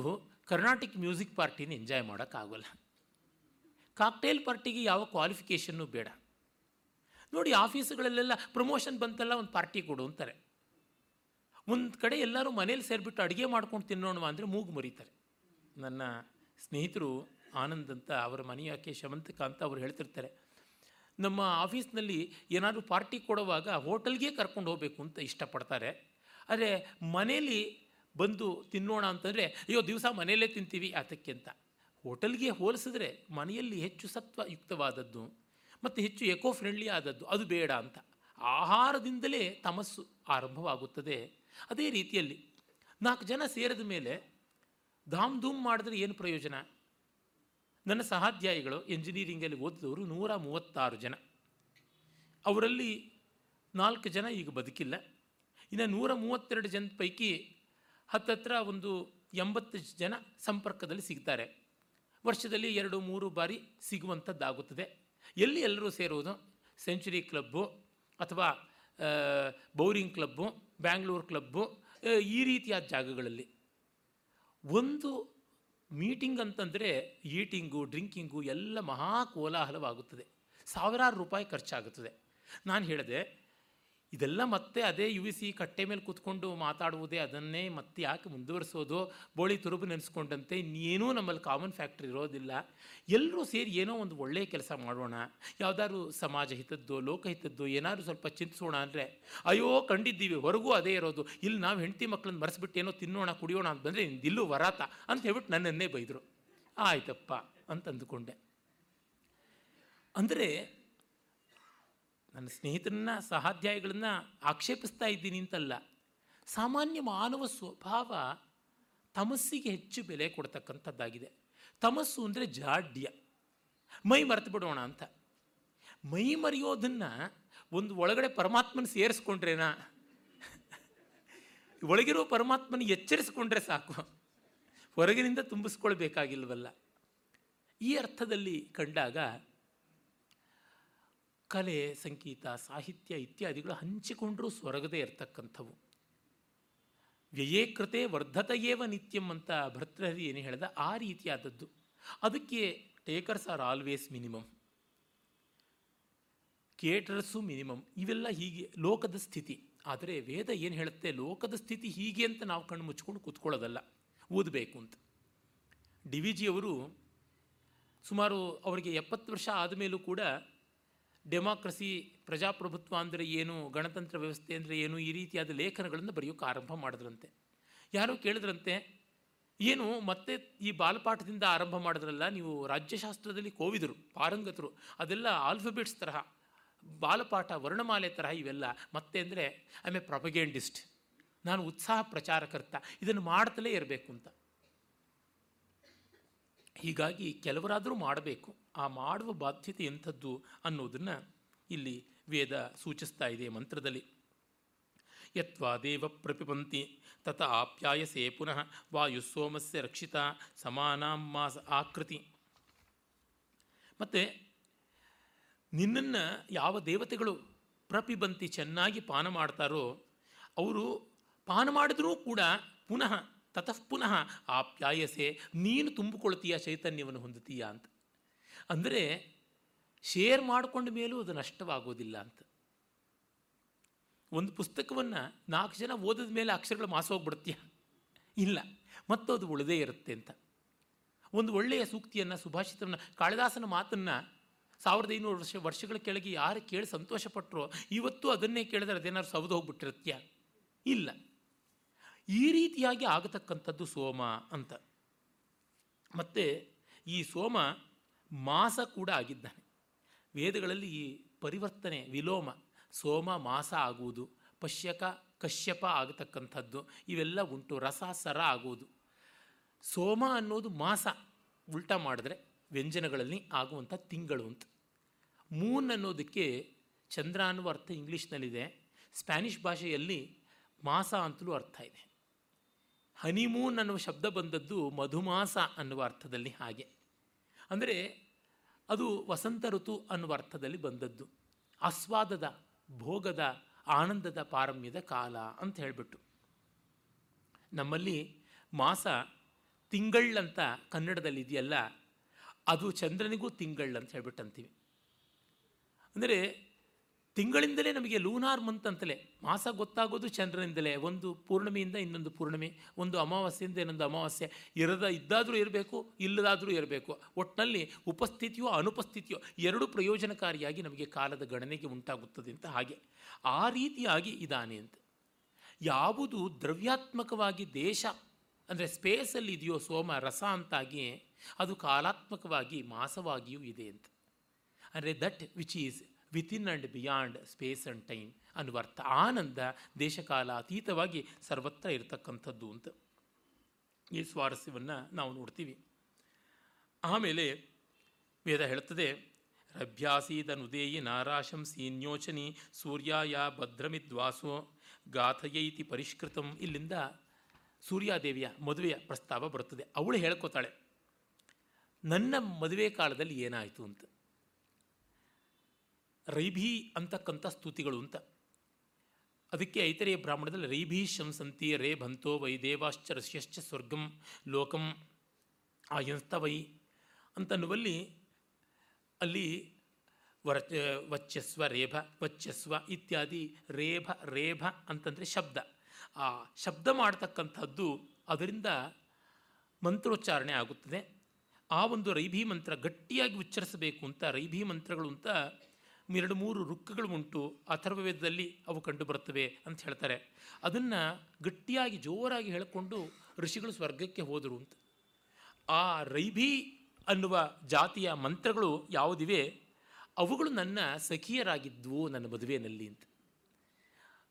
ಕರ್ನಾಟಿಕ್ ಮ್ಯೂಸಿಕ್ ಪಾರ್ಟಿನ ಎಂಜಾಯ್ ಮಾಡೋಕ್ಕಾಗೋಲ್ಲ. ಕಾಕ್ಟೈಲ್ ಪಾರ್ಟಿಗೆ ಯಾವ ಕ್ವಾಲಿಫಿಕೇಷನ್ನು ಬೇಡ. ನೋಡಿ ಆಫೀಸುಗಳಲ್ಲೆಲ್ಲ ಪ್ರಮೋಷನ್ ಬಂತಲ್ಲ, ಒಂದು ಪಾರ್ಟಿ ಕೊಡು ಅಂತಾರೆ. ಒಂದು ಕಡೆ ಎಲ್ಲರೂ ಮನೇಲಿ ಸೇರಿಬಿಟ್ಟು ಅಡುಗೆ ಮಾಡ್ಕೊಂಡು ತಿನ್ನೋಣ ಅಂದರೆ ಮೂಗು ಮುರಿತಾರೆ. ನನ್ನ ಸ್ನೇಹಿತರು ಆನಂದ್ ಅಂತ ಅವರ ಮನೆಯಾಕೆ ಶಮಂತಕ ಅಂತ ಅವ್ರು ಹೇಳ್ತಿರ್ತಾರೆ. ನಮ್ಮ ಆಫೀಸ್ನಲ್ಲಿ ಏನಾದರೂ ಪಾರ್ಟಿ ಕೊಡುವಾಗ ಹೋಟೆಲ್ಗೆ ಕರ್ಕೊಂಡು ಹೋಗಬೇಕು ಅಂತ ಇಷ್ಟಪಡ್ತಾರೆ. ಆದರೆ ಮನೇಲಿ ಬಂದು ತಿನ್ನೋಣ ಅಂತಂದರೆ, ಅಯ್ಯೋ, ದಿವಸ ಮನೆಯಲ್ಲೇ ತಿಂತೀವಿ ಅದಕ್ಕೆ ಅಂತ. ಹೋಟೆಲ್ಗೆ ಹೋಲಿಸಿದ್ರೆ ಮನೆಯಲ್ಲಿ ಹೆಚ್ಚು ಸತ್ವಯುಕ್ತವಾದದ್ದು ಮತ್ತು ಹೆಚ್ಚು ಎಕೋ ಫ್ರೆಂಡ್ಲಿ ಆದದ್ದು ಅದು ಬೇಡ ಅಂತ. ಆಹಾರದಿಂದಲೇ ತಮಸ್ಸು ಆರಂಭವಾಗುತ್ತದೆ. ಅದೇ ರೀತಿಯಲ್ಲಿ ನಾಲ್ಕು ಜನ ಸೇರಿದ ಮೇಲೆ ಧಾಮ್ ಧೂಮ್ ಮಾಡಿದ್ರೆ ಏನು ಪ್ರಯೋಜನ? ನನ್ನ ಸಹಾಧ್ಯಾಯಿಗಳು ಎಂಜಿನಿಯರಿಂಗಲ್ಲಿ ಓದಿದವರು ನೂರ ಮೂವತ್ತಾರು ಜನ. ಅವರಲ್ಲಿ ನಾಲ್ಕು ಜನ ಈಗ ಬದುಕಿಲ್ಲ. ಇನ್ನು ನೂರ ಮೂವತ್ತೆರಡು ಜನ ಪೈಕಿ ಹತ್ತತ್ರ ಒಂದು ಎಂಬತ್ತು ಜನ ಸಂಪರ್ಕದಲ್ಲಿ ಸಿಗ್ತಾರೆ. ವರ್ಷದಲ್ಲಿ ಎರಡು, ಮೂರು ಬಾರಿ ಸಿಗುವಂಥದ್ದಾಗುತ್ತದೆ. ಎಲ್ಲಿ ಎಲ್ಲರೂ ಸೇರೋದು ಸೆಂಚುರಿ ಕ್ಲಬ್ಬು ಅಥವಾ ಬೌರಿಂಗ್ ಕ್ಲಬ್ಬು ಬ್ಯಾಂಗ್ಳೂರು ಕ್ಲಬ್ಬು ಈ ರೀತಿಯಾದ ಜಾಗಗಳಲ್ಲಿ. ಒಂದು ಮೀಟಿಂಗ್ ಅಂತಂದರೆ ಈಟಿಂಗು ಡ್ರಿಂಕಿಂಗು ಎಲ್ಲ ಮಹಾ ಕೋಲಾಹಲವಾಗುತ್ತದೆ. ಸಾವಿರಾರು ರೂಪಾಯಿ ಖರ್ಚಾಗುತ್ತದೆ. ನಾನು ಹೇಳಿದೆ ಇದೆಲ್ಲ ಮತ್ತೆ ಅದೇ ಯು ಸಿ ಕಟ್ಟೆ ಮೇಲೆ ಕೂತ್ಕೊಂಡು ಮಾತಾಡುವುದೇ, ಅದನ್ನೇ ಮತ್ತೆ ಯಾಕೆ ಮುಂದುವರಿಸೋದು? ಬೋಳಿ ತುರುಬು ನೆನೆಸ್ಕೊಂಡಂತೆ ಇನ್ನೇನೂ ನಮ್ಮಲ್ಲಿ ಕಾಮನ್ ಫ್ಯಾಕ್ಟ್ರಿ ಇರೋದಿಲ್ಲ. ಎಲ್ಲರೂ ಸೇರಿ ಏನೋ ಒಂದು ಒಳ್ಳೆಯ ಕೆಲಸ ಮಾಡೋಣ. ಯಾವುದಾದ್ರು ಸಮಾಜ ಹಿತದ್ದು ಲೋಕಹಿತದ್ದು ಏನಾದರೂ ಸ್ವಲ್ಪ ಚಿಂತಿಸೋಣ ಅಂದರೆ, ಅಯ್ಯೋ ಕಂಡಿದ್ದೀವಿ, ಹೊರಗೂ ಅದೇ ಇರೋದು. ಇಲ್ಲಿ ನಾವು ಹೆಂಡತಿ ಮಕ್ಕಳನ್ನ ಮರೆಸ್ಬಿಟ್ಟು ಏನೋ ತಿನ್ನೋಣ, ಕುಡಿಯೋಣ ಅಂತ ಬಂದರೆ ಇಲ್ಲೂ ವರಾತ ಅಂತ ಹೇಳ್ಬಿಟ್ಟು ನನ್ನನ್ನೇ ಬೈದರು. ಆಯ್ತಪ್ಪ ಅಂತ ಅಂದುಕೊಂಡೆ ಅಂದರೆ ನನ್ನ ಸ್ನೇಹಿತರನ್ನ, ಸಹಾಧ್ಯಾಯಗಳನ್ನು ಆಕ್ಷೇಪಿಸ್ತಾ ಇದ್ದೀನಿ ಅಂತಲ್ಲ. ಸಾಮಾನ್ಯ ಮಾನವ ಸ್ವಭಾವ ತಮಸ್ಸಿಗೆ ಹೆಚ್ಚು ಬೆಲೆ ಕೊಡ್ತಕ್ಕಂಥದ್ದಾಗಿದೆ. ತಮಸ್ಸು ಅಂದರೆ ಜಾಡ್ಯ. ಮೈ ಮರೆತು ಬಿಡೋಣ ಅಂತ. ಮೈ ಮರೆಯೋದನ್ನು ಒಂದು ಒಳಗಡೆ ಪರಮಾತ್ಮನ ಸೇರಿಸ್ಕೊಂಡ್ರೇನಾ? ಒಳಗಿರುವ ಪರಮಾತ್ಮನ ಎಚ್ಚರಿಸ್ಕೊಂಡ್ರೆ ಸಾಕು. ಹೊರಗಿನಿಂದ ತುಂಬಿಸ್ಕೊಳ್ಬೇಕಾಗಿಲ್ವಲ್ಲ. ಈ ಅರ್ಥದಲ್ಲಿ ಕಂಡಾಗ ಕಲೆ, ಸಂಗೀತ, ಸಾಹಿತ್ಯ ಇತ್ಯಾದಿಗಳು ಹಂಚಿಕೊಂಡರೂ ಸ್ವರ್ಗದೇ ಇರತಕ್ಕಂಥವು. ವ್ಯಯೇಕೃತೆ ವರ್ಧತೆಯೇವ ನಿತ್ಯಂ ಅಂತ ಭರ್ತೃಹರಿ ಏನು ಹೇಳಿದ ಆ ರೀತಿಯಾದದ್ದು. ಅದಕ್ಕೆ takers are always minimum caterers minimum ಇವೆಲ್ಲ ಹೀಗೆ ಲೋಕದ ಸ್ಥಿತಿ. ಆದರೆ ವೇದ ಏನು ಹೇಳುತ್ತೆ? ಲೋಕದ ಸ್ಥಿತಿ ಹೀಗೆ ಅಂತ ನಾವು ಕಣ್ಣು ಮುಚ್ಕೊಂಡು ಕೂತ್ಕೊಳ್ಳೋದಲ್ಲ. ಓದಬೇಕು ಅಂತ. ಡಿ ವಿ ಜಿಯವರು ಸುಮಾರು ಅವರಿಗೆ ಎಪ್ಪತ್ತು ವರ್ಷ ಆದಮೇಲೂ ಕೂಡ ಡೆಮಾಕ್ರಸಿ ಪ್ರಜಾಪ್ರಭುತ್ವ ಅಂದರೆ ಏನು, ಗಣತಂತ್ರ ವ್ಯವಸ್ಥೆ ಅಂದರೆ ಏನು, ಈ ರೀತಿಯಾದ ಲೇಖನಗಳನ್ನು ಬರೆಯೋಕೆ ಆರಂಭ ಮಾಡಿದ್ರಂತೆ. ಯಾರೋ ಕೇಳಿದ್ರಂತೆ, ಏನು ಮತ್ತೆ ಈ ಬಾಲಪಾಠದಿಂದ ಆರಂಭ ಮಾಡಿದ್ರಲ್ಲ, ನೀವು ರಾಜ್ಯಶಾಸ್ತ್ರದಲ್ಲಿ ಕೋವಿದರು, ಪಾರಂಗತರು, ಅದೆಲ್ಲ ಆಲ್ಫಬೆಟ್ಸ್ ತರಹ, ಬಾಲಪಾಠ, ವರ್ಣಮಾಲೆ ತರಹ ಇವೆಲ್ಲ, ಮತ್ತೆ ಅಂದರೆ ಐ ಎ ಪ್ರಪಗೇಂಡಿಸ್ಟ್ ನಾನು ಉತ್ಸಾಹ ಪ್ರಚಾರಕರ್ತ, ಇದನ್ನು ಮಾಡ್ತಲೇ ಇರಬೇಕು ಅಂತ. ಹೀಗಾಗಿ ಕೆಲವರಾದರೂ ಮಾಡಬೇಕು. ಆ ಮಾಡುವ ಬಾಧ್ಯತೆ ಎಂಥದ್ದು ಅನ್ನೋದನ್ನು ಇಲ್ಲಿ ವೇದ ಸೂಚಿಸ್ತಾ ಇದೆ ಮಂತ್ರದಲ್ಲಿ. ಯತ್ವಾ ದೇವ ಪ್ರಪಿಪಂತಿ ತತ ಆಪ್ಯಾಯಸೆ ಪುನಃ ವಾಯುಸೋಮಸ್ಯ ರಕ್ಷಿತ ಸಮಾನ ಮಾಸ ಆಕೃತಿ. ಮತ್ತು ನಿನ್ನನ್ನು ಯಾವ ದೇವತೆಗಳು ಪ್ರಪಿಬಂತಿ ಚೆನ್ನಾಗಿ ಪಾನ ಮಾಡ್ತಾರೋ, ಅವರು ಪಾನ ಮಾಡಿದರೂ ಕೂಡ ಪುನಃ ತತಃ ಪುನಃ ಆಪ್ಯಾಯಸೆ, ನೀನು ತುಂಬಿಕೊಳ್ತೀಯ ಚೈತನ್ಯವನ್ನು ಹೊಂದುತ್ತೀಯ ಅಂತ. ಅಂದರೆ ಶೇರ್ ಮಾಡಿಕೊಂಡ ಮೇಲೂ ಅದು ನಷ್ಟವಾಗೋದಿಲ್ಲ ಅಂತ. ಒಂದು ಪುಸ್ತಕವನ್ನು ನಾಲ್ಕು ಜನ ಓದಿದ ಮೇಲೆ ಅಕ್ಷರಗಳು ಮಾಸೋಗ್ಬಿಡ್ತೀಯ ಇಲ್ಲ. ಮತ್ತು ಅದು ಉಳಿದೇ ಇರುತ್ತೆ ಅಂತ. ಒಂದು ಒಳ್ಳೆಯ ಸೂಕ್ತಿಯನ್ನು, ಸುಭಾಷಿತವನ್ನು, ಕಾಳಿದಾಸನ ಮಾತನ್ನು ಸಾವಿರದ ಐನೂರು ವರ್ಷ, ವರ್ಷಗಳ ಕೆಳಗೆ ಯಾರು ಕೇಳಿ ಸಂತೋಷಪಟ್ಟರೋ ಇವತ್ತು ಅದನ್ನೇ ಕೇಳಿದ್ರೆ ಅದೇನಾದ್ರು ಸೌದು ಹೋಗ್ಬಿಟ್ಟಿರುತ್ತ್ಯಾ ಇಲ್ಲ. ಈ ರೀತಿಯಾಗಿ ಆಗತಕ್ಕಂಥದ್ದು ಸೋಮ ಅಂತ. ಮತ್ತು ಈ ಸೋಮ ಮಾಸ ಕೂಡ ಆಗಿದ್ದಾನೆ. ವೇದಗಳಲ್ಲಿ ಈ ಪರಿವರ್ತನೆ, ವಿಲೋಮ, ಸೋಮ, ಮಾಸ ಆಗುವುದು, ಪಶ್ಯಕ, ಕಶ್ಯಪ ಆಗತಕ್ಕಂಥದ್ದು, ಇವೆಲ್ಲ ಉಂಟು, ರಸ, ಸರ ಆಗುವುದು. ಸೋಮ ಅನ್ನೋದು ಮಾಸ, ಉಲ್ಟ ಮಾಡಿದ್ರೆ ವ್ಯಂಜನಗಳಲ್ಲಿ ಆಗುವಂಥ ತಿಂಗಳು ಅಂತ. ಮೂನ್ ಅನ್ನೋದಕ್ಕೆ ಚಂದ್ರ ಅನ್ನುವ ಅರ್ಥ ಇಂಗ್ಲೀಷ್ನಲ್ಲಿದೆ. ಸ್ಪ್ಯಾನಿಷ್ ಭಾಷೆಯಲ್ಲಿ ಮಾಸ ಅಂತಲೂ ಅರ್ಥ ಇದೆ. ಹನಿಮೂನ್ ಅನ್ನುವ ಶಬ್ದ ಬಂದದ್ದು ಮಧುಮಾಸ ಅನ್ನುವ ಅರ್ಥದಲ್ಲಿ ಹಾಗೆ. ಅಂದರೆ ಅದು ವಸಂತ ಋತು ಅನ್ನುವ ಅರ್ಥದಲ್ಲಿ ಬಂದದ್ದು. ಆಸ್ವಾದದ, ಭೋಗದ, ಆನಂದದ ಪಾರಮ್ಯದ ಕಾಲ ಅಂತ ಹೇಳಿಬಿಟ್ಟು. ನಮ್ಮಲ್ಲಿ ಮಾಸ ತಿಂಗಳಂತ ಕನ್ನಡದಲ್ಲಿ ಇದೆಯಲ್ಲ, ಅದು ಚಂದ್ರನಿಗೂ ತಿಂಗಳಂತ ಹೇಳ್ಬಿಟ್ಟು ಅಂತೀವಿ ಅಂದರೆ ತಿಂಗಳಿಂದಲೇ ನಮಗೆ ಲೂನಾರ್ ಮಂತ್ ಅಂತಲೇ, ಮಾಸ ಗೊತ್ತಾಗೋದು ಚಂದ್ರನಿಂದಲೇ, ಒಂದು ಪೂರ್ಣಿಮೆಯಿಂದ ಇನ್ನೊಂದು ಪೂರ್ಣಿಮೆ, ಒಂದು ಅಮಾವಾಸ್ಯೆಯಿಂದ ಇನ್ನೊಂದು ಅಮಾವಾಸ್ಯೆ. ಇರದ ಇದ್ದಾದರೂ ಇರಬೇಕು, ಇಲ್ಲದಾದರೂ ಇರಬೇಕು. ಒಟ್ಟಿನಲ್ಲಿ ಉಪಸ್ಥಿತಿಯೋ ಅನುಪಸ್ಥಿತಿಯೋ ಎರಡೂ ಪ್ರಯೋಜನಕಾರಿಯಾಗಿ ನಮಗೆ ಕಾಲದ ಗಣನೆಗೆ ಉಂಟಾಗುತ್ತದೆ ಅಂತ ಹಾಗೆ. ಆ ರೀತಿಯಾಗಿ ಇದ್ದಾನೆ ಅಂತ. ಯಾವುದು ದ್ರವ್ಯಾತ್ಮಕವಾಗಿ ದೇಶ, ಅಂದರೆ ಸ್ಪೇಸಲ್ಲಿ ಇದೆಯೋ ಸೋಮ, ರಸ ಅಂತಾಗಿ, ಅದು ಕಾಲಾತ್ಮಕವಾಗಿ ಮಾಸವಾಗಿಯೂ ಇದೆ ಅಂತ. ಅಂದರೆ that which is within and beyond space and time ಅನ್ನುವ ಅರ್ಥ ಆನಂದ ದೇಶಕಾಲ ಅತೀತವಾಗಿ ಸರ್ವತ್ರ ಇರತಕ್ಕಂಥದ್ದು ಅಂತ ಈ ಸ್ವಾರಸ್ಯವನ್ನು ನಾವು ನೋಡ್ತೀವಿ. ಆಮೇಲೆ ವೇದ ಹೇಳುತ್ತದೆ ರಭ್ಯಾಸೀದನುದೇಯಿ ನಾರಾಶಂ ಸೀನ್ಯೋಚನಿ ಸೂರ್ಯಾಯ ಭದ್ರಮಿದ್ವಾಸೋ ಗಾಥಯೈತಿ ಪರಿಷ್ಕೃತಂ. ಇಲ್ಲಿಂದ ಸೂರ್ಯಾದೇವಿಯ ಮದುವೆಯ ಪ್ರಸ್ತಾವ ಬರುತ್ತದೆ. ಅವಳು ಹೇಳ್ಕೊತಾಳೆ, ನನ್ನ ಮದುವೆ ಕಾಲದಲ್ಲಿ ಏನಾಯಿತು? ಅಂತ. ರೈಭಿ ಅಂತಕ್ಕಂಥ ಸ್ತುತಿಗಳು ಅಂತ. ಅದಕ್ಕೆ ಐತರೇಯ ಬ್ರಾಹ್ಮಣದಲ್ಲಿ ರೈಭಿ ಶಂಸಂತಿ ರೇ ಭಂತೋ ವೈ ದೇವಾಶ್ಚ ರಶ್ಯಶ್ಚ ಸ್ವರ್ಗಂ ಲೋಕಂ ಆಯಂಸ್ತವೈ ಅಂತನ್ನುವಲ್ಲಿ ಅಲ್ಲಿ ವರ ವಚ್ಚಸ್ವ ರೇಭ ವಚ್ಚಸ್ವ ಇತ್ಯಾದಿ ರೇಭ ರೇಭ ಅಂತಂದರೆ ಶಬ್ದ. ಆ ಶಬ್ದ ಮಾಡ್ತಕ್ಕಂಥದ್ದು ಅದರಿಂದ ಮಂತ್ರೋಚ್ಚಾರಣೆ ಆಗುತ್ತದೆ. ಆ ಒಂದು ರೈಭಿ ಮಂತ್ರ ಗಟ್ಟಿಯಾಗಿ ಉಚ್ಚರಿಸಬೇಕು ಅಂತ, ರೈಭಿ ಮಂತ್ರಗಳು ಅಂತ ಎರಡು ಮೂರು ರುಕ್ಕಗಳು ಉಂಟು ಅಥರ್ವವೇದದಲ್ಲಿ ಅವು ಕಂಡುಬರುತ್ತವೆ ಅಂತ ಹೇಳ್ತಾರೆ. ಅದನ್ನು ಗಟ್ಟಿಯಾಗಿ, ಜೋರಾಗಿ ಹೇಳಿಕೊಂಡು ಋಷಿಗಳು ಸ್ವರ್ಗಕ್ಕೆ ಹೋದರು ಅಂತ. ಆ ರೈಭಿ ಅನ್ನುವ ಜಾತಿಯ ಮಂತ್ರಗಳು ಯಾವುದಿವೆ? ಅವುಗಳು ನನ್ನ ಸಖಿಯರಾಗಿದ್ವು ನನ್ನ ಮದುವೆಯಲ್ಲಿ ಅಂತ.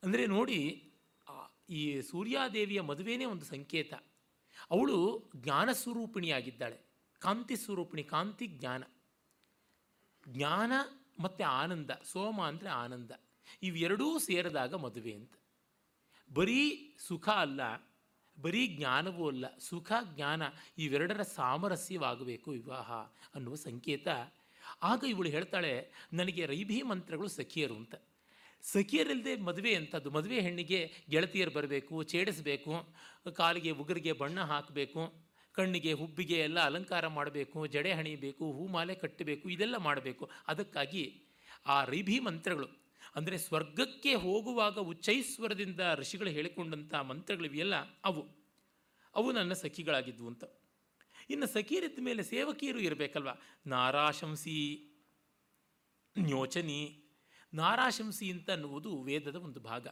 ಅಂದರೆ ನೋಡಿ ಈ ಸೂರ್ಯಾದೇವಿಯ ಮದುವೆನೇ ಒಂದು ಸಂಕೇತ. ಅವಳು ಜ್ಞಾನ ಸ್ವರೂಪಿಣಿಯಾಗಿದ್ದಾಳೆ. ಕಾಂತಿ ಸ್ವರೂಪಿಣಿ, ಕಾಂತಿ ಜ್ಞಾನ. ಜ್ಞಾನ ಮತ್ತು ಆನಂದ, ಸೋಮ ಅಂದರೆ ಆನಂದ. ಇವೆರಡೂ ಸೇರಿದಾಗ ಮದುವೆ ಅಂತ. ಬರೀ ಸುಖ ಅಲ್ಲ, ಬರೀ ಜ್ಞಾನವೂ ಅಲ್ಲ, ಸುಖ, ಜ್ಞಾನ ಇವೆರಡರ ಸಾಮರಸ್ಯವಾಗಬೇಕು ವಿವಾಹ ಅನ್ನುವ ಸಂಕೇತ. ಆಗ ಇವಳು ಹೇಳ್ತಾಳೆ, ನನಗೆ ರೈಭಿ ಮಂತ್ರಗಳು ಸಖಿಯರು ಅಂತ. ಸಖಿಯರಿಲ್ಲದೆ ಮದುವೆ ಅಂಥದ್ದು ಮದುವೆ ಹೆಣ್ಣಿಗೆ ಗೆಳತಿಯರು ಬರಬೇಕು, ಛೇಡಿಸಬೇಕು, ಕಾಲಿಗೆ ಉಗುರಿಗೆ ಬಣ್ಣ ಹಾಕಬೇಕು ಕಣ್ಣಿಗೆ, ಹುಬ್ಬಿಗೆ ಎಲ್ಲ ಅಲಂಕಾರ ಮಾಡಬೇಕು, ಜಡೆ ಹಣಿಬೇಕು ಹೂಮಾಲೆ ಕಟ್ಟಬೇಕು, ಇದೆಲ್ಲ ಮಾಡಬೇಕು. ಅದಕ್ಕಾಗಿ ಆ ರಿಭಿ ಮಂತ್ರಗಳು, ಅಂದರೆ ಸ್ವರ್ಗಕ್ಕೆ ಹೋಗುವಾಗ ಉಚ್ಚೈಸ್ವರದಿಂದ ಋಷಿಗಳು ಹೇಳಿಕೊಂಡಂಥ ಮಂತ್ರಗಳಿವೆಯಲ್ಲ ಅವು. ಅವು ನನ್ನ ಸಖಿಗಳಾಗಿದ್ವು ಅಂತ. ಇನ್ನು ಸಖಿಯರಿದ್ದ ಮೇಲೆ ಸೇವಕಿಯರು ಇರಬೇಕಲ್ವ? ನಾರಾಶಂಸಿ ನ್ಯೋಚನಿ. ನಾರಾಶಂಸಿ ಅಂತ ಅನ್ನುವುದು ವೇದದ ಒಂದು ಭಾಗ.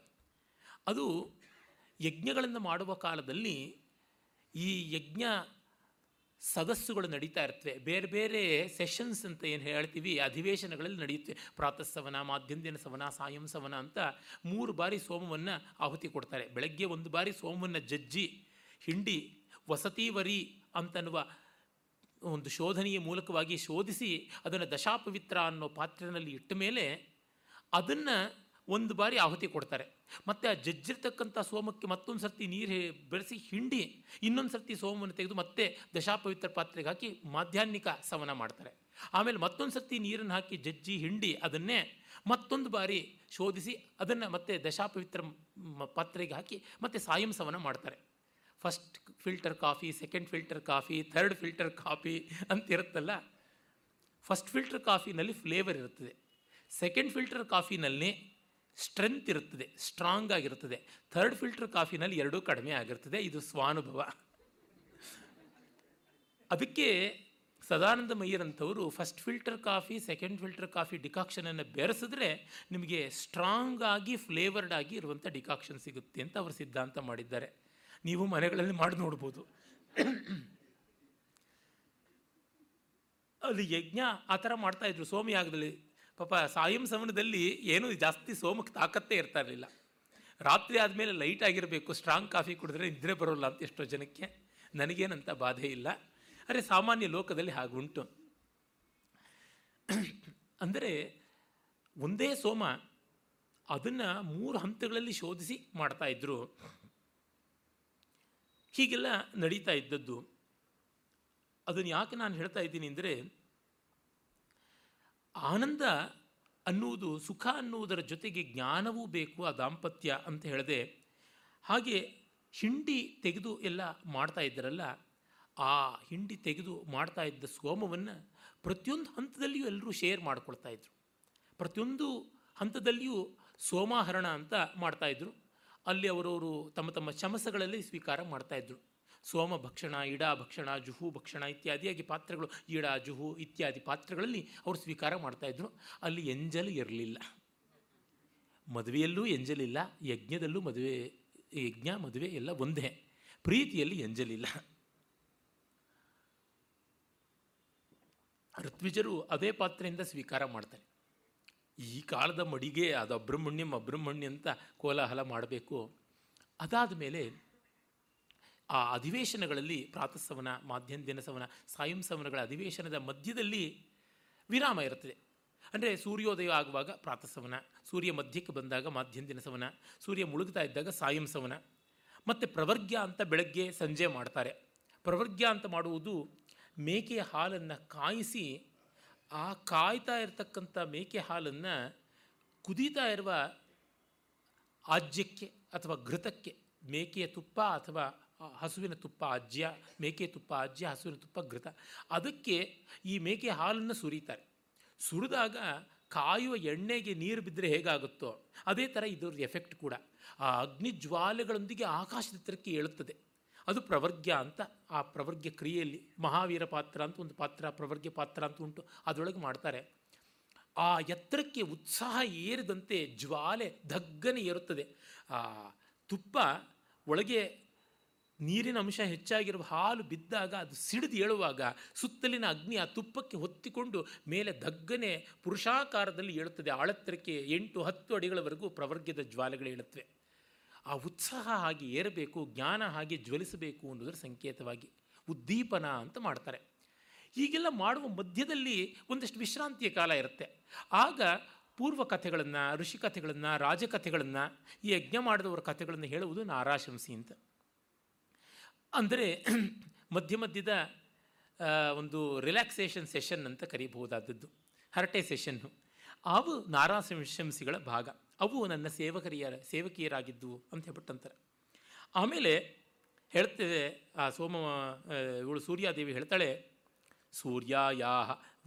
ಅದು ಯಜ್ಞಗಳನ್ನು ಮಾಡುವ ಕಾಲದಲ್ಲಿ ಈ ಯಜ್ಞ ಸದಸ್ಸುಗಳು ನಡೀತಾ ಇರ್ತವೆ. ಬೇರೆ ಬೇರೆ ಸೆಷನ್ಸ್ ಅಂತ ಏನು ಹೇಳ್ತೀವಿ, ಅಧಿವೇಶನಗಳಲ್ಲಿ ನಡೆಯುತ್ತೆ. ಪ್ರಾತಃ ಸವನ ಮಾಧ್ಯಂದಿನ ಸವನ, ಸಾಯಂ ಸವನ ಅಂತ ಮೂರು ಬಾರಿ ಸೋಮವನ್ನು ಆಹುತಿ ಕೊಡ್ತಾರೆ. ಬೆಳಗ್ಗೆ ಒಂದು ಬಾರಿ ಸೋಮವನ್ನು ಜಜ್ಜಿ, ಹಿಂಡಿ ವಸತಿವರಿ ಅಂತನ್ನುವ ಒಂದು ಶೋಧನೆಯ ಮೂಲಕವಾಗಿ ಶೋಧಿಸಿ ಅದನ್ನು ದಶಾಪವಿತ್ರ ಅನ್ನೋ ಪಾತ್ರನಲ್ಲಿ ಇಟ್ಟ ಮೇಲೆ ಅದನ್ನು ಒಂದು ಬಾರಿ ಆಹುತಿ ಕೊಡ್ತಾರೆ. ಮತ್ತು ಆ ಜಜ್ಜಿರ್ತಕ್ಕಂಥ ಸೋಮಕ್ಕೆ ಮತ್ತೊಂದು ಸರ್ತಿ ನೀರು ಬೆರೆಸಿ ಹಿಂಡಿ ಇನ್ನೊಂದು ಸರ್ತಿ ಸೋಮವನ್ನು ತೆಗೆದು ಮತ್ತೆ ದಶಾಪವಿತ್ರ ಪಾತ್ರೆಗೆ ಹಾಕಿ ಮಾಧ್ಯಾಹ್ನಿಕ ಸವನ ಮಾಡ್ತಾರೆ. ಆಮೇಲೆ ಮತ್ತೊಂದು ಸರ್ತಿ ನೀರನ್ನು ಹಾಕಿ ಜಜ್ಜಿ ಹಿಂಡಿ ಅದನ್ನೇ ಮತ್ತೊಂದು ಬಾರಿ ಶೋಧಿಸಿ ಅದನ್ನು ಮತ್ತೆ ದಶಾಪವಿತ್ರ ಪಾತ್ರೆಗೆ ಹಾಕಿ ಮತ್ತೆ ಸಾಯಂ ಸವನ ಮಾಡ್ತಾರೆ. First filter coffee, second filter coffee, third filter coffee ಅಂತ ಇರುತ್ತಲ್ಲ? ಫಸ್ಟ್ ಫಿಲ್ಟರ್ ಕಾಫಿನಲ್ಲಿ ಫ್ಲೇವರ್ ಇರುತ್ತದೆ. ಸೆಕೆಂಡ್ ಫಿಲ್ಟರ್ ಕಾಫಿನಲ್ಲಿ ಸ್ಟ್ರೆಂತ್ ಇರುತ್ತದೆ, ಸ್ಟ್ರಾಂಗ್ ಆಗಿರುತ್ತದೆ. ಥರ್ಡ್ ಫಿಲ್ಟರ್ ಕಾಫಿನಲ್ಲಿ ಎರಡೂ ಕಡಿಮೆ ಆಗಿರ್ತದೆ ಇದು ಸ್ವಾನುಭವ. ಅದಕ್ಕೆ Sadananda ಮಯ್ಯರಂಥವರು first filter coffee second filter coffee ಡಿಕಾಕ್ಷನನ್ನು ಬೆರೆಸಿದ್ರೆ ನಿಮಗೆ ಸ್ಟ್ರಾಂಗ್ ಆಗಿ ಫ್ಲೇವರ್ಡ್ ಆಗಿ ಇರುವಂಥ ಡಿಕಾಕ್ಷನ್ ಸಿಗುತ್ತೆ ಅಂತ ಅವರು ಸಿದ್ಧಾಂತ ಮಾಡಿದ್ದಾರೆ. ನೀವು ಮನೆಗಳಲ್ಲಿ ಮಾಡಿ ನೋಡ್ಬೋದು. ಅಲ್ಲಿ ಯಜ್ಞ ಆ ಥರ ಮಾಡ್ತಾಯಿದ್ರು ಸೋಮಯಾಗದಲ್ಲಿ ಪಾಪ ಸಾಯಂ ಸಮನದಲ್ಲಿ ಏನು ಜಾಸ್ತಿ ಸೋಮಕ್ಕೆ ತಾಕತ್ತೇ ಇರ್ತಾ ಇರಲಿಲ್ಲ. ರಾತ್ರಿ ಆದಮೇಲೆ ಲೈಟ್ ಆಗಿರಬೇಕು ಸ್ಟ್ರಾಂಗ್ ಕಾಫಿ ಕುಡಿದ್ರೆ ನಿದ್ರೆ ಬರೋಲ್ಲ ಅಂತ ಎಷ್ಟೋ ಜನಕ್ಕೆ. ನನಗೇನಂತ ಬಾಧೆ ಇಲ್ಲ. ಅರೆ ಸಾಮಾನ್ಯ ಲೋಕದಲ್ಲಿ ಹಾಗುಂಟು. ಅಂದರೆ ಒಂದೇ ಸೋಮ ಅದನ್ನು ಮೂರು ಹಂತಗಳಲ್ಲಿ ಶೋಧಿಸಿ ಮಾಡ್ತಾಯಿದ್ರು ಹೀಗೆಲ್ಲ ನಡೀತಾ ಇದ್ದದ್ದು. ಅದನ್ನು ಯಾಕೆ ನಾನು ಹೇಳ್ತಾ ಇದ್ದೀನಿ ಅಂದರೆ ಆನಂದ ಅನ್ನುವುದು, ಸುಖ ಅನ್ನುವುದರ ಜೊತೆಗೆ ಜ್ಞಾನವೂ ಬೇಕು, ಆ ದಾಂಪತ್ಯ ಅಂತ ಹೇಳಿದೆ, ಹಾಗೆ ಹಿಂಡಿ ತೆಗೆದು ಎಲ್ಲ ಮಾಡ್ತಾ ಇದ್ದರಲ್ಲ, ಆ ಹಿಂಡಿ ತೆಗೆದು ಮಾಡ್ತಾ ಇದ್ದ ಸೋಮವನ್ನು ಪ್ರತಿಯೊಂದು ಹಂತದಲ್ಲಿಯೂ ಎಲ್ಲರೂ ಶೇರ್ ಮಾಡ್ಕೊಳ್ತಾ ಇದ್ರು. ಪ್ರತಿಯೊಂದು ಹಂತದಲ್ಲಿಯೂ ಸೋಮಾಹರಣ ಅಂತ ಮಾಡ್ತಾಯಿದ್ರು ಅಲ್ಲಿ ಅವರವರು ತಮ್ಮ ತಮ್ಮ ಚಮಸಗಳಲ್ಲಿ ಸ್ವೀಕಾರ ಮಾಡ್ತಾಯಿದ್ರು ಸೋಮ ಭಕ್ಷಣ, ಇಡಾ ಭಕ್ಷಣ, ಜುಹು ಭಕ್ಷಣ ಇತ್ಯಾದಿಯಾಗಿ ಪಾತ್ರಗಳು, ಇಡ, ಜುಹು ಇತ್ಯಾದಿ ಪಾತ್ರಗಳಲ್ಲಿ ಅವರು ಸ್ವೀಕಾರ ಮಾಡ್ತಾಯಿದ್ರು ಅಲ್ಲಿ ಎಂಜಲ್ ಇರಲಿಲ್ಲ. ಮದುವೆಯಲ್ಲೂ ಎಂಜಲಿಲ್ಲ, ಯಜ್ಞದಲ್ಲೂ ಮದುವೆ, ಯಜ್ಞ, ಮದುವೆ ಎಲ್ಲ ಒಂದೇ. ಪ್ರೀತಿಯಲ್ಲಿ ಎಂಜಲಿಲ್ಲ. ಋತ್ವಿಜರು ಅದೇ ಪಾತ್ರೆಯಿಂದ ಸ್ವೀಕಾರ ಮಾಡ್ತಾರೆ. ಈ ಕಾಲದ ಮಡಿಗೆ ಅದು ಅಬ್ರಹ್ಮಣ್ಯಂ ಅಬ್ರಹ್ಮಣ್ಯ ಅಂತ ಕೋಲಾಹಲ ಮಾಡಬೇಕು. ಅದಾದ ಮೇಲೆ ಆ ಅಧಿವೇಶನಗಳಲ್ಲಿ ಪ್ರಾತಃಸವನ, ಮಾಧ್ಯಮ ದಿನಸವನ, ಸಾಯಂ ಸವನಗಳ ಅಧಿವೇಶನದ ಮಧ್ಯದಲ್ಲಿ ವಿರಾಮ ಇರುತ್ತದೆ. ಅಂದರೆ ಸೂರ್ಯೋದಯ ಆಗುವಾಗ ಪ್ರಾತಃಸವನ, ಸೂರ್ಯ ಮಧ್ಯಕ್ಕೆ ಬಂದಾಗ ಮಾಧ್ಯಮ ದಿನಸವನ, ಸೂರ್ಯ ಮುಳುಗ್ತಾ ಇದ್ದಾಗ ಸಾಯಂ ಸವನ, ಮತ್ತು ಪ್ರವರ್ಗ್ಯ ಅಂತ ಬೆಳಗ್ಗೆ ಸಂಜೆ ಮಾಡ್ತಾರೆ. ಪ್ರವರ್ಗ್ಯ ಅಂತ ಮಾಡುವುದು ಮೇಕೆಯ ಹಾಲನ್ನು ಕಾಯಿಸಿ ಆ ಕಾಯ್ತಾ ಇರತಕ್ಕಂಥ ಮೇಕೆ ಹಾಲನ್ನು ಕುದೀತಾ ಇರುವ ಆಜ್ಯಕ್ಕೆ ಅಥವಾ ಘೃತಕ್ಕೆ, ಮೇಕೆಯ ತುಪ್ಪ ಅಥವಾ ಹಸುವಿನ ತುಪ್ಪ ಅಜ್ಜ ಮೇಕೆ ತುಪ್ಪ ಅಜ್ಜ ಹಸುವಿನ ತುಪ್ಪ ಘೃತ. ಅದಕ್ಕೆ ಈ ಮೇಕೆ ಹಾಲನ್ನು ಸುರಿತಾರೆ. ಸುರಿದಾಗ ಕಾಯುವ ಎಣ್ಣೆಗೆ ನೀರು ಬಿದ್ದರೆ ಹೇಗಾಗುತ್ತೋ, ಅದೇ ಥರ ಇದರ ಎಫೆಕ್ಟ್ ಕೂಡ. ಆ ಅಗ್ನಿ ಜ್ವಾಲೆಗಳೊಂದಿಗೆ ಆಕಾಶದ ಎತ್ತರಕ್ಕೆ ಏಳುತ್ತದೆ. ಅದು ಪ್ರವರ್ಗ್ಯ ಅಂತ, ಆ ಪ್ರವರ್ಗ್ಯ ಕ್ರಿಯೆಯಲ್ಲಿ ಮಹಾವೀರ ಪಾತ್ರ ಅಂತ ಒಂದು ಪಾತ್ರ, ಪ್ರವರ್ಗ್ಯ ಪಾತ್ರ ಅಂತ ಉಂಟು, ಅದರೊಳಗೆ ಮಾಡ್ತಾರೆ. ಆ ಎತ್ತರಕ್ಕೆ ಉತ್ಸಾಹ ಏರಿದಂತೆ ಜ್ವಾಲೆ ಧಗ್ಗನೆ ಏರುತ್ತದೆ. ಆ ತುಪ್ಪ ಒಳಗೆ ನೀರಿನ ಅಂಶ ಹೆಚ್ಚಾಗಿರುವ ಹಾಲು ಬಿದ್ದಾಗ ಅದು ಸಿಡಿದು ಏಳುವಾಗ ಸುತ್ತಲಿನ ಅಗ್ನಿ ಆ ತುಪ್ಪಕ್ಕೆ ಹೊತ್ತಿಕೊಂಡು ಮೇಲೆ ದಗ್ಗನೆ ಪುರುಷಾಕಾರದಲ್ಲಿ ಏಳುತ್ತದೆ. ಆಳತ್ತರಕ್ಕೆ ಎಂಟು ಹತ್ತು ಅಡಿಗಳವರೆಗೂ ಪ್ರವರ್ಗದ ಜ್ವಾಲೆಗಳು ಏಳುತ್ತವೆ. ಆ ಉತ್ಸಾಹ ಹಾಗೆ ಏರಬೇಕು, ಜ್ಞಾನ ಹಾಗೆ ಜ್ವಲಿಸಬೇಕು ಅನ್ನೋದರ ಸಂಕೇತವಾಗಿ ಉದ್ದೀಪನ ಅಂತ ಮಾಡ್ತಾರೆ. ಹೀಗೆಲ್ಲ ಮಾಡುವ ಮಧ್ಯದಲ್ಲಿ ಒಂದಷ್ಟು ವಿಶ್ರಾಂತಿಯ ಕಾಲ ಇರುತ್ತೆ. ಆಗ ಪೂರ್ವ ಕಥೆಗಳನ್ನು ಋಷಿ ಕಥೆಗಳನ್ನು ರಾಜಕಥೆಗಳನ್ನು ಈ ಯಜ್ಞ ಮಾಡಿದವರ ಕಥೆಗಳನ್ನು ಹೇಳುವುದು ನಾರಾಶಂಸಿ ಅಂತ. ಅಂದರೆ ಮಧ್ಯ ಮಧ್ಯದ ಒಂದು ರಿಲ್ಯಾಕ್ಸೇಷನ್ ಸೆಷನ್ ಅಂತ ಕರೀಬಹುದಾದದ್ದು, ಹರಟೆ ಸೆಷನ್ನು. ಅವು ನಾರಾಸಂಶಂಸಿಗಳ ಭಾಗ. ಅವು ನನ್ನ ಸೇವಕರಿಯ, ಸೇವಕಿಯರಾಗಿದ್ದವು ಅಂತ ಹೇಳ್ಬಿಟ್ಟಂತಾರೆ ಆಮೇಲೆ ಹೇಳ್ತೇವೆ, ಆ ಸೋಮ ಇವಳು ಸೂರ್ಯಾದೇವಿ ಹೇಳ್ತಾಳೆ ಸೂರ್ಯಾಯಾ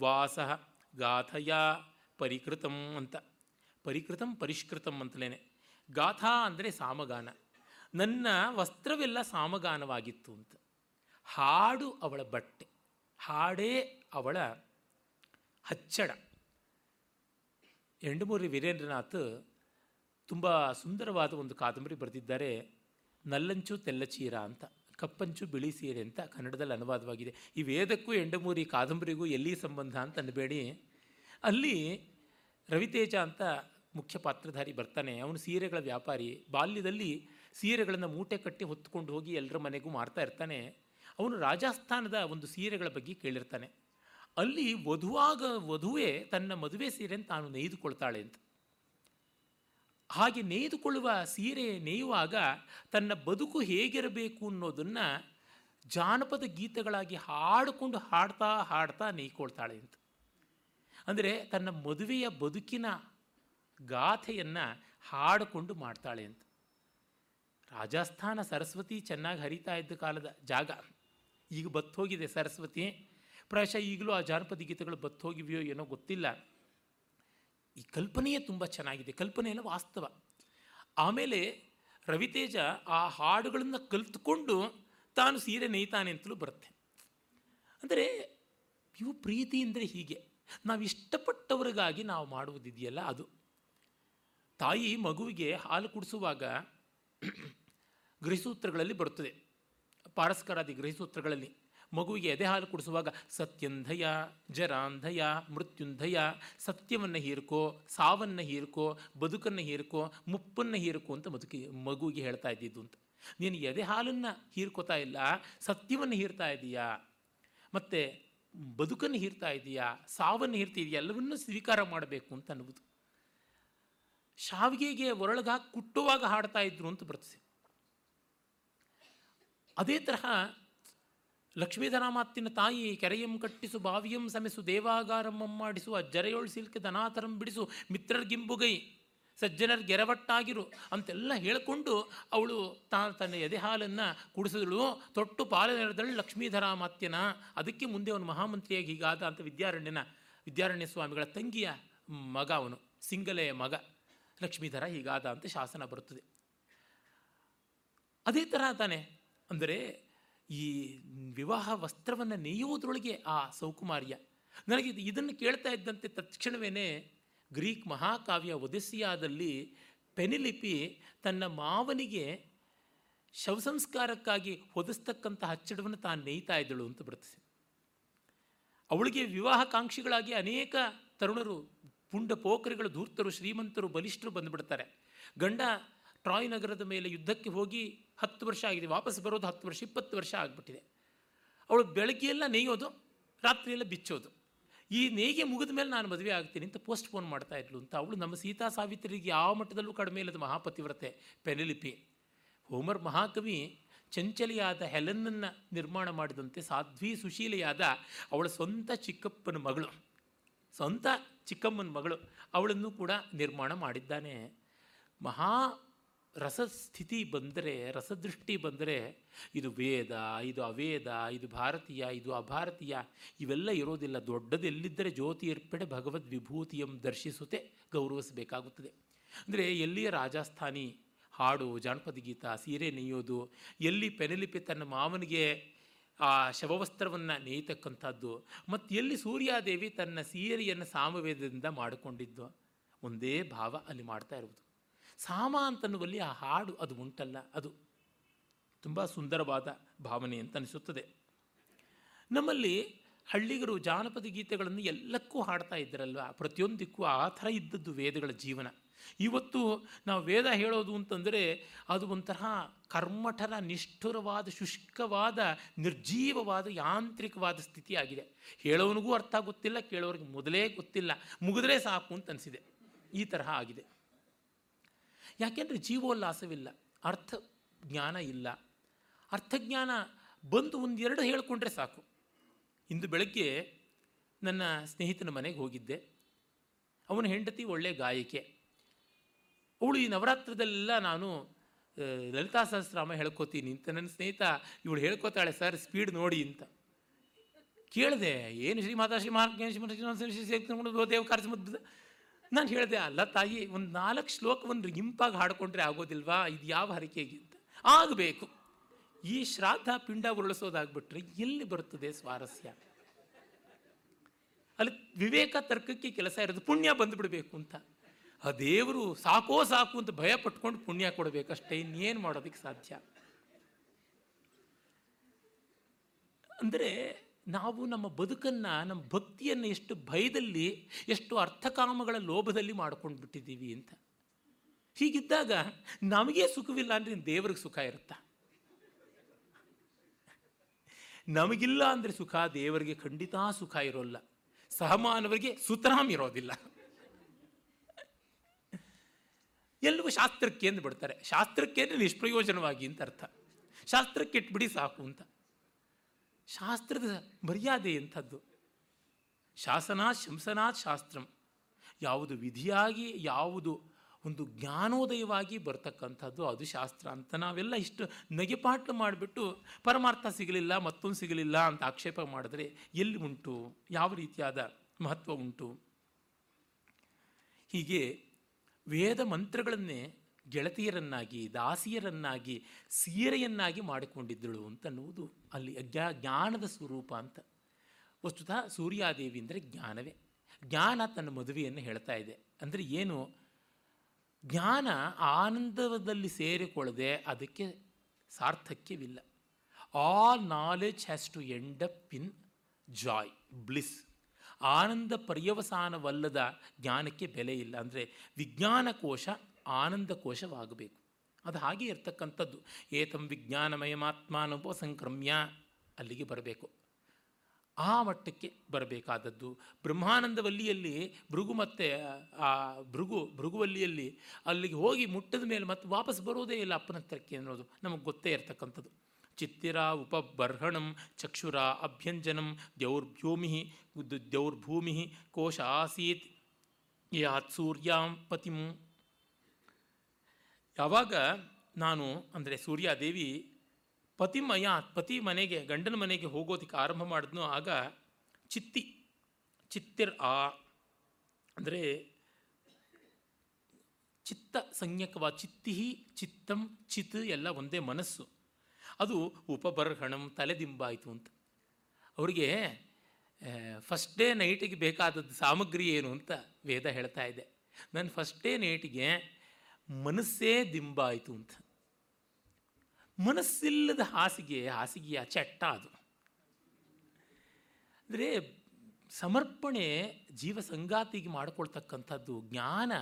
ವಾಸ ಗಾಥಯಾ ಪರಿಕೃತಂ ಅಂತ. ಪರಿಕೃತಂ ಪರಿಷ್ಕೃತಂ ಅಂತಲೇ ಗಾಥಾ ಅಂದರೆ ಸಾಮಗಾನ. ನನ್ನ ವಸ್ತ್ರವೆಲ್ಲ ಸಾಮಗಾನವಾಗಿತ್ತು ಅಂತ. ಹಾಡು ಅವಳ ಬಟ್ಟೆ, ಹಾಡೇ ಅವಳ ಹಚ್ಚಡ. ಎಂಡಮೂರಿ ವೀರೇಂದ್ರನಾಥ್ ತುಂಬ ಸುಂದರವಾದ ಒಂದು ಕಾದಂಬರಿ ಬರೆದಿದ್ದಾರೆ, ನಲ್ಲಂಚು ತೆಲ್ಲಚೀರ ಅಂತ, ಕಪ್ಪಂಚು ಬಿಳಿ ಸೀರೆ ಅಂತ ಕನ್ನಡದಲ್ಲಿ ಅನುವಾದವಾಗಿದೆ. ಈ ವೇದಕ್ಕೂ ಎಂಡಮೂರಿ ಕಾದಂಬರಿಗೂ ಎಲ್ಲಿ ಸಂಬಂಧ ಅಂತ ಅನ್ಬೇಡಿ. ಅಲ್ಲಿ ರವಿತೇಜ ಅಂತ ಮುಖ್ಯ ಪಾತ್ರಧಾರಿ ಬರ್ತಾನೆ. ಅವನು ಸೀರೆಗಳ ವ್ಯಾಪಾರಿ. ಬಾಲ್ಯದಲ್ಲಿ ಸೀರೆಗಳನ್ನು ಮೂಟೆ ಕಟ್ಟಿ ಹೊತ್ತುಕೊಂಡು ಹೋಗಿ ಎಲ್ಲರ ಮನೆಗೂ ಮಾರ್ತಾ ಇರ್ತಾನೆ. ಅವನು ರಾಜಸ್ಥಾನದ ಒಂದು ಸೀರೆಗಳ ಬಗ್ಗೆ ಕೇಳಿರ್ತಾನೆ. ಅಲ್ಲಿ ವಧುವಾಗ ವಧುವೆ ತನ್ನ ಮದುವೆ ಸೀರೆ ತಾನು ನೇಯ್ದುಕೊಳ್ತಾಳೆ ಅಂತ. ಹಾಗೆ ನೇಯ್ದುಕೊಳ್ಳುವ ಸೀರೆ ನೇಯುವಾಗ ತನ್ನ ಬದುಕು ಹೇಗಿರಬೇಕು ಅನ್ನೋದನ್ನು ಜಾನಪದ ಗೀತೆಗಳಾಗಿ ಹಾಡಿಕೊಂಡು ಹಾಡ್ತಾ ಹಾಡ್ತಾ ನೇಯ್ಕೊಳ್ತಾಳೆ ಅಂತ. ಅಂದರೆ ತನ್ನ ಮದುವೆಯ ಬದುಕಿನ ಗಾಥೆಯನ್ನು ಹಾಡಿಕೊಂಡು ಮಾಡ್ತಾಳೆ ಅಂತ. ರಾಜಸ್ಥಾನ ಸರಸ್ವತಿ ಚೆನ್ನಾಗಿ ಹರಿತಾ ಇದ್ದ ಕಾಲದ ಜಾಗ ಈಗ ಬತ್ತೋಗಿದೆ ಸರಸ್ವತಿ. ಪ್ರಾಯಶಃ ಈಗಲೂ ಆ ಜಾನಪದ ಗೀತೆಗಳು ಬತ್ತೋಗಿವೆಯೋ ಏನೋ ಗೊತ್ತಿಲ್ಲ. ಈ ಕಲ್ಪನೆಯೇ ತುಂಬ ಚೆನ್ನಾಗಿದೆ. ಕಲ್ಪನೆ ಎಲ್ಲ ವಾಸ್ತವ. ಆಮೇಲೆ ರವಿತೇಜ ಆ ಹಾಡುಗಳನ್ನು ಕಲ್ತ್ಕೊಂಡು ತಾನು ಸೀರೆ ನೇಯ್ತಾನೆ ಅಂತಲೂ ಬರುತ್ತೆ. ಅಂದರೆ ಇವು ಪ್ರೀತಿ ಅಂದರೆ ಹೀಗೆ. ನಾವು ಇಷ್ಟಪಟ್ಟವರಿಗಾಗಿ ನಾವು ಮಾಡುವುದಿದೆಯಲ್ಲ ಅದು. ತಾಯಿ ಮಗುವಿಗೆ ಹಾಲು ಕುಡಿಸುವಾಗ ಗೃಹಸೂತ್ರಗಳಲ್ಲಿ ಬರುತ್ತದೆ. ಪಾರಸ್ಕರಾದಿ ಗೃಹಸೂತ್ರಗಳಲ್ಲಿ ಮಗುವಿಗೆ ಎದೆ ಹಾಲು ಕುಡಿಸುವಾಗ ಸತ್ಯಂಧಯ, ಜರಾಂಧಯ, ಮೃತ್ಯುಂಧಯ, ಸತ್ಯವನ್ನು ಹೀರ್ಕೋ, ಸಾವನ್ನು ಹೀರ್ಕೋ, ಬದುಕನ್ನು ಹೀರ್ಕೋ, ಮುಪ್ಪನ್ನು ಹೀರ್ಕೋ ಅಂತ ಬದುಕಿ, ಮಗುವಿಗೆ ಹೇಳ್ತಾ ಇದ್ದಿದ್ದು ಅಂತ. ನೀನು ಎದೆ ಹಾಲನ್ನು ಹೀರ್ಕೋತಾ ಇಲ್ಲ, ಸತ್ಯವನ್ನು ಹೀರ್ತಾ ಇದೀಯಾ? ಮತ್ತು ಬದುಕನ್ನು ಹೀರ್ತಾ ಇದೀಯಾ? ಸಾವನ್ನು ಹೀರ್ತಿದೆಯಾ ಎಲ್ಲವನ್ನೂ ಸ್ವೀಕಾರ ಮಾಡಬೇಕು ಅಂತ ಅನ್ನುವುದು. ಶಾವಿಗೆಗೆ ಒರಳಗ ಕುಟ್ಟುವಾಗ ಹಾಡ್ತಾ ಇದ್ರು ಅಂತ ಬರ್ತದೆ ಅದೇ ತರಹ ಲಕ್ಷ್ಮೀಧರಾಮಾತ್ತಿನ ತಾಯಿ ಕೆರೆಯಂ ಕಟ್ಟಿಸು, ಬಾವಿಯಂ ಸಮಿಸು, ದೇವಾಗಾರಂ ಅಜ್ಜರೆಯೋಳು ಅಜ್ಜರೆಯೊಳ್ ಸಿಲ್ಕೆ ದನಾತರಂ ಬಿಡಿಸು ಮಿತ್ರರ್ಗಿಂಬುಗೈ ಸಜ್ಜನರ್ ಗೆರವಟ್ಟಾಗಿರು ಅಂತೆಲ್ಲ ಹೇಳಿಕೊಂಡು ಅವಳು ತಾ, ತನ್ನ ಎದೆ ಹಾಲನ್ನು ಕುಡಿಸಿದಳು. ತೊಟ್ಟು ಪಾಲನೆರದಳು ಲಕ್ಷ್ಮೀಧರಾಮಾತ್ಯನ. ಅದಕ್ಕೆ ಮುಂದೆ ಅವನು ಮಹಾಮಂತ್ರಿಯಾಗಿ ಹೀಗಾದ ಅಂತ ವಿದ್ಯಾರಣ್ಯನ, ವಿದ್ಯಾರಣ್ಯ ಸ್ವಾಮಿಗಳ ತಂಗಿಯ ಮಗ ಅವನು, ಸಿಂಗಲೆಯ ಮಗ. ಲಕ್ಷ್ಮೀಧರ ಹೀಗಾದ ಅಂತ ಶಾಸನ ಬರುತ್ತದೆ. ಅದೇ ಥರ ತಾನೆ, ಅಂದರೆ ಈ ವಿವಾಹ ವಸ್ತ್ರವನ್ನು ನೇಯುವುದರೊಳಗೆ ಆ ಸೌಕುಮಾರ್ಯ, ನನಗೆ ಇದು- ಇದನ್ನು ಕೇಳ್ತಾ ಇದ್ದಂತೆ ತಕ್ಷಣವೇ ಗ್ರೀಕ್ ಮಹಾಕಾವ್ಯ ಒದೆಸಿಯಾದಲ್ಲಿ ಪೆನಿಲಿಪಿ ತನ್ನ ಮಾವನಿಗೆ ಶವಸಂಸ್ಕಾರಕ್ಕಾಗಿ ಹೊದಿಸ್ತಕ್ಕಂಥ ಹಚ್ಚಡವನ್ನು ತಾನು ನೇಯ್ತಾ ಇದ್ದಳು ಅಂತ ಬರ್ತದೆ ಅವಳಿಗೆ ವಿವಾಹಕಾಂಕ್ಷಿಗಳಾಗಿ ಅನೇಕ ತರುಣರು ಪುಂಡ ಪೋಖರಿಗಳು ಧೂರ್ತರು, ಶ್ರೀಮಂತರು, ಬಲಿಷ್ಠರು ಬಂದುಬಿಡ್ತಾರೆ. ಗಂಡ ಟ್ರಾಯ್ ನಗರದ ಮೇಲೆ ಯುದ್ಧಕ್ಕೆ ಹೋಗಿ ಹತ್ತು ವರ್ಷ ಆಗಿದೆ, ವಾಪಸ್ ಬರೋದು ಹತ್ತು ವರ್ಷ, ಇಪ್ಪತ್ತು ವರ್ಷ ಆಗಿಬಿಟ್ಟಿದೆ. ಅವಳು ಬೆಳಗ್ಗೆಯೆಲ್ಲ ನೇಯೋದು, ರಾತ್ರಿಯೆಲ್ಲ ಬಿಚ್ಚೋದು. ಈ ನೇಯ್ಗೆ ಮುಗಿದ ಮೇಲೆ ನಾನು ಮದುವೆ ಆಗ್ತೀನಿ ಅಂತ ಪೋಸ್ಟ್ ಪೋನ್ ಮಾಡ್ತಾ ಇದ್ಲು ಅಂತ ಅವಳು ನಮ್ಮ ಸೀತಾ ಸಾವಿತ್ರಿಗೆ ಯಾವ ಮಟ್ಟದಲ್ಲೂ ಕಡಿಮೆ ಇಲ್ಲದ ಮಹಾಪತಿವ್ರತೆ, ಪೆನೆಲಿಪಿ. ಹೋಮರ್ ಮಹಾಕವಿ ಚಂಚಲಿಯಾದ ಹೆಲನನ್ನು ನಿರ್ಮಾಣ ಮಾಡಿದಂತೆ ಸಾಧ್ವಿ ಸುಶೀಲೆಯಾದ ಅವಳ ಸ್ವಂತ ಚಿಕ್ಕಪ್ಪನ ಮಗಳು. ಸ್ವಂತ ಚಿಕ್ಕಮ್ಮನ ಮಗಳು ಅವಳನ್ನು ಕೂಡ ನಿರ್ಮಾಣ ಮಾಡಿದ್ದಾನೆ. ಮಹಾ ರಸಸ್ಥಿತಿ ಬಂದರೆ, ರಸದೃಷ್ಟಿ ಬಂದರೆ ಇದು ವೇದ, ಇದು ಅವೇದ, ಇದು ಭಾರತೀಯ, ಇದು ಅಭಾರತೀಯ, ಇವೆಲ್ಲ ಇರೋದಿಲ್ಲ. ದೊಡ್ಡದೆಲ್ಲಿದ್ದರೆ ಜ್ಯೋತಿ ಏರ್ಪಡೆ ಭಗವದ್ ವಿಭೂತಿಯಂ ದರ್ಶಿಸುತ್ತೆ, ಗೌರವಿಸಬೇಕಾಗುತ್ತದೆ. ಅಂದರೆ ಎಲ್ಲಿಯ ರಾಜಸ್ಥಾನಿ ಹಾಡು ಜಾನಪದ ಗೀತ, ಸೀರೆ ನೇಯೋದು ಎಲ್ಲಿ ಪೆನೆಲಿಪಿ ತನ್ನ ಮಾವನಿಗೆ ಆ ಶವವಸ್ತ್ರವನ್ನು ನೇಯ್ತಕ್ಕಂಥದ್ದು. ಮತ್ತು ಎಲ್ಲಿ ಸೂರ್ಯಾದೇವಿ ತನ್ನ ಸೀರೆಯನ್ನು ಸಾಮವೇದದಿಂದ ಮಾಡಿಕೊಂಡಿದ್ದು, ಒಂದೇ ಭಾವ ಅಲ್ಲಿ ಮಾಡ್ತಾ ಇರುವುದು. ಸಾಮ ಅಂತನ್ನುವಲ್ಲಿ ಆ ಹಾಡು ಅದು ಉಂಟಲ್ಲ, ಅದು ತುಂಬ ಸುಂದರವಾದ ಭಾವನೆ ಅಂತ ಅನಿಸುತ್ತದೆ. ನಮ್ಮಲ್ಲಿ ಹಳ್ಳಿಗರು ಜಾನಪದ ಗೀತೆಗಳನ್ನು ಎಲ್ಲಕ್ಕೂ ಹಾಡ್ತಾ ಇದ್ದರಲ್ವ? ಪ್ರತಿಯೊಂದಕ್ಕೂ ಆ ಥರ ಇದ್ದದ್ದು ವೇದಗಳ ಜೀವನ. ಇವತ್ತು ನಾವು ವೇದ ಹೇಳೋದು ಅಂತಂದರೆ ಅದು ಒಂಥರ ಕರ್ಮಠರ ನಿಷ್ಠುರವಾದ, ಶುಷ್ಕವಾದ, ನಿರ್ಜೀವವಾದ, ಯಾಂತ್ರಿಕವಾದ ಸ್ಥಿತಿಯಾಗಿದೆ. ಹೇಳೋನಿಗೂ ಅರ್ಥ ಗೊತ್ತಿಲ್ಲ ಕೇಳೋರಿಗೆ ಮೊದಲೇ ಗೊತ್ತಿಲ್ಲ. ಮುಗಿದ್ರೆ ಸಾಕು ಅಂತ ಅನಿಸಿದೆ. ಈ ತರಹ ಆಗಿದೆ. ಯಾಕೆಂದರೆ ಜೀವೋಲ್ಲಾಸವಿಲ್ಲ, ಅರ್ಥ ಜ್ಞಾನ ಇಲ್ಲ. ಅರ್ಥಜ್ಞಾನ ಬಂದು ಒಂದೆರಡು ಹೇಳಿಕೊಂಡ್ರೆ ಸಾಕು. ಇಂದು ಬೆಳಗ್ಗೆ ನನ್ನ ಸ್ನೇಹಿತನ ಮನೆಗೆ ಹೋಗಿದ್ದೆ. ಅವನ ಹೆಂಡತಿ ಒಳ್ಳೆಯ ಗಾಯಕೆ. ಅವಳು ಈ ನವರಾತ್ರದಲ್ಲೆಲ್ಲ ನಾನು ಲಲಿತಾ ಸಹಸ್ರಾಮ ಹೇಳ್ಕೊತೀನಿ ಅಂತ ನನ್ನ ಸ್ನೇಹಿತ ಇವಳು ಹೇಳ್ಕೊತಾಳೆ, ಸರ್ ಸ್ಪೀಡ್ ನೋಡಿ ಅಂತ. ಕೇಳಿದೆ, ಏನು ಶ್ರೀ ಶ್ರೀಮಾತಾ ಶ್ರೀ ದೇವ ಕಾರ್ಯ ನಾನು ಹೇಳಿದೆ, ಅಲ್ಲ ತಾಯಿ, ಒಂದು ನಾಲ್ಕು ಶ್ಲೋಕವನ್ನು ಇಂಪಾಗಿ ಹಾಡ್ಕೊಂಡ್ರೆ ಆಗೋದಿಲ್ವಾ? ಇದು ಯಾವ ಹರಿಕೆಗೆ ಅಂತ. ಆಗಬೇಕು. ಈ ಶ್ರಾದ್ದ ಪಿಂಡ ಉರುಳಿಸೋದಾಗ್ಬಿಟ್ರೆ ಎಲ್ಲಿ ಬರ್ತದೆ ಸ್ವಾರಸ್ಯ? ಅಲ್ಲಿ ವಿವೇಕ ತರ್ಕಕ್ಕೆ ಕೆಲಸ ಇರೋದು ಪುಣ್ಯ ಬಂದುಬಿಡಬೇಕು ಅಂತ. ಆ ದೇವರು ಸಾಕೋ ಸಾಕು ಅಂತ ಭಯ ಪಟ್ಕೊಂಡು ಪುಣ್ಯ ಕೊಡಬೇಕಷ್ಟೇ, ಇನ್ನೇನು ಮಾಡೋದಕ್ಕೆ ಸಾಧ್ಯ? ಅಂದರೆ ನಾವು ನಮ್ಮ ಬದುಕನ್ನು, ನಮ್ಮ ಭಕ್ತಿಯನ್ನು ಎಷ್ಟು ಭಯದಲ್ಲಿ, ಎಷ್ಟು ಅರ್ಥಕಾಮಗಳ ಲೋಭದಲ್ಲಿ ಮಾಡ್ಕೊಂಡು ಬಿಟ್ಟಿದ್ದೀವಿ ಅಂತ. ಹೀಗಿದ್ದಾಗ ನಮಗೆ ಸುಖವಿಲ್ಲ ಅಂದರೆ ದೇವ್ರಿಗೆ ಸುಖ ಇರುತ್ತಾ? ನಮಗಿಲ್ಲ ಅಂದರೆ ಸುಖ ದೇವರಿಗೆ ಖಂಡಿತ ಸುಖ ಇರೋಲ್ಲ. ಸಹಮಾನವರಿಗೆ ಸುತರಾಮ್ ಇರೋದಿಲ್ಲ. ಎಲ್ಲವೂ ಶಾಸ್ತ್ರಕ್ಕೆ ಎಂದು ಬಿಡ್ತಾರೆ. ಶಾಸ್ತ್ರಕ್ಕೆ ಅಂದರೆ ನಿಷ್ಪ್ರಯೋಜನವಾಗಿ ಅಂತ ಅರ್ಥ. ಶಾಸ್ತ್ರಕ್ಕೆ ಇಟ್ಬಿಡಿ ಸಾಕು ಅಂತ. ಶಾಸ್ತ್ರದ ಮರ್ಯಾದೆ ಎಂಥದ್ದು? ಶಾಸನ ಶಂಸನಾತ್ ಶಾಸ್ತ್ರಂ. ಯಾವುದು ವಿಧಿಯಾಗಿ, ಯಾವುದು ಒಂದು ಜ್ಞಾನೋದಯವಾಗಿ ಬರ್ತಕ್ಕಂಥದ್ದು, ಅದು ಶಾಸ್ತ್ರ ಅಂತ ನಾವೆಲ್ಲ ಇಷ್ಟು ನಗೆಪಾಟ್ಲು ಮಾಡಿಬಿಟ್ಟು ಪರಮಾರ್ಥ ಸಿಗಲಿಲ್ಲ, ಮತ್ತೊಂದು ಸಿಗಲಿಲ್ಲ ಅಂತ ಆಕ್ಷೇಪ ಮಾಡಿದ್ರೆ ಎಲ್ಲಿ ಉಂಟು? ಯಾವ ರೀತಿಯಾದ ಮಹತ್ವ ಉಂಟು? ಹೀಗೆ ವೇದ ಮಂತ್ರಗಳನ್ನೇ ಗೆಳತಿಯರನ್ನಾಗಿ, ದಾಸಿಯರನ್ನಾಗಿ, ಸೀರೆಯನ್ನಾಗಿ ಮಾಡಿಕೊಂಡಿದ್ದಳು ಅಂತನ್ನುವುದು ಅಲ್ಲಿ ಅಜ್ಞಾ, ಜ್ಞಾನದ ಸ್ವರೂಪ ಅಂತ. ವಸ್ತುತಃ ಸೂರ್ಯಾದೇವಿ ಅಂದರೆ ಜ್ಞಾನವೇ. ಜ್ಞಾನ ತನ್ನ ಮದುವೆಯನ್ನು ಹೇಳ್ತಾ ಇದೆ. ಅಂದರೆ ಏನು? ಜ್ಞಾನ ಆನಂದದಲ್ಲಿ ಸೇರಿಕೊಳ್ಳದೆ ಅದಕ್ಕೆ ಸಾರ್ಥಕ್ಯವಿಲ್ಲ. All knowledge has to end up in joy bliss ಆನಂದ ಪರ್ಯವಸಾನವಲ್ಲದ ಜ್ಞಾನಕ್ಕೆ ಬೆಲೆ ಇಲ್ಲ. ಅಂದರೆ ವಿಜ್ಞಾನ ಕೋಶ ಆನಂದ ಕೋಶವಾಗಬೇಕು. ಅದು ಹಾಗೆ ಇರ್ತಕ್ಕಂಥದ್ದು. ಏತಂ ವಿಜ್ಞಾನಮಯಮಾತ್ಮಾನುಪಸಂಕ್ರಮ್ಯ ಅಲ್ಲಿಗೆ ಬರಬೇಕು. ಆ ಮಟ್ಟಕ್ಕೆ ಬರಬೇಕಾದದ್ದು. ಬ್ರಹ್ಮಾನಂದವಲ್ಲಿಯಲ್ಲಿ ಭೃಗು ಮತ್ತೆ, ಆ, ಭೃಗು, ಭೃಗುವಲ್ಲಿಯಲ್ಲಿ ಅಲ್ಲಿಗೆ ಹೋಗಿ ಮುಟ್ಟದ ಮೇಲೆ ಮತ್ತೆ ವಾಪಸ್ ಬರೋದೇ ಇಲ್ಲ ಅಪ್ಪನ ಹತ್ರಕ್ಕೆ ಅನ್ನೋದು ನಮಗೆ ಗೊತ್ತೇ ಇರತಕ್ಕಂಥದ್ದು. ಚಿತ್ತಿರ ಉಪಬರ್ಹಣಂ ಚಕ್ಷುರ ಅಭ್ಯಂಜನಂ ದ್ಯೌರ್ಭ್ಯೂಮಿ ದ್ಯೌರ್ಭೂಮಿ ಕೋಶ ಆಸೀತ್ ಯಾತ್ ಸೂರ್ಯಾಂ ಪತಿಂ. ಯಾವಾಗ ನಾನು, ಅಂದರೆ ಸೂರ್ಯಾದೇವಿ ಪತಿಮಯ ಪತಿ ಮನೆಗೆ, ಗಂಡನ ಮನೆಗೆ ಹೋಗೋದಕ್ಕೆ ಆರಂಭ ಮಾಡಿದ್ನೋ ಆಗ ಚಿತ್ತಿ, ಚಿತ್ತಿರ್ ಆ, ಅಂದರೆ ಚಿತ್ತ ಸಂಜ್ಞಕವ ಚಿತ್ತಿ ಚಿತ್ತಂ ಚಿತ್ ಎಲ್ಲ ಒಂದೇ ಮನಸ್ಸು. ಅದು ಉಪಬರ್ಹಣಂ ತಲೆದಿಂಬಾಯಿತು ಅಂತ. ಅವರಿಗೆ ಫಸ್ಟ್ ಡೇ ನೈಟಿಗೆ ಬೇಕಾದದ್ದು ಸಾಮಗ್ರಿ ಏನು ಅಂತ ವೇದ ಹೇಳ್ತಾ ಇದೆ. ನನ್ನ ಫಸ್ಟ್ ಡೇ ನೈಟಿಗೆ ಮನಸ್ಸೇ ದಿಂಬಾಯಿತು ಅಂತ. ಮನಸ್ಸಿಲ್ಲದ ಹಾಸಿಗೆ, ಹಾಸಿಗೆಯ ಚಟ್ಟ ಅದು. ಅಂದರೆ ಸಮರ್ಪಣೆ ಜೀವ ಸಂಗಾತಿಗೆ ಮಾಡಿಕೊಳ್ತಕ್ಕಂಥದ್ದು, ಜ್ಞಾನ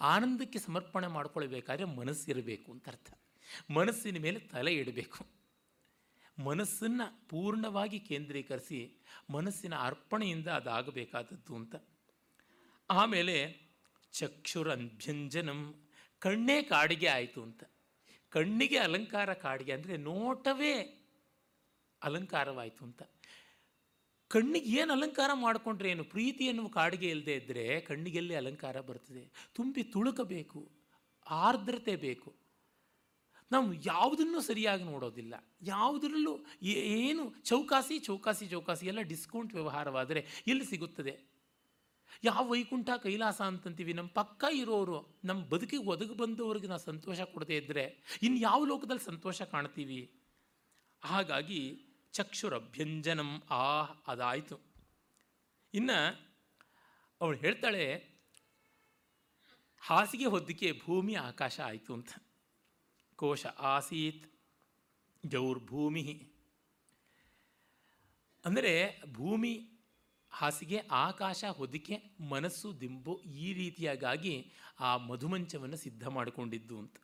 ಆನಂದಕ್ಕೆ ಸಮರ್ಪಣೆ ಮಾಡ್ಕೊಳ್ಬೇಕಾದ್ರೆ ಮನಸ್ಸಿರಬೇಕು ಅಂತ ಅರ್ಥ. ಮನಸ್ಸಿನ ಮೇಲೆ ತಲೆ ಇಡಬೇಕು. ಮನಸ್ಸನ್ನು ಪೂರ್ಣವಾಗಿ ಕೇಂದ್ರೀಕರಿಸಿ ಮನಸ್ಸಿನ ಅರ್ಪಣೆಯಿಂದ ಅದಾಗಬೇಕಾದದ್ದು ಅಂತ. ಆಮೇಲೆ ಚಕ್ಷುರಭ್ಯಂಜನಂ ಕಣ್ಣೇ ಕಾಡಿಗೆ ಆಯಿತು ಅಂತ. ಕಣ್ಣಿಗೆ ಅಲಂಕಾರ ಕಾಡಿಗೆ ಅಂದರೆ ನೋಟವೇ ಅಲಂಕಾರವಾಯಿತು ಅಂತ. ಕಣ್ಣಿಗೆ ಏನು ಅಲಂಕಾರ ಮಾಡಿಕೊಂಡ್ರೆ ಏನು? ಪ್ರೀತಿ ಎನ್ನುವ ಕಾಡಿಗೆ ಇಲ್ಲದೆ ಇದ್ದರೆ ಕಣ್ಣಿಗೆಲ್ಲಿ ಅಲಂಕಾರ ಬರ್ತದೆ. ತುಂಬಿ ತುಳುಕಬೇಕು, ಆರ್ದ್ರತೆ ಬೇಕು. ನಾವು ಯಾವುದನ್ನು ಸರಿಯಾಗಿ ನೋಡೋದಿಲ್ಲ. ಯಾವುದರಲ್ಲೂ ಏನು ಚೌಕಾಸಿ ಚೌಕಾಸಿ ಚೌಕಾಸಿ ಎಲ್ಲ ಡಿಸ್ಕೌಂಟ್ ವ್ಯವಹಾರವಾದರೆ ಎಲ್ಲಿ ಸಿಗುತ್ತದೆ? ಯಾವ ವೈಕುಂಠ ಕೈಲಾಸ ಅಂತಂತೀವಿ, ನಮ್ಮ ಪಕ್ಕ ಇರೋರು, ನಮ್ಮ ಬದುಕಿಗೆ ಒದಗಿ ಬಂದವರಿಗೆ ನಾವು ಸಂತೋಷ ಕೊಡದೇ ಇದ್ದರೆ ಇನ್ನು ಯಾವ ಲೋಕದಲ್ಲಿ ಸಂತೋಷ ಕಾಣ್ತೀವಿ? ಹಾಗಾಗಿ ಚಕ್ಷುರಭ್ಯಂಜನಂ ಆ ಅದಾಯಿತು. ಇನ್ನು ಅವಳು ಹೇಳ್ತಾಳೆ, ಹಾಸಿಗೆ ಹೊದ್ದಿಕೆ ಭೂಮಿ ಆಕಾಶ ಆಯಿತು ಅಂತ. ಕೋಶ ಆಸೀತ್ ಜೌರ್ಭೂಮಿ ಅಂದರೆ ಭೂಮಿ ಹಾಸಿಗೆ ಆಕಾಶ ಹೊದಿಕೆ ಮನಸ್ಸು ದಿಂಬು ಈ ರೀತಿಯಾಗಿ ಆ ಮಧುಮಂಚವನ್ನು ಸಿದ್ಧ ಮಾಡಿಕೊಂಡಿದ್ದು ಅಂತ.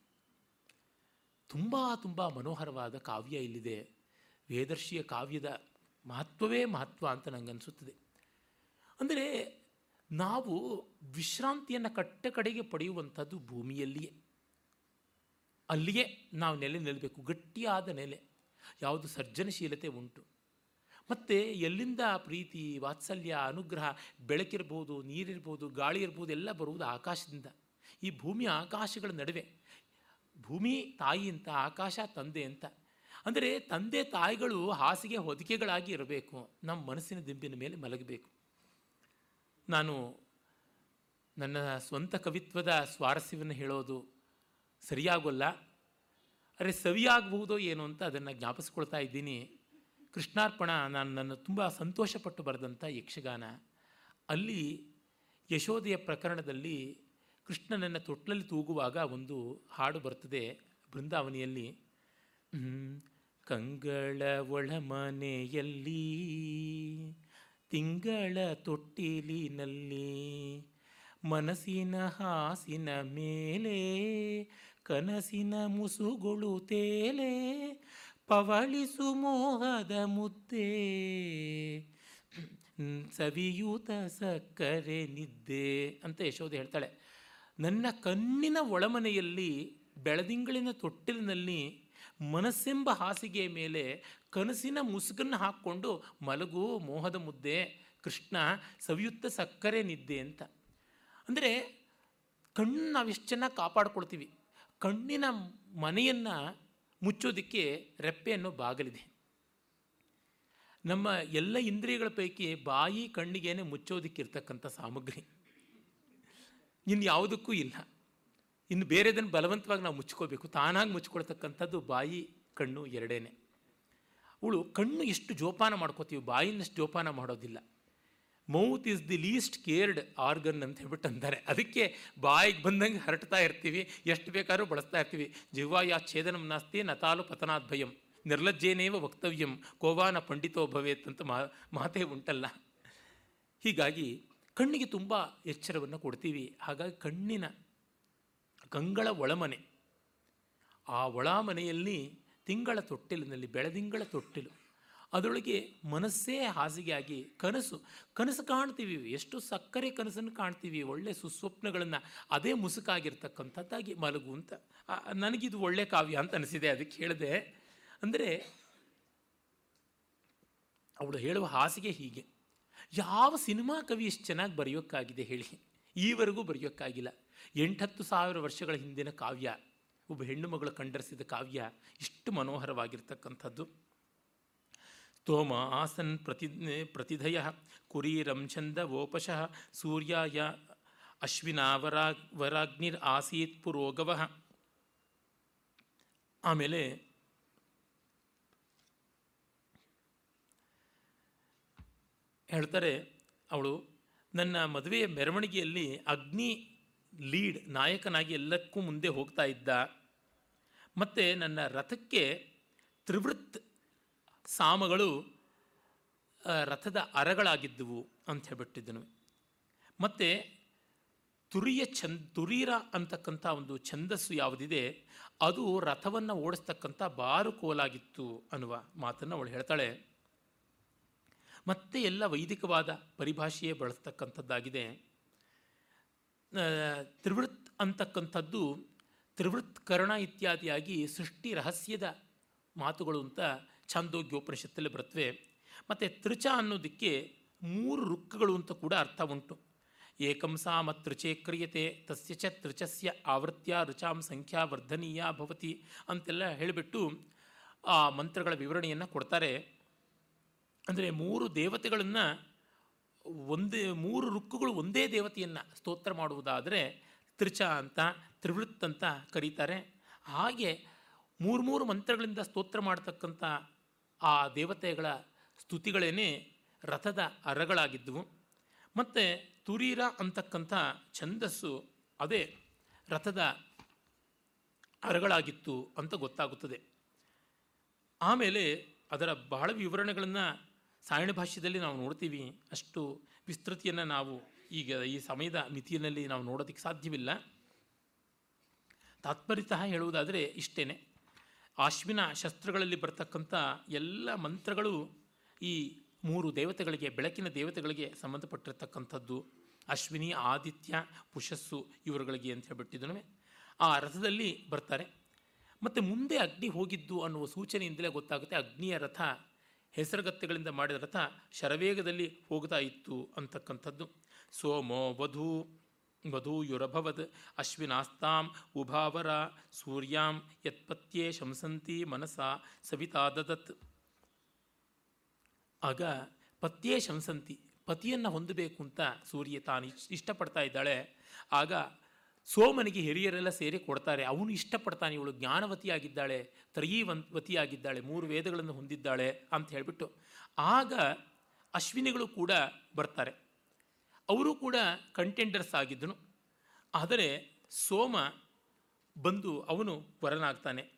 ತುಂಬ ತುಂಬ ಮನೋಹರವಾದ ಕಾವ್ಯ ಇಲ್ಲಿದೆ. ವೇದರ್ಶಿಯ ಕಾವ್ಯದ ಮಹತ್ವವೇ ಮಹತ್ವ ಅಂತ ನನಗನ್ಸುತ್ತದೆ ಅಂದರೆ ನಾವು ವಿಶ್ರಾಂತಿಯನ್ನು ಕಟ್ಟ ಕಡೆಗೆ ಪಡೆಯುವಂಥದ್ದು ಭೂಮಿಯಲ್ಲಿಯೇ. ಅಲ್ಲಿಯೇ ನಾವು ನೆಲೆ ನಿಲ್ಲಬೇಕು, ಗಟ್ಟಿಯಾದ ನೆಲೆ. ಯಾವುದು ಸರ್ಜನಶೀಲತೆ ಉಂಟು. ಮತ್ತು ಎಲ್ಲಿಂದ ಪ್ರೀತಿ, ವಾತ್ಸಲ್ಯ, ಅನುಗ್ರಹ, ಬೆಳಕಿರ್ಬೋದು, ನೀರಿರ್ಬೋದು ಗಾಳಿ ಇರ್ಬೋದು ಎಲ್ಲ ಬರುವುದು ಆಕಾಶದಿಂದ. ಈ ಭೂಮಿ ಆಕಾಶಗಳ ನಡುವೆ. ಭೂಮಿ ತಾಯಿ ಅಂತ, ಆಕಾಶ ತಂದೆ ಅಂತ. ಅಂದರೆ ತಂದೆ ತಾಯಿಗಳು ಹಾಸಿಗೆ ಹೊದಿಕೆಗಳಾಗಿ ಇರಬೇಕು. ನಮ್ಮ ಮನಸ್ಸಿನ ದಿಂಬಿನ ಮೇಲೆ ಮಲಗಬೇಕು. ನಾನು ನನ್ನ ಸ್ವಂತ ಕವಿತ್ವದ ಸ್ವಾರಸ್ಯವನ್ನು ಹೇಳೋದು ಸರಿಯಾಗೋಲ್ಲ. ಅರೆ ಸವಿಯಾಗಬಹುದೋ ಏನು ಅಂತ ಅದನ್ನು ಜ್ಞಾಪಿಸ್ಕೊಳ್ತಾ ಇದ್ದೀನಿ. ಕೃಷ್ಣಾರ್ಪಣ ನಾನು ನನ್ನ ತುಂಬ ಸಂತೋಷಪಟ್ಟು ಬರೆದಂಥ ಯಕ್ಷಗಾನ. ಅಲ್ಲಿ ಯಶೋದೆಯ ಪ್ರಕರಣದಲ್ಲಿ ಕೃಷ್ಣನನ್ನು ತೊಟ್ಲಲ್ಲಿ ತೂಗುವಾಗ ಒಂದು ಹಾಡು ಬರ್ತದೆ ಬೃಂದಾವನಿಯಲ್ಲಿ. ಕಂಗಳ ಒಳಮನೆಯಲ್ಲಿ ತಿಂಗಳ ತೊಟ್ಟಿಲಿನಲ್ಲಿ, ಮನಸ್ಸಿನ ಹಾಸಿನ ಮೇಲೆ ಕನಸಿನ ಮುಸುಗುಳು ತೇಲೆ, ಪವಳಿಸು ಮೋಹದ ಮುದ್ದೆ. ಸವಿಯೂತ ಸಕ್ಕರೆ ನಿದ್ದೆ ಅಂತ ಯಶೋಧ ಹೇಳ್ತಾಳೆ. ನನ್ನ ಕಣ್ಣಿನ ಒಳಮನೆಯಲ್ಲಿ ಬೆಳದಿಂಗಳಿನ ತೊಟ್ಟಿಲಿನಲ್ಲಿ ಮನಸ್ಸೆಂಬ ಹಾಸಿಗೆಯ ಮೇಲೆ ಕನಸಿನ ಮುಸುಗನ್ನು ಹಾಕ್ಕೊಂಡು ಮಲಗು ಮೋಹದ ಮುದ್ದೆ. ಕೃಷ್ಣ, ಸವಿಯುತ್ತ ಸಕ್ಕರೆ ನಿದ್ದೆ ಅಂತ. ಅಂದರೆ ಕಣ್ಣು ನಾವು ಎಷ್ಟು ಚೆನ್ನಾಗಿ ಕಾಪಾಡ್ಕೊಳ್ತೀವಿ. ಕಣ್ಣಿನ ಮನೆಯನ್ನು ಮುಚ್ಚೋದಕ್ಕೆ ರೆಪ್ಪೆ ಅನ್ನೋ ಬಾಗಲಿದೆ. ನಮ್ಮ ಎಲ್ಲ ಇಂದ್ರಿಯಗಳ ಪೈಕಿ ಬಾಯಿ ಕಣ್ಣಿಗೇನೆ ಮುಚ್ಚೋದಕ್ಕಿರ್ತಕ್ಕಂಥ ಸಾಮಗ್ರಿ. ಇನ್ನು ಯಾವುದಕ್ಕೂ ಇಲ್ಲ. ಇನ್ನು ಬೇರೆದನ್ನು ಬಲವಂತವಾಗಿ ನಾವು ಮುಚ್ಕೋಬೇಕು ತಾನಾಗಿ ಮುಚ್ಕೊಳ್ತಕ್ಕಂಥದ್ದು ಬಾಯಿ, ಕಣ್ಣು ಎರಡೇನೆ. ಅವಳು ಕಣ್ಣು ಎಷ್ಟು ಜೋಪಾನ ಮಾಡ್ಕೋತೀವಿ, ಬಾಯಿನಷ್ಟು ಜೋಪಾನ ಮಾಡೋದಿಲ್ಲ. Mouth is the least cared organ ಅಂತ ಹೇಳ್ಬಿಟ್ಟು ಅಂತಾರೆ. ಅದಕ್ಕೆ ಬಾಯಿಗೆ ಬಂದಂಗೆ ಹರಡ್ತಾ ಇರ್ತೀವಿ, ಎಷ್ಟು ಬೇಕಾದ್ರೂ ಬಳಸ್ತಾ ಇರ್ತೀವಿ. ಜಿಹ್ವಾಯ ಛೇದನಂ ನಾಸ್ತಿ ನತಾಲು ಪತನಾದ್ಭಯಂ ನಿರ್ಲಜ್ಜೇನೇವ ವಕ್ತವ್ಯಂ, ಕೋವಾನ ಪಂಡಿತೋ ಭವೇತ್ ಅಂತ ಮಾತೇ ಉಂಟಲ್ಲ. ಹೀಗಾಗಿ ಕಣ್ಣಿಗೆ ತುಂಬ ಎಚ್ಚರವನ್ನು ಕೊಡ್ತೀವಿ. ಹಾಗಾಗಿ ಕಣ್ಣಿನ ಕಂಗಳ ಒಳಮನೆ. ಆ ಒಳಮನೆಯಲ್ಲಿ ತಿಂಗಳ ತೊಟ್ಟಿಲಿನಲ್ಲಿ, ಬೆಳದಿಂಗಳ ತೊಟ್ಟಿಲು. ಅದರೊಳಗೆ ಮನಸ್ಸೇ ಹಾಸಿಗೆಯಾಗಿ ಕನಸು ಕನಸು ಕಾಣ್ತೀವಿ. ಎಷ್ಟು ಸಕ್ಕರೆ ಕನಸನ್ನು ಕಾಣ್ತೀವಿ. ಒಳ್ಳೆ ಸುಸ್ವಪ್ನಗಳನ್ನು ಅದೇ ಮುಸುಕಾಗಿರ್ತಕ್ಕಂಥದ್ದಾಗಿ ಮಲಗು ಅಂತ. ನನಗಿದು ಒಳ್ಳೆ ಕಾವ್ಯ ಅಂತ ಅನಿಸಿದೆ. ಅದಕ್ಕೆ ಹೇಳಿದೆ ಅಂದರೆ ಅವಳು ಹೇಳುವ ಹಾಸಿಗೆ ಹೀಗೆ. ಯಾವ ಸಿನಿಮಾ ಕವಿ ಇಷ್ಟು ಚೆನ್ನಾಗಿ ಬರೆಯೋಕ್ಕಾಗಿದೆ ಹೇಳಿ. ಈವರೆಗೂ ಬರೆಯೋಕ್ಕಾಗಿಲ್ಲ. ಎಂಟತ್ತು ಸಾವಿರ ವರ್ಷಗಳ ಹಿಂದಿನ ಕಾವ್ಯ, ಒಬ್ಬ ಹೆಣ್ಣು ಮಗಳು ಕಂಡರಿಸಿದ ಕಾವ್ಯ ಇಷ್ಟು ಮನೋಹರವಾಗಿರ್ತಕ್ಕಂಥದ್ದು. ಸ್ತೋಮ ಆಸನ್ ಪ್ರತಿ ಪ್ರತಿಧಯ ರಂಚಂದ ಓಪಶಃ ಸೂರ್ಯಾಯ ಅಶ್ವಿನಾವರಾ ವರಾಗ್ನಿರ್ ಆಸೀತ್ ಪುರೋಗವ. ಆಮೇಲೆ ಹೇಳ್ತಾರೆ ಅವಳು, ನನ್ನ ಮದುವೆಯ ಮೆರವಣಿಗೆಯಲ್ಲಿ ಅಗ್ನಿ ಲೀಡ್ ನಾಯಕನಾಗಿ ಎಲ್ಲಕ್ಕೂ ಮುಂದೆ ಹೋಗ್ತಾ ಇದ್ದ. ಮತ್ತು ನನ್ನ ರಥಕ್ಕೆ ತ್ರಿವೃತ್ ಸಾಮಗಳು ರಥದ ಅರಗಳಾಗಿದ್ದುವು ಅಂತ ಹೇಳ್ಬಿಟ್ಟಿದ್ದನು. ಮತ್ತು ತುರಿಯ ಛಂದ್, ತುರೀರ ಅಂತಕ್ಕಂಥ ಒಂದು ಛಂದಸ್ಸು ಯಾವುದಿದೆ, ಅದು ರಥವನ್ನು ಓಡಿಸ್ತಕ್ಕಂಥ ಬಾರು ಕೋಲಾಗಿತ್ತು ಅನ್ನುವ ಮಾತನ್ನು ಅವಳು ಹೇಳ್ತಾಳೆ. ಮತ್ತೆ ಎಲ್ಲ ವೈದಿಕವಾದ ಪರಿಭಾಷೆಯೇ ಬಳಸ್ತಕ್ಕಂಥದ್ದಾಗಿದೆ. ತ್ರಿವೃತ್ ಅಂತಕ್ಕಂಥದ್ದು ತ್ರಿವೃತ್ಕರಣ ಇತ್ಯಾದಿಯಾಗಿ ಸೃಷ್ಟಿ ರಹಸ್ಯದ ಮಾತುಗಳು ಅಂತ ಛಾಂದೋಗ್ಯೋಪನಿಷತ್ತಲ್ಲಿ ಬರುತ್ತವೆ ಮತ್ತು ತ್ರಿಚ ಅನ್ನೋದಕ್ಕೆ ಮೂರು ರುಕ್ಕಗಳು ಅಂತ ಕೂಡ ಅರ್ಥ ಉಂಟು. ಏಕಂಸಾಮ ತ್ರಿಚೆ ಕ್ರಿಯತೆ, ತಸ್ಯ ಚ ತ್ರಿಚಸ್ಯ ಆವೃತ್ಯ ರುಚಾಂ ಸಂಖ್ಯಾ ವರ್ಧನೀಯ ಭವತಿ ಅಂತೆಲ್ಲ ಹೇಳಿಬಿಟ್ಟು ಆ ಮಂತ್ರಗಳ ವಿವರಣೆಯನ್ನು ಕೊಡ್ತಾರೆ. ಅಂದರೆ ಮೂರು ದೇವತೆಗಳನ್ನು ಒಂದೇ, ಮೂರು ರುಕ್ಕುಗಳು ಒಂದೇ ದೇವತೆಯನ್ನು ಸ್ತೋತ್ರ ಮಾಡುವುದಾದರೆ ತ್ರಿಚ ಅಂತ ತ್ರಿವೃತ್ ಅಂತ ಕರೀತಾರೆ. ಹಾಗೆ ಮೂರು ಮೂರು ಮಂತ್ರಗಳಿಂದ ಸ್ತೋತ್ರ ಮಾಡ್ತಕ್ಕಂಥ ಆ ದೇವತೆಗಳ ಸ್ತುತಿಗಳೇನೆ ರಥದ ಅರಗಳಾಗಿದ್ದವು. ಮತ್ತು ತುರೀರ ಅಂತಕ್ಕಂಥ ಛಂದಸ್ಸು ಅದೇ ರಥದ ಅರಗಳಾಗಿತ್ತು ಅಂತ ಗೊತ್ತಾಗುತ್ತದೆ. ಆಮೇಲೆ ಅದರ ಬಹಳ ವಿವರಣೆಗಳನ್ನು ಸಾಯಣ ಭಾಷ್ಯದಲ್ಲಿ ನಾವು ನೋಡ್ತೀವಿ. ಅಷ್ಟು ವಿಸ್ತೃತಿಯನ್ನು ನಾವು ಈಗ ಈ ಸಮಯದ ಮಿತಿಯಲ್ಲಿ ನಾವು ನೋಡೋದಕ್ಕೆ ಸಾಧ್ಯವಿಲ್ಲ. ತಾತ್ಪರ್ಯತಃ ಹೇಳುವುದಾದರೆ ಇಷ್ಟೇ ಆಶ್ವಿನ ಶಸ್ತ್ರಗಳಲ್ಲಿ ಬರ್ತಕ್ಕಂಥ ಎಲ್ಲ ಮಂತ್ರಗಳು ಈ ಮೂರು ದೇವತೆಗಳಿಗೆ, ಬೆಳಕಿನ ದೇವತೆಗಳಿಗೆ ಸಂಬಂಧಪಟ್ಟಿರ್ತಕ್ಕಂಥದ್ದು. ಅಶ್ವಿನಿ, ಆದಿತ್ಯ, ಪುಷಸ್ಸು ಇವರುಗಳಿಗೆ ಅಂತ ಹೇಳ್ಬಿಟ್ಟಿದ್ದನು ಆ ರಥದಲ್ಲಿ ಬರ್ತಾರೆ. ಮತ್ತು ಮುಂದೆ ಅಗ್ನಿ ಹೋಗಿದ್ದು ಅನ್ನುವ ಸೂಚನೆಯಿಂದಲೇ ಗೊತ್ತಾಗುತ್ತೆ ಅಗ್ನಿಯ ರಥ, ಹೆಸರುಗತ್ತೆಗಳಿಂದ ಮಾಡಿದ ರಥ ಶರವೇಗದಲ್ಲಿ ಹೋಗ್ತಾ ಇತ್ತು ಅಂತಕ್ಕಂಥದ್ದು. ಸೋಮೋ, ವಧೂ ವಧೂಯುರಭವದ್ ಅಶ್ವಿನಾಸ್ತಾಂ ಉಭಾವರ ಸೂರ್ಯಾಂ ಯತ್ಪತ್ಯೆ ಶಂಸಂತಿ ಮನಸ ಸವಿತಾ ದದತ್ ಆಗ ಪತ್ಯೇ ಶಂಸಂತಿ ಪತಿಯನ್ನು ಹೊಂದಬೇಕು ಅಂತ ಸೂರ್ಯ ತಾನು ಇಷ್- ಇಷ್ಟಪಡ್ತಾ ಇದ್ದಾಳೆ. ಆಗ ಸೋಮನಿಗೆ ಹಿರಿಯರೆಲ್ಲ ಸೇರಿ ಕೊಡ್ತಾರೆ. ಅವನು ಇಷ್ಟಪಡ್ತಾನೆ, ಇವಳು ಜ್ಞಾನವತಿಯಾಗಿದ್ದಾಳೆ ತ್ರಯೀವಂತವತಿಯಾಗಿದ್ದಾಳೆ ಮೂರು ವೇದಗಳನ್ನು ಹೊಂದಿದ್ದಾಳೆ ಅಂತ ಹೇಳಿಬಿಟ್ಟು. ಆಗ ಅಶ್ವಿನಿಗಳು ಕೂಡ ಬರ್ತಾರೆ. ಅವರು ಕೂಡ ಕಂಟೆಂಡರ್ಸ್ ಆಗಿದ್ದನು. ಆದರೆ ಸೋಮ ಬಂದು ಅವನು ವರನಾಗ್ತಾನೆ.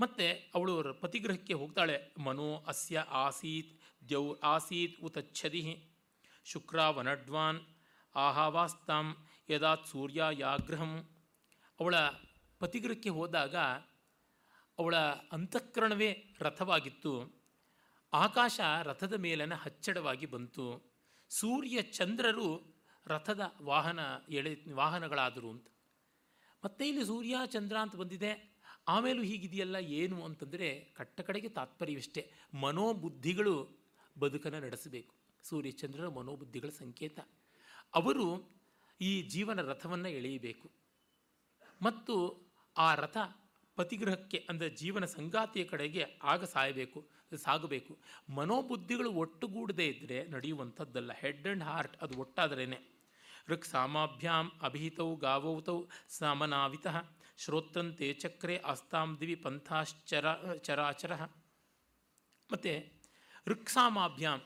ಮತ್ತು ಅವಳು ಪತಿಗ್ರಹಕ್ಕೆ ಹೋಗ್ತಾಳೆ. ಮನೋ ಅಸ್ಯ ಆಸೀತ್, ದ್ಯೌ ಆಸೀತ್ ಉತಚ್ಛದಿಹಿ ಶುಕ್ರ ವನಡ್ವಾನ್ ಆಹಾವಾಸ್ತಾಂ ಯದಾತ್ ಸೂರ್ಯ ಯಾಗ್ರಹಂ ಅವಳ ಪತಿಗೃಹಕ್ಕೆ ಹೋದಾಗ ಅವಳ ಅಂತಃಕರಣವೇ ರಥವಾಗಿತ್ತು. ಆಕಾಶ ರಥದ ಮೇಲನ ಹಚ್ಚಡವಾಗಿ ಬಂತು. ಸೂರ್ಯ ಚಂದ್ರರು ರಥದ ವಾಹನ ಎಳೆ ವಾಹನಗಳಾದರು ಅಂತ. ಮತ್ತೆ ಇಲ್ಲಿ ಸೂರ್ಯ ಚಂದ್ರ ಅಂತ ಬಂದಿದೆ. ಆಮೇಲೂ ಹೀಗಿದೆಯಲ್ಲ ಏನು ಅಂತಂದರೆ ಕಟ್ಟ ಕಡೆಗೆ ತಾತ್ಪರ್ಯವಿಷ್ಟೇ ಮನೋಬುದ್ಧಿಗಳು ಬದುಕನ್ನು ನಡೆಸಬೇಕು. ಸೂರ್ಯಚಂದ್ರರ ಮನೋಬುದ್ಧಿಗಳ ಸಂಕೇತ. ಅವರು ಈ ಜೀವನ ರಥವನ್ನು ಎಳೆಯಬೇಕು. ಮತ್ತು ಆ ರಥ ಪತಿಗೃಹಕ್ಕೆ, ಅಂದರೆ ಜೀವನ ಸಂಗಾತಿಯ ಕಡೆಗೆ ಆಗ ಸಾಯಬೇಕು, ಸಾಗಬೇಕು. ಮನೋಬುದ್ಧಿಗಳು ಒಟ್ಟುಗೂಡದೇ ಇದ್ದರೆ ನಡೆಯುವಂಥದ್ದಲ್ಲ. ಹೆಡ್ ಆ್ಯಂಡ್ ಹಾರ್ಟ್ ಅದು ಒಟ್ಟಾದರೇನೆ. ಋಕ್ ಸಾಮಾಭ್ಯಾಂ ಅಭಿಹಿತೌ ಗಾವೌತೌ ಸಾಮನಾವಿತಃ ಶ್ರೋತ್ರಂತೆ ಚಕ್ರೆ ಆಸ್ತಾಂ ದಿವಿ ಪಂಥಾಶ್ಚರ, ಚರಾಚರ. ಮತ್ತು ಋಕ್ಸಾಮಾಭ್ಯಾಂ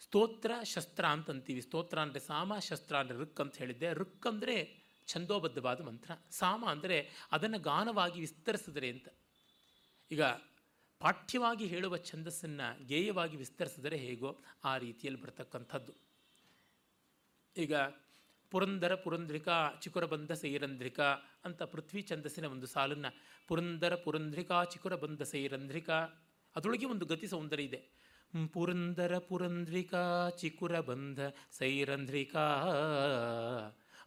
ಸ್ತೋತ್ರ ಶಸ್ತ್ರ ಅಂತಂತೀವಿ. ಸ್ತೋತ್ರ ಅಂದರೆ ಸಾಮ, ಶಸ್ತ್ರ ಅಂದರೆ ಋಕ್ ಅಂತ ಹೇಳಿದ್ದೆ. ಋಕ್ ಅಂದರೆ ಛಂದೋಬದ್ಧವಾದ ಮಂತ್ರ. ಸಾಮ ಅಂದರೆ ಅದನ್ನು ಗಾನವಾಗಿ ವಿಸ್ತರಿಸಿದರೆ ಅಂತ. ಈಗ ಪಾಠ್ಯವಾಗಿ ಹೇಳುವ ಛಂದಸ್ಸನ್ನು ಗೇಯವಾಗಿ ವಿಸ್ತರಿಸಿದರೆ ಹೇಗೋ ಆ ರೀತಿಯಲ್ಲಿ ಬರ್ತಕ್ಕಂಥದ್ದು. ಈಗ ಪುರಂದರ ಪುರಂದ್ರಿಕಾ ಚಿಕುರಬಂಧ ಸೈರಂಧ್ರಿಕ ಅಂತ ಪೃಥ್ವಿ ಛಂದಸ್ಸಿನ ಒಂದು ಸಾಲನ್ನು ಪುರಂದರ ಪುರಂದ್ರಿಕಾ ಚಿಕುರಬಂಧ ಸೈರಂಧ್ರಿಕ ಅದರೊಳಗೆ ಒಂದು ಗತಿ ಸೌಂದರ್ಯ ಇದೆ. ಪುರಂದರ ಪುರಂದ್ರಿಕ ಚಿಕುರಬಂಧ ಸೈರಂಧ್ರಿಕಾ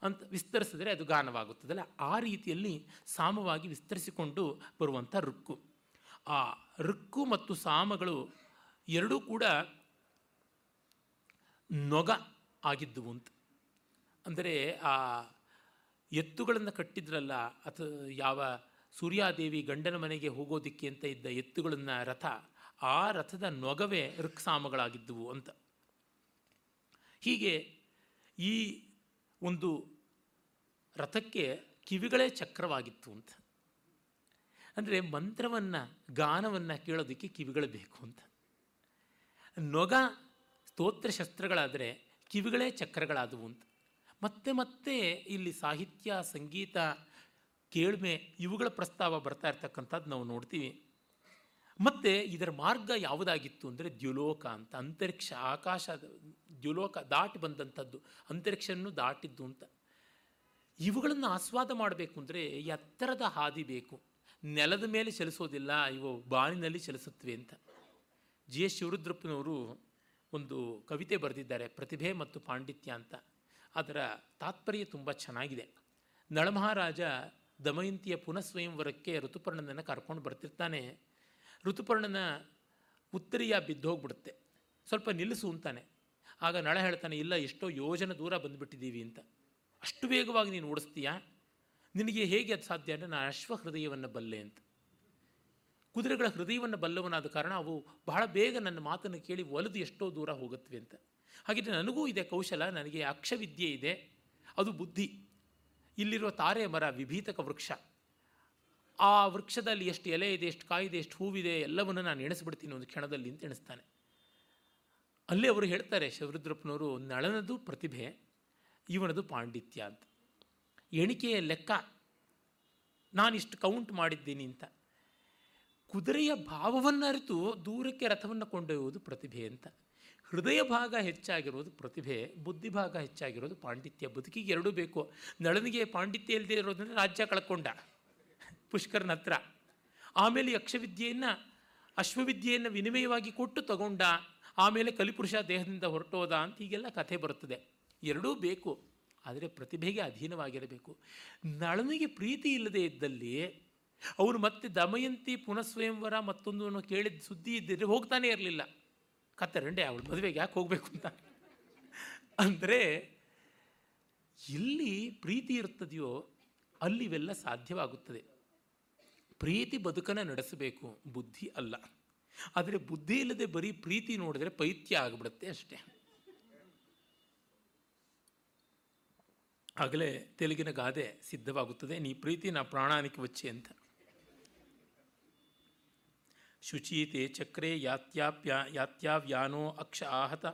ಅಂತ ವಿಸ್ತರಿಸಿದ್ರೆ ಅದು ಗಾನವಾಗುತ್ತದಲ್ಲ? ಆ ರೀತಿಯಲ್ಲಿ ಸಾಮವಾಗಿ ವಿಸ್ತರಿಸಿಕೊಂಡು ಬರುವಂಥ ಋಕ್ಕು. ಆ ಋಕ್ಕು ಮತ್ತು ಸಾಮಗಳು ಎರಡೂ ಕೂಡ ನೊಗ ಆಗಿದ್ದುವು ಅಂತ. ಅಂದರೆ ಆ ಎತ್ತುಗಳನ್ನು ಕಟ್ಟಿದ್ರಲ್ಲ ಅಥ ಯಾವ ಸೂರ್ಯಾದೇವಿ ಗಂಡನ ಮನೆಗೆ ಹೋಗೋದಿಕ್ಕೆ ಅಂತ ಇದ್ದ ಎತ್ತುಗಳನ್ನು ರಥ, ಆ ರಥದ ನೊಗವೇ ಋಕ್ಸಾಮಗಳಾಗಿದ್ದುವು ಅಂತ. ಹೀಗೆ ಈ ಒಂದು ರಥಕ್ಕೆ ಕಿವಿಗಳೇ ಚಕ್ರವಾಗಿತ್ತು ಅಂತ. ಅಂದರೆ ಮಂತ್ರವನ್ನು, ಗಾನವನ್ನು ಕೇಳೋದಕ್ಕೆ ಕಿವಿಗಳು ಬೇಕು ಅಂತ. ನೊಗ ಸ್ತೋತ್ರ ಶಸ್ತ್ರಗಳಾದರೆ ಕಿವಿಗಳೇ ಚಕ್ರಗಳಾದವು ಅಂತ. ಮತ್ತೆ ಮತ್ತೆ ಇಲ್ಲಿ ಸಾಹಿತ್ಯ, ಸಂಗೀತ, ಕೇಳ್ಮೆ ಇವುಗಳ ಪ್ರಸ್ತಾವ ಬರ್ತಾ ಇರ್ತಕ್ಕಂಥದ್ದು ನಾವು ನೋಡ್ತೀವಿ. ಮತ್ತು ಇದರ ಮಾರ್ಗ ಯಾವುದಾಗಿತ್ತು ಅಂದರೆ ದ್ಯುಲೋಕ ಅಂತ. ಅಂತರಿಕ್ಷ, ಆಕಾಶ, ದ್ಯುಲೋಕ ದಾಟಿ ಬಂದಂಥದ್ದು. ಅಂತರಿಕ್ಷವನ್ನು ದಾಟಿದ್ದು ಅಂತ. ಇವುಗಳನ್ನು ಆಸ್ವಾದ ಮಾಡಬೇಕು ಅಂದರೆ ಎತ್ತರದ ಹಾದಿ ಬೇಕು. ನೆಲದ ಮೇಲೆ ಚಲಿಸೋದಿಲ್ಲ, ಇವು ಬಾಳಿನಲ್ಲಿ ಚಲಿಸುತ್ತವೆ ಅಂತ. ಜಿ ಎಸ್ ಶಿವರುದ್ರಪ್ಪನವರು ಒಂದು ಕವಿತೆ ಬರೆದಿದ್ದಾರೆ, ಪ್ರತಿಭೆ ಮತ್ತು ಪಾಂಡಿತ್ಯ ಅಂತ. ಅದರ ತಾತ್ಪರ್ಯ ತುಂಬ ಚೆನ್ನಾಗಿದೆ. ನಳಮಹಾರಾಜ ದಮಯಂತಿಯ ಪುನಃಸ್ವಯಂವರಕ್ಕೆ ಋತುಪರ್ಣನನ್ನು ಕರ್ಕೊಂಡು ಬರ್ತಿರ್ತಾನೆ. ಋತುಪರ್ಣನ ಉತ್ತರಿಯ ಬಿದ್ದೋಗ್ಬಿಡುತ್ತೆ ಸ್ವಲ್ಪ ನಿಲ್ಲಿಸು ಅಂತಾನೆ. ಆಗ ನಳ ಹೇಳ್ತಾನೆ, ಇಲ್ಲ, ಎಷ್ಟೋ ಯೋಜನೆ ದೂರ ಬಂದುಬಿಟ್ಟಿದ್ದೀವಿ ಅಂತ. ಅಷ್ಟು ವೇಗವಾಗಿ ನೀನು ಓಡಿಸ್ತೀಯಾ? ನಿನಗೆ ಹೇಗೆ ಅದು ಸಾಧ್ಯ ಅಂದರೆ ನಾನು ಅಶ್ವ ಹೃದಯವನ್ನು ಬಲ್ಲೆ ಅಂತ. ಕುದುರೆಗಳ ಹೃದಯವನ್ನು ಬಲ್ಲವನಾದ ಕಾರಣ ಅವು ಬಹಳ ಬೇಗ ನನ್ನ ಮಾತನ್ನು ಕೇಳಿ ಒಲಿದು ಎಷ್ಟೋ ದೂರ ಹೋಗುತ್ತವೆ ಅಂತ. ಹಾಗಿದ್ರೆ ನನಗೂ ಇದೆ ಕೌಶಲ, ನನಗೆ ಅಕ್ಷವಿದ್ಯೆ ಇದೆ, ಅದು ಬುದ್ಧಿ. ಇಲ್ಲಿರುವ ತಾರೆ ಮರ, ವಿಭೀತಕ ವೃಕ್ಷ. ಆ ವೃಕ್ಷದಲ್ಲಿ ಎಷ್ಟು ಎಲೆ ಇದೆ, ಎಷ್ಟು ಕಾಯಿದೆ ಎಷ್ಟು ಹೂವಿದೆ, ಎಲ್ಲವನ್ನು ನಾನು ಎಣಿಸ್ಬಿಡ್ತೀನಿ ಒಂದು ಕ್ಷಣದಲ್ಲಿ ಅಂತ ಎಣಿಸ್ತಾನೆ. ಅಲ್ಲೇ ಅವರು ಹೇಳ್ತಾರೆ, ಶಿವರುದ್ರಪ್ಪನವರು ನಳನದು ಪ್ರತಿಭೆ. ಇವನದು ಪಾಂಡಿತ್ಯ ಅಂತ. ಎಣಿಕೆಯ ಲೆಕ್ಕ ನಾನಿಷ್ಟು ಕೌಂಟ್ ಮಾಡಿದ್ದೀನಿ ಅಂತ. ಕುದುರೆಯ ಭಾವವನ್ನು ಅರಿತು ದೂರಕ್ಕೆ ರಥವನ್ನು ಕೊಂಡೊಯ್ಯುವುದು ಪ್ರತಿಭೆ ಅಂತ. ಹೃದಯ ಭಾಗ ಹೆಚ್ಚಾಗಿರೋದು ಪ್ರತಿಭೆ, ಬುದ್ಧಿ ಭಾಗ ಹೆಚ್ಚಾಗಿರೋದು ಪಾಂಡಿತ್ಯ. ಬದುಕಿಗೆ ಎರಡೂ ಬೇಕು. ನಳನಿಗೆ ಪಾಂಡಿತ್ಯ ಇಲ್ಲದೆ ಇರೋದ್ರಿಂದ ರಾಜ್ಯ ಕಳ್ಕೊಂಡ. ಪುಷ್ಕರನ ಹತ್ರ. ಆಮೇಲೆ ಯಕ್ಷವಿದ್ಯೆಯನ್ನು, ಅಶ್ವವಿದ್ಯೆಯನ್ನು ವಿನಿಮಯವಾಗಿ ಕೊಟ್ಟು ತಗೊಂಡ. ಆಮೇಲೆ ಕಲಿಪುರುಷ ದೇಹದಿಂದ ಹೊರಟೋದ ಅಂತ ಹೀಗೆಲ್ಲ ಕಥೆ ಬರುತ್ತದೆ. ಎರಡೂ ಬೇಕು, ಆದರೆ ಪ್ರತಿಭೆಗೆ ಅಧೀನವಾಗಿರಬೇಕು. ನಳನಿಗೆ ಪ್ರೀತಿ ಇಲ್ಲದೆ ಇದ್ದಲ್ಲಿ ಅವನು ಮತ್ತೆ ದಮಯಂತಿ ಪುನಃಸ್ವಯಂವರ ಮತ್ತೊಂದು ಕೇಳಿದ ಸುದ್ದಿ ಇದ್ದರೆ ಹೋಗ್ತಾನೆ ಇರಲಿಲ್ಲ. ಕತ್ತರಂಡೆ, ಅವಳು ಮದುವೆಗೆ ಯಾಕೆ ಹೋಗಬೇಕು ಅಂತ. ಅಂದರೆ ಎಲ್ಲಿ ಪ್ರೀತಿ ಇರ್ತದೆಯೋ ಅಲ್ಲಿ ಇವೆಲ್ಲ ಸಾಧ್ಯವಾಗುತ್ತದೆ. ಪ್ರೀತಿ ಬದುಕನ್ನು ನಡೆಸಬೇಕು, ಬುದ್ಧಿ ಅಲ್ಲ. ಆದರೆ ಬುದ್ಧಿ ಇಲ್ಲದೆ ಬರೀ ಪ್ರೀತಿ ನೋಡಿದ್ರೆ ಪೈತ್ಯ ಆಗಿಬಿಡುತ್ತೆ ಅಷ್ಟೇ. ಆಗಲೇ ತೆಲುಗಿನ ಗಾದೆ ಸಿದ್ಧವಾಗುತ್ತದೆ. ನೀ ಪ್ರೀತಿ, ನಾ ಪ್ರಾಣಾನಿಕ ವಚ್ಚೆ ಅಂತ. ಶುಚೀತೆ ಚಕ್ರೆ ಯಾತ್ಯಾಪ್ಯ, ಯಾತ್ಯಾವ್ಯಾನೋ ಅಕ್ಷ ಆಹತ.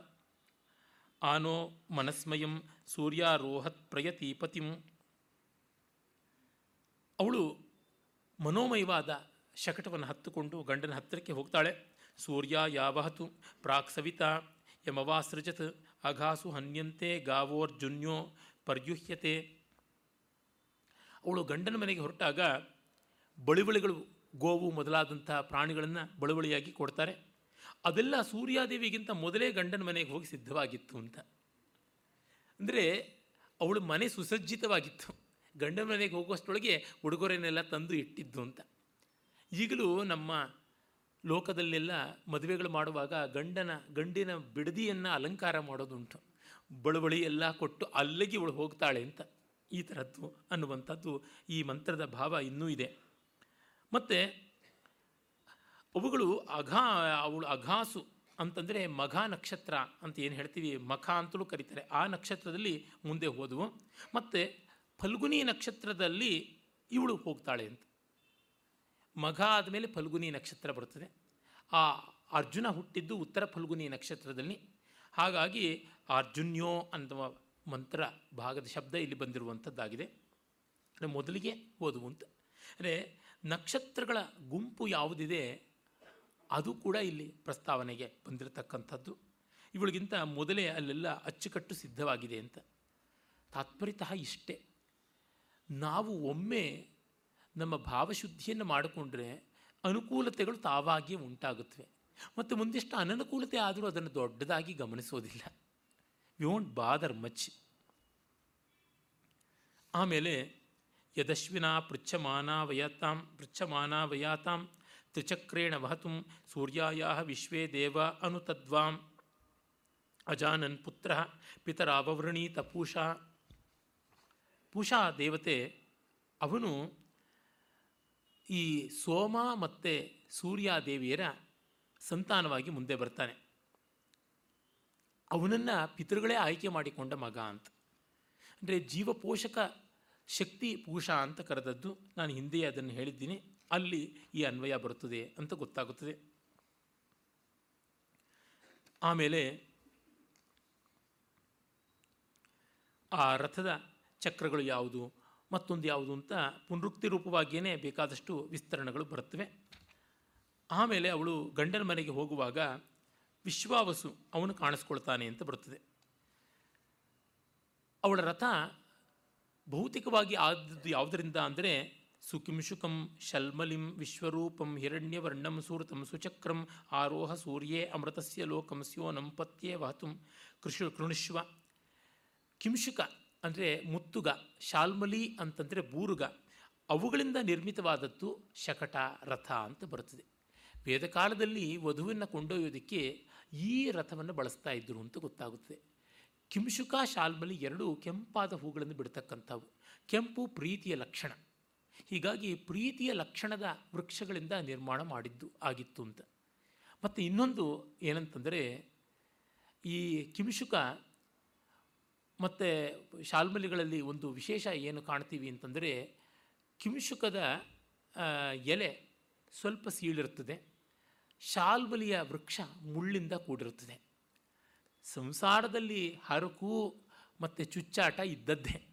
ಆನೋ ಮನಸ್ಮಯಂ ಸೂರ್ಯಾರೋಹತ್ ಪ್ರಯತಿ ಪತಿಂ ಅವಳು ಮನೋಮಯವಾದ ಶಕಟವನ್ನು ಹತ್ತುಕೊಂಡು ಗಂಡನ ಹತ್ತಿರಕ್ಕೆ ಹೋಗ್ತಾಳೆ. ಸೂರ್ಯ ಯಾವಹತು ಪ್ರಾಕ್ ಸವಿತಾ ಯಮವಾಸೃಜತ್ ಅಘಾಸು ಹನ್ಯಂತೆ ಗಾವೋರ್ಜುನ್ಯೋ ಪರ್ಯುಹ್ಯತೆ. ಅವಳು ಗಂಡನ ಮನೆಗೆ ಹೊರಟಾಗ ಬಳುವಳಿಗಳು ಗೋವು ಮೊದಲಾದಂಥ ಪ್ರಾಣಿಗಳನ್ನು ಬಳುವಳಿಯಾಗಿ ಕೊಡ್ತಾರೆ. ಅದೆಲ್ಲ ಸೂರ್ಯಾದೇವಿಗಿಂತ ಮೊದಲೇ ಗಂಡನ ಮನೆಗೆ ಹೋಗಿ ಸಿದ್ಧವಾಗಿತ್ತು ಅಂತ. ಅಂದರೆ ಅವಳು ಮನೆ ಸುಸಜ್ಜಿತವಾಗಿತ್ತು. ಗಂಡನ ಮನೆಗೆ ಹೋಗುವಷ್ಟೊಳಗೆ ಉಡುಗೊರೆನೆಲ್ಲ ತಂದು ಇಟ್ಟಿದ್ದು ಅಂತ. ಈಗಲೂ ನಮ್ಮ ಲೋಕದಲ್ಲೆಲ್ಲ ಮದುವೆಗಳು ಮಾಡುವಾಗ ಗಂಡನ, ಗಂಡಿನ ಬಿಡದಿಯನ್ನು ಅಲಂಕಾರ ಮಾಡೋದುಂಟು. ಬಳುವಳಿ ಎಲ್ಲ ಕೊಟ್ಟು ಅಲ್ಲಿಗೆ ಇವಳು ಹೋಗ್ತಾಳೆ ಅಂತ ಈ ಥರದ್ದು ಅನ್ನುವಂಥದ್ದು ಈ ಮಂತ್ರದ ಭಾವ ಇನ್ನೂ ಇದೆ. ಮತ್ತು ಅವುಗಳು ಅಘಾ, ಅವಳು ಅಘಾಸು ಅಂತಂದರೆ ಮಘ ನಕ್ಷತ್ರ ಅಂತ ಏನು ಹೇಳ್ತೀವಿ? ಮಖ ಅಂತಲೂ ಕರೀತಾರೆ. ಆ ನಕ್ಷತ್ರದಲ್ಲಿ ಮುಂದೆ ಹೋದವು. ಮತ್ತು ಫಲ್ಗುನಿ ನಕ್ಷತ್ರದಲ್ಲಿ ಇವಳು ಹೋಗ್ತಾಳೆ ಅಂತ. ಮಘ ಆದಮೇಲೆ ಫಲ್ಗುನಿ ನಕ್ಷತ್ರ ಬರ್ತದೆ. ಆ ಅರ್ಜುನ ಹುಟ್ಟಿದ್ದು ಉತ್ತರ ಫಲ್ಗುನಿ ನಕ್ಷತ್ರದಲ್ಲಿ. ಹಾಗಾಗಿ ಅರ್ಜುನ್ಯೋ ಅಂತ ಮಂತ್ರ ಭಾಗದ ಶಬ್ದ ಇಲ್ಲಿ ಬಂದಿರುವಂಥದ್ದಾಗಿದೆ. ಅಂದರೆ ಮೊದಲಿಗೆ ಅಂತ. ಅಂದರೆ ನಕ್ಷತ್ರಗಳ ಗುಂಪು ಯಾವುದಿದೆ, ಅದು ಕೂಡ ಇಲ್ಲಿ ಪ್ರಸ್ತಾವನೆಗೆ ಬಂದಿರತಕ್ಕಂಥದ್ದು. ಇವಳಿಗಿಂತ ಮೊದಲೇ ಅಲ್ಲೆಲ್ಲ ಅಚ್ಚುಕಟ್ಟು ಸಿದ್ಧವಾಗಿದೆ ಅಂತ. ತಾತ್ಪರ್ಯತಃ ಇಷ್ಟೇ. ನಾವು ಒಮ್ಮೆ ನಮ್ಮ ಭಾವಶುದ್ಧಿಯನ್ನು ಮಾಡಿಕೊಂಡ್ರೆ ಅನುಕೂಲತೆಗಳು ತಾವಾಗಿಯೇ ಉಂಟಾಗುತ್ತವೆ. ಮತ್ತು ಮುಂದಿಷ್ಟು ಅನನುಕೂಲತೆ ಆದರೂ ಅದನ್ನು ದೊಡ್ಡದಾಗಿ ಗಮನಿಸೋದಿಲ್ಲ. ವಿ ವೋಂಟ್ ಬಾದರ್ ಮಚ್ ಆಮೇಲೆ, ಯದಶ್ವಿನ ಪೃಚ್ಛಮಾನ ವಯತಾಂ, ಪೃಚ್ಛಮಾನ ವಯಾತಾಂ, ತ್ರಿಚಕ್ರೇಣ ವಹತು ಸೂರ್ಯಾಯ ವಿಶ್ವೇ ದೇವ ಅನುತದ್ವಾಂ, ಅಜಾನನ್ ಪುತ್ರ ಪಿತರಾವವೃಣೀತ ಪೂಷಾ ಪೂಷಾ ದೇವತೆ, ಅವನು ಈ ಸೋಮ ಮತ್ತು ಸೂರ್ಯಾದೇವಿಯರ ಸಂತಾನವಾಗಿ ಮುಂದೆ ಬರ್ತಾನೆ. ಅವನನ್ನು ಪಿತೃಗಳೇ ಆಯ್ಕೆ ಮಾಡಿಕೊಂಡ ಮಗ ಅಂತ. ಅಂದರೆ ಜೀವಪೋಷಕ ಶಕ್ತಿ ಪೂಷಾ ಅಂತ ಕರೆದದ್ದು ನಾನು ಹಿಂದೆಯೇ ಅದನ್ನು ಹೇಳಿದ್ದೀನಿ. ಅಲ್ಲಿ ಈ ಅನ್ವಯ ಬರುತ್ತದೆ ಅಂತ ಗೊತ್ತಾಗುತ್ತದೆ. ಆಮೇಲೆ ಆ ರಥದ ಚಕ್ರಗಳು ಯಾವುದು, ಮತ್ತೊಂದು ಯಾವುದು ಅಂತ ಪುನರುಕ್ತಿ ರೂಪವಾಗಿಯೇ ಬೇಕಾದಷ್ಟು ವಿಸ್ತರಣೆಗಳು ಬರುತ್ತವೆ. ಆಮೇಲೆ ಅವಳು ಗಂಡನ ಮನೆಗೆ ಹೋಗುವಾಗ ವಿಶ್ವಾವಸು ಅವನು ಕಾಣಿಸ್ಕೊಳ್ತಾನೆ ಅಂತ ಬರುತ್ತದೆ ಅವಳ ರಥ ಭೌತಿಕವಾಗಿ ಆದದ್ದು ಯಾವುದರಿಂದ ಅಂದರೆ ಸುಕಿಂಶುಕಂ ಶಲ್ಮಲಿಂ ವಿಶ್ವರೂಪಂ ಹಿರಣ್ಯವರ್ಣಂ ಸೂರತಂ ಸುಚಕ್ರಂ ಆರೋಹ ಸೂರ್ಯೇ ಅಮೃತಸ್ಯ ಲೋಕಂ ಸ್ಯೋನಂ ಪತ್ಯೇ ವಹತುಂ ಕೃಷಿ ಕೃಣುಶ್ವ ಕಿಂಶುಕ ಅಂದರೆ ಮುತ್ತುಗ, ಶಾಲ್ಮಲಿ ಅಂತಂದರೆ ಬೂರುಗ, ಅವುಗಳಿಂದ ನಿರ್ಮಿತವಾದದ್ದು ಶಕಟ, ರಥ ಅಂತ ಬರುತ್ತದೆ ವೇದಕಾಲದಲ್ಲಿ ವಧುವನ್ನು ಕೊಂಡೊಯ್ಯೋದಕ್ಕೆ ಈ ರಥವನ್ನು ಬಳಸ್ತಾ ಇದ್ದರು ಅಂತ ಗೊತ್ತಾಗುತ್ತೆ ಕಿಂಶುಕ ಶಾಲ್ಮಲಿ ಎರಡು ಕೆಂಪಾದ ಹೂಗಳನ್ನು ಬಿಡ್ತಕ್ಕಂಥವು. ಕೆಂಪು ಪ್ರೀತಿಯ ಲಕ್ಷಣ. ಹೀಗಾಗಿ ಪ್ರೀತಿಯ ಲಕ್ಷಣದ ವೃಕ್ಷಗಳಿಂದ ನಿರ್ಮಾಣ ಮಾಡಿದ್ದು ಆಗಿತ್ತು ಅಂತ. ಮತ್ತು ಇನ್ನೊಂದು ಏನಂತಂದರೆ, ಈ ಕಿಂಶುಕ ಮತ್ತು ಶಾಲ್ಮಲಿಗಳಲ್ಲಿ ಒಂದು ವಿಶೇಷ ಏನು ಕಾಣ್ತೀವಿ ಅಂತಂದರೆ, ಕಿಂಶುಕದ ಎಲೆ ಸ್ವಲ್ಪ ಸೀಳಿರ್ತದೆ ಶಾಲ್ಮಲಿಯ ವೃಕ್ಷ ಮುಳ್ಳಿಂದ ಕೂಡಿರುತ್ತದೆ. ಸಂಸಾರದಲ್ಲಿ ಹರಕು ಮತ್ತು ಚುಚ್ಚಾಟ ಇದ್ದದ್ದೇ.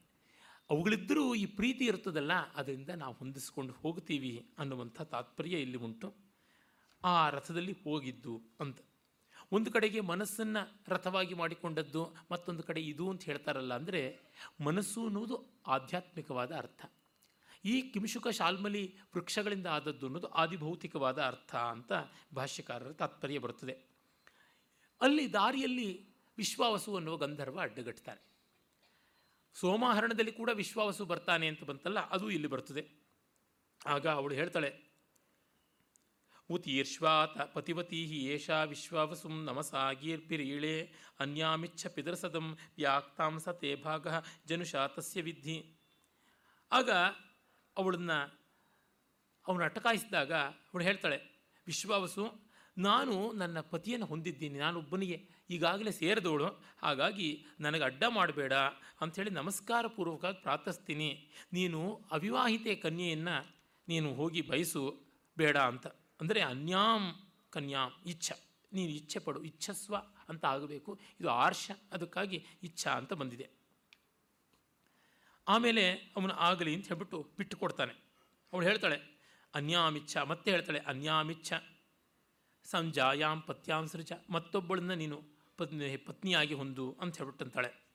ಅವುಗಳಿದ್ದರೂ ಈ ಪ್ರೀತಿ ಇರ್ತದಲ್ಲ ಅದರಿಂದ ನಾವು ಹೊಂದಿಸ್ಕೊಂಡು ಹೋಗ್ತೀವಿ ಅನ್ನುವಂಥ ತಾತ್ಪರ್ಯ ಇಲ್ಲಿ ಉಂಟು. ಆ ರಥದಲ್ಲಿ ಹೋಗಿದ್ದು ಅಂತ. ಒಂದು ಕಡೆಗೆ ಮನಸ್ಸನ್ನು ರಥವಾಗಿ ಮಾಡಿಕೊಂಡದ್ದು, ಮತ್ತೊಂದು ಕಡೆ ಇದು ಅಂತ ಹೇಳ್ತಾರಲ್ಲ ಅಂದರೆ ಮನಸ್ಸು ಅನ್ನುವುದು ಆಧ್ಯಾತ್ಮಿಕವಾದ ಅರ್ಥ. ಈ ಕಿಂಶುಕ ಶಾಲ್ಮಲಿ ವೃಕ್ಷಗಳಿಂದ ಆದದ್ದು ಅನ್ನೋದು ಆದಿಭೌತಿಕವಾದ ಅರ್ಥ ಅಂತ ಭಾಷ್ಯಕಾರರ ತಾತ್ಪರ್ಯ ಬರುತ್ತದೆ. ಅಲ್ಲಿ ದಾರಿಯಲ್ಲಿ ವಿಶ್ವಾವಸು ಅನ್ನುವ ಗಂಧರ್ವ ಅಡ್ಡಗಟ್ತಾನೆ ಸೋಮಾಹರಣದಲ್ಲಿ ಕೂಡ ವಿಶ್ವಾವಸು ಬರ್ತಾನೆ ಅಂತ ಬಂತಲ್ಲ, ಅದು ಇಲ್ಲಿ ಬರ್ತದೆ. ಆಗ ಅವಳು ಹೇಳ್ತಾಳೆ ಉತೀರ್ಶ್ವಾತ ಹಿ ಏಷಾ ವಿಶ್ವಾವಸುಂ ನಮಸಾ ಗೀರ್ಭಿರೀಳೆ ಅನ್ಯಾಮಿಚ್ಛ ಪಿದರಸದಂ ವ್ಯಾಕ್ತಾಂ ತೇ ಭಾಗ ಜನುಷಾ ತಸ್ಯ ವಿಧಿ ಆಗ ಅವಳನ್ನು ಅವನು ಅಟಕಾಯಿಸಿದಾಗ ಅವಳು ಹೇಳ್ತಾಳೆ, ವಿಶ್ವಾವಸು, ನಾನು ನನ್ನ ಪತಿಯನ್ನು ಹೊಂದಿದ್ದೀನಿ. ನಾನೊಬ್ಬನಿಗೆ ಈಗಾಗಲೇ ಸೇರಿದವಳು. ಹಾಗಾಗಿ ನನಗೆ ಅಡ್ಡ ಮಾಡಬೇಡ. ಅಂಥೇಳಿ ನಮಸ್ಕಾರ ಪೂರ್ವಕವಾಗಿ ಪ್ರಾರ್ಥಿಸ್ತೀನಿ. ನೀನು ಅವಿವಾಹಿತೆ ಕನ್ಯೆಯನ್ನು ನೀನು ಹೋಗಿ ಬಯಸು. ಬೇಡ ಅಂತ. ಅಂದರೆ ಅನ್ಯಾಂ ಕನ್ಯಾಂ, ಇಚ್ಛ. ನೀನು ಇಚ್ಛೆ ಪಡು. ಇಚ್ಛಸ್ವ ಅಂತ ಆಗಬೇಕು. ಇದು ಆರ್ಷ. ಅದಕ್ಕಾಗಿ ಇಚ್ಛ ಅಂತ ಬಂದಿದೆ. ಆಮೇಲೆ ಅವನು ಆಗಲಿ ಅಂತ ಹೇಳ್ಬಿಟ್ಟು ಬಿಟ್ಟು ಕೊಡ್ತಾನೆ ಅವಳು ಹೇಳ್ತಾಳೆ, ಅನ್ಯಾಮಿಚ್ಛ. ಮತ್ತೆ ಹೇಳ್ತಾಳೆ, ಅನ್ಯಾಮಿಚ್ಛ. ಸಂಜಾಯಾಂ ಪತ್ಯಾಂ ಸೃಜ ಮತ್ತೊಬ್ಬಳನ್ನ ನೀನು ಪತ್ನಿ, ಪತ್ನಿಯಾಗಿ ಹೊಂದು ಅಂತ ಹೇಳ್ಬಿಟ್ಟಂತಾಳೆ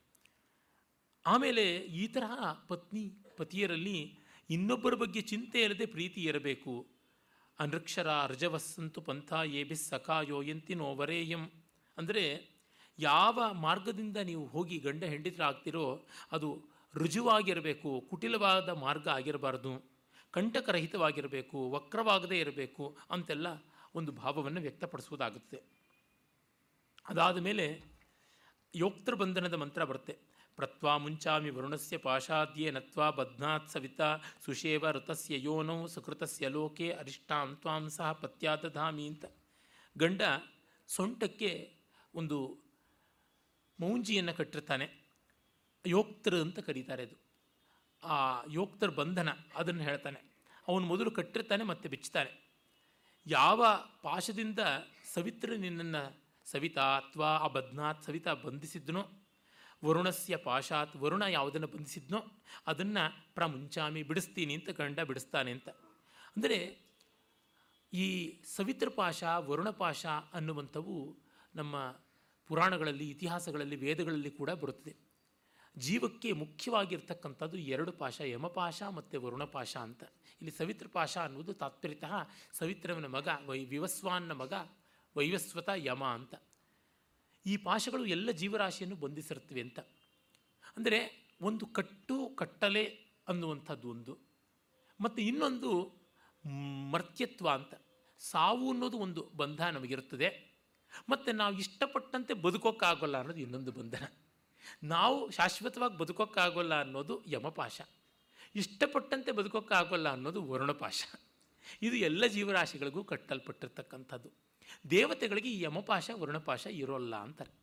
ಆಮೇಲೆ ಈ ತರಹ ಪತ್ನಿ, ಪತಿಯರಲ್ಲಿ ಇನ್ನೊಬ್ಬರ ಬಗ್ಗೆ ಚಿಂತೆ ಇಲ್ಲದೆ ಪ್ರೀತಿ ಇರಬೇಕು. ಅನೃಕ್ಷರ ರಜವಸ್ಸಂತು ಪಂಥ ಏಬಿ ಎಂತಿನೋ ನೋವರೇಯಂ ಅಂದರೆ ಯಾವ ಮಾರ್ಗದಿಂದ ನೀವು ಹೋಗಿ ಗಂಡ ಹೆಂಡಿತರಾಗ್ತಿರೋ ಅದು ರುಜುವಾಗಿರಬೇಕು, ಕುಟಿಲವಾದ ಮಾರ್ಗ ಆಗಿರಬಾರ್ದು ಕಂಟಕರಹಿತವಾಗಿರಬೇಕು ವಕ್ರವಾಗದೇ ಇರಬೇಕು ಅಂತೆಲ್ಲ ಒಂದು ಭಾವವನ್ನು ವ್ಯಕ್ತಪಡಿಸುವುದಾಗುತ್ತೆ. ಅದಾದ ಮೇಲೆ ಯೋಕ್ತೃಬಂಧನದ ಮಂತ್ರ ಬರುತ್ತೆ. ಪ್ರತ್ವಾ ಮುಂಚಾಮಿ ವರುಣಸ್ಯ ಪಾಶಾದ್ಯೇ ನತ್ವಾ ಬಧ್ನಾತ್ ಸವಿತಾ ಸುಷೇವ ಋತಸ್ಯ ಯೋನೌ ಸುಕೃತಸ್ಯ ಲೋಕೆ ಅರಿಷ್ಟಾಂ ತ್ವಾಂ ಸಹ ಪತ್ಯಾದಧಾಮಿ ಅಂತ. ಗಂಡ ಸೊಂಟಕ್ಕೆ ಒಂದು ಮೌಂಜಿಯನ್ನು ಕಟ್ಟಿರ್ತಾನೆ. ಯೋಕ್ತೃ ಅಂತ ಕರೀತಾರೆ ಅದು. ಆ ಯೋಕ್ತರ ಬಂಧನ ಅದನ್ನು ಹೇಳ್ತಾನೆ. ಅವನು ಮೊದಲು ಕಟ್ಟಿರ್ತಾನೆ, ಮತ್ತೆ ಬಿಚ್ಚುತ್ತಾನೆ. ಯಾವ ಪಾಶದಿಂದ ಸವಿತ್ರ ನಿನ್ನನ್ನು ಸವಿತಾ ಅಥವಾ ಆ ಬದ್ನಾತ್ ಸವಿತಾ ಬಂಧಿಸಿದ್ನೋ, ವರುಣಸ್ಯ ಪಾಶಾತ್ ವರುಣ ಯಾವುದನ್ನು ಬಂಧಿಸಿದ್ನೋ, ಅದನ್ನು ಪ್ರಮುಂಚಾಮಿ ಬಿಡಿಸ್ತೀನಿ ಅಂತ ಗಂಡ ಬಿಡಿಸ್ತಾನೆ ಅಂತ. ಅಂದರೆ ಈ ಸವಿತ್ರ ಪಾಶ, ವರುಣ ಪಾಶ ಅನ್ನುವಂಥವು ನಮ್ಮ ಪುರಾಣಗಳಲ್ಲಿ, ಇತಿಹಾಸಗಳಲ್ಲಿ, ವೇದಗಳಲ್ಲಿ ಕೂಡ ಬರುತ್ತದೆ. ಜೀವಕ್ಕೆ ಮುಖ್ಯವಾಗಿರ್ತಕ್ಕಂಥದ್ದು ಎರಡು ಪಾಶ ಯಮಪಾಶ ಮತ್ತು ವರುಣಪಾಶ ಅಂತ. ಇಲ್ಲಿ ಸವಿತ್ರ ಪಾಶ ಅನ್ನುವುದು ತಾತ್ಪರ್ಯತಃ ಸವಿತ್ರವನ ಮಗ, ವೈ ವಿವಸ್ವಾನ್ನ ಮಗ, ವೈವಸ್ವತ ಯಮ ಅಂತ. ಈ ಪಾಶಗಳು ಎಲ್ಲ ಜೀವರಾಶಿಯನ್ನು ಬಂಧಿಸಿರುತ್ತವೆ ಅಂತ. ಅಂದರೆ ಒಂದು ಕಟ್ಟು, ಕಟ್ಟಲೆ ಅನ್ನುವಂಥದ್ದು ಒಂದು. ಮತ್ತು ಇನ್ನೊಂದು ಮರ್ತ್ಯತ್ವ ಅಂತ. ಸಾವು ಅನ್ನೋದು ಒಂದು ಬಂಧ ನಮಗಿರುತ್ತದೆ. ಮತ್ತು ನಾವು ಇಷ್ಟಪಟ್ಟಂತೆ ಬದುಕೋಕ್ಕಾಗೋಲ್ಲ ಅನ್ನೋದು ಇನ್ನೊಂದು ಬಂಧನ. ನಾವು ಶಾಶ್ವತವಾಗಿ ಬದುಕೋಕ್ಕಾಗೋಲ್ಲ ಅನ್ನೋದು ಯಮಪಾಶ. ಇಷ್ಟಪಟ್ಟಂತೆ ಬದುಕೋಕ್ಕಾಗೋಲ್ಲ ಅನ್ನೋದು ವರುಣಪಾಶ. ಇದು ಎಲ್ಲ ಜೀವರಾಶಿಗಳಿಗೂ ಕಟ್ಟಲ್ಪಟ್ಟಿರ್ತಕ್ಕಂಥದ್ದು. ದೇವತೆಗಳಿಗೆ ಈ ಯಮಪಾಶ, ವರುಣಪಾಶ ಇರೋಲ್ಲ ಅಂತಾರೆ.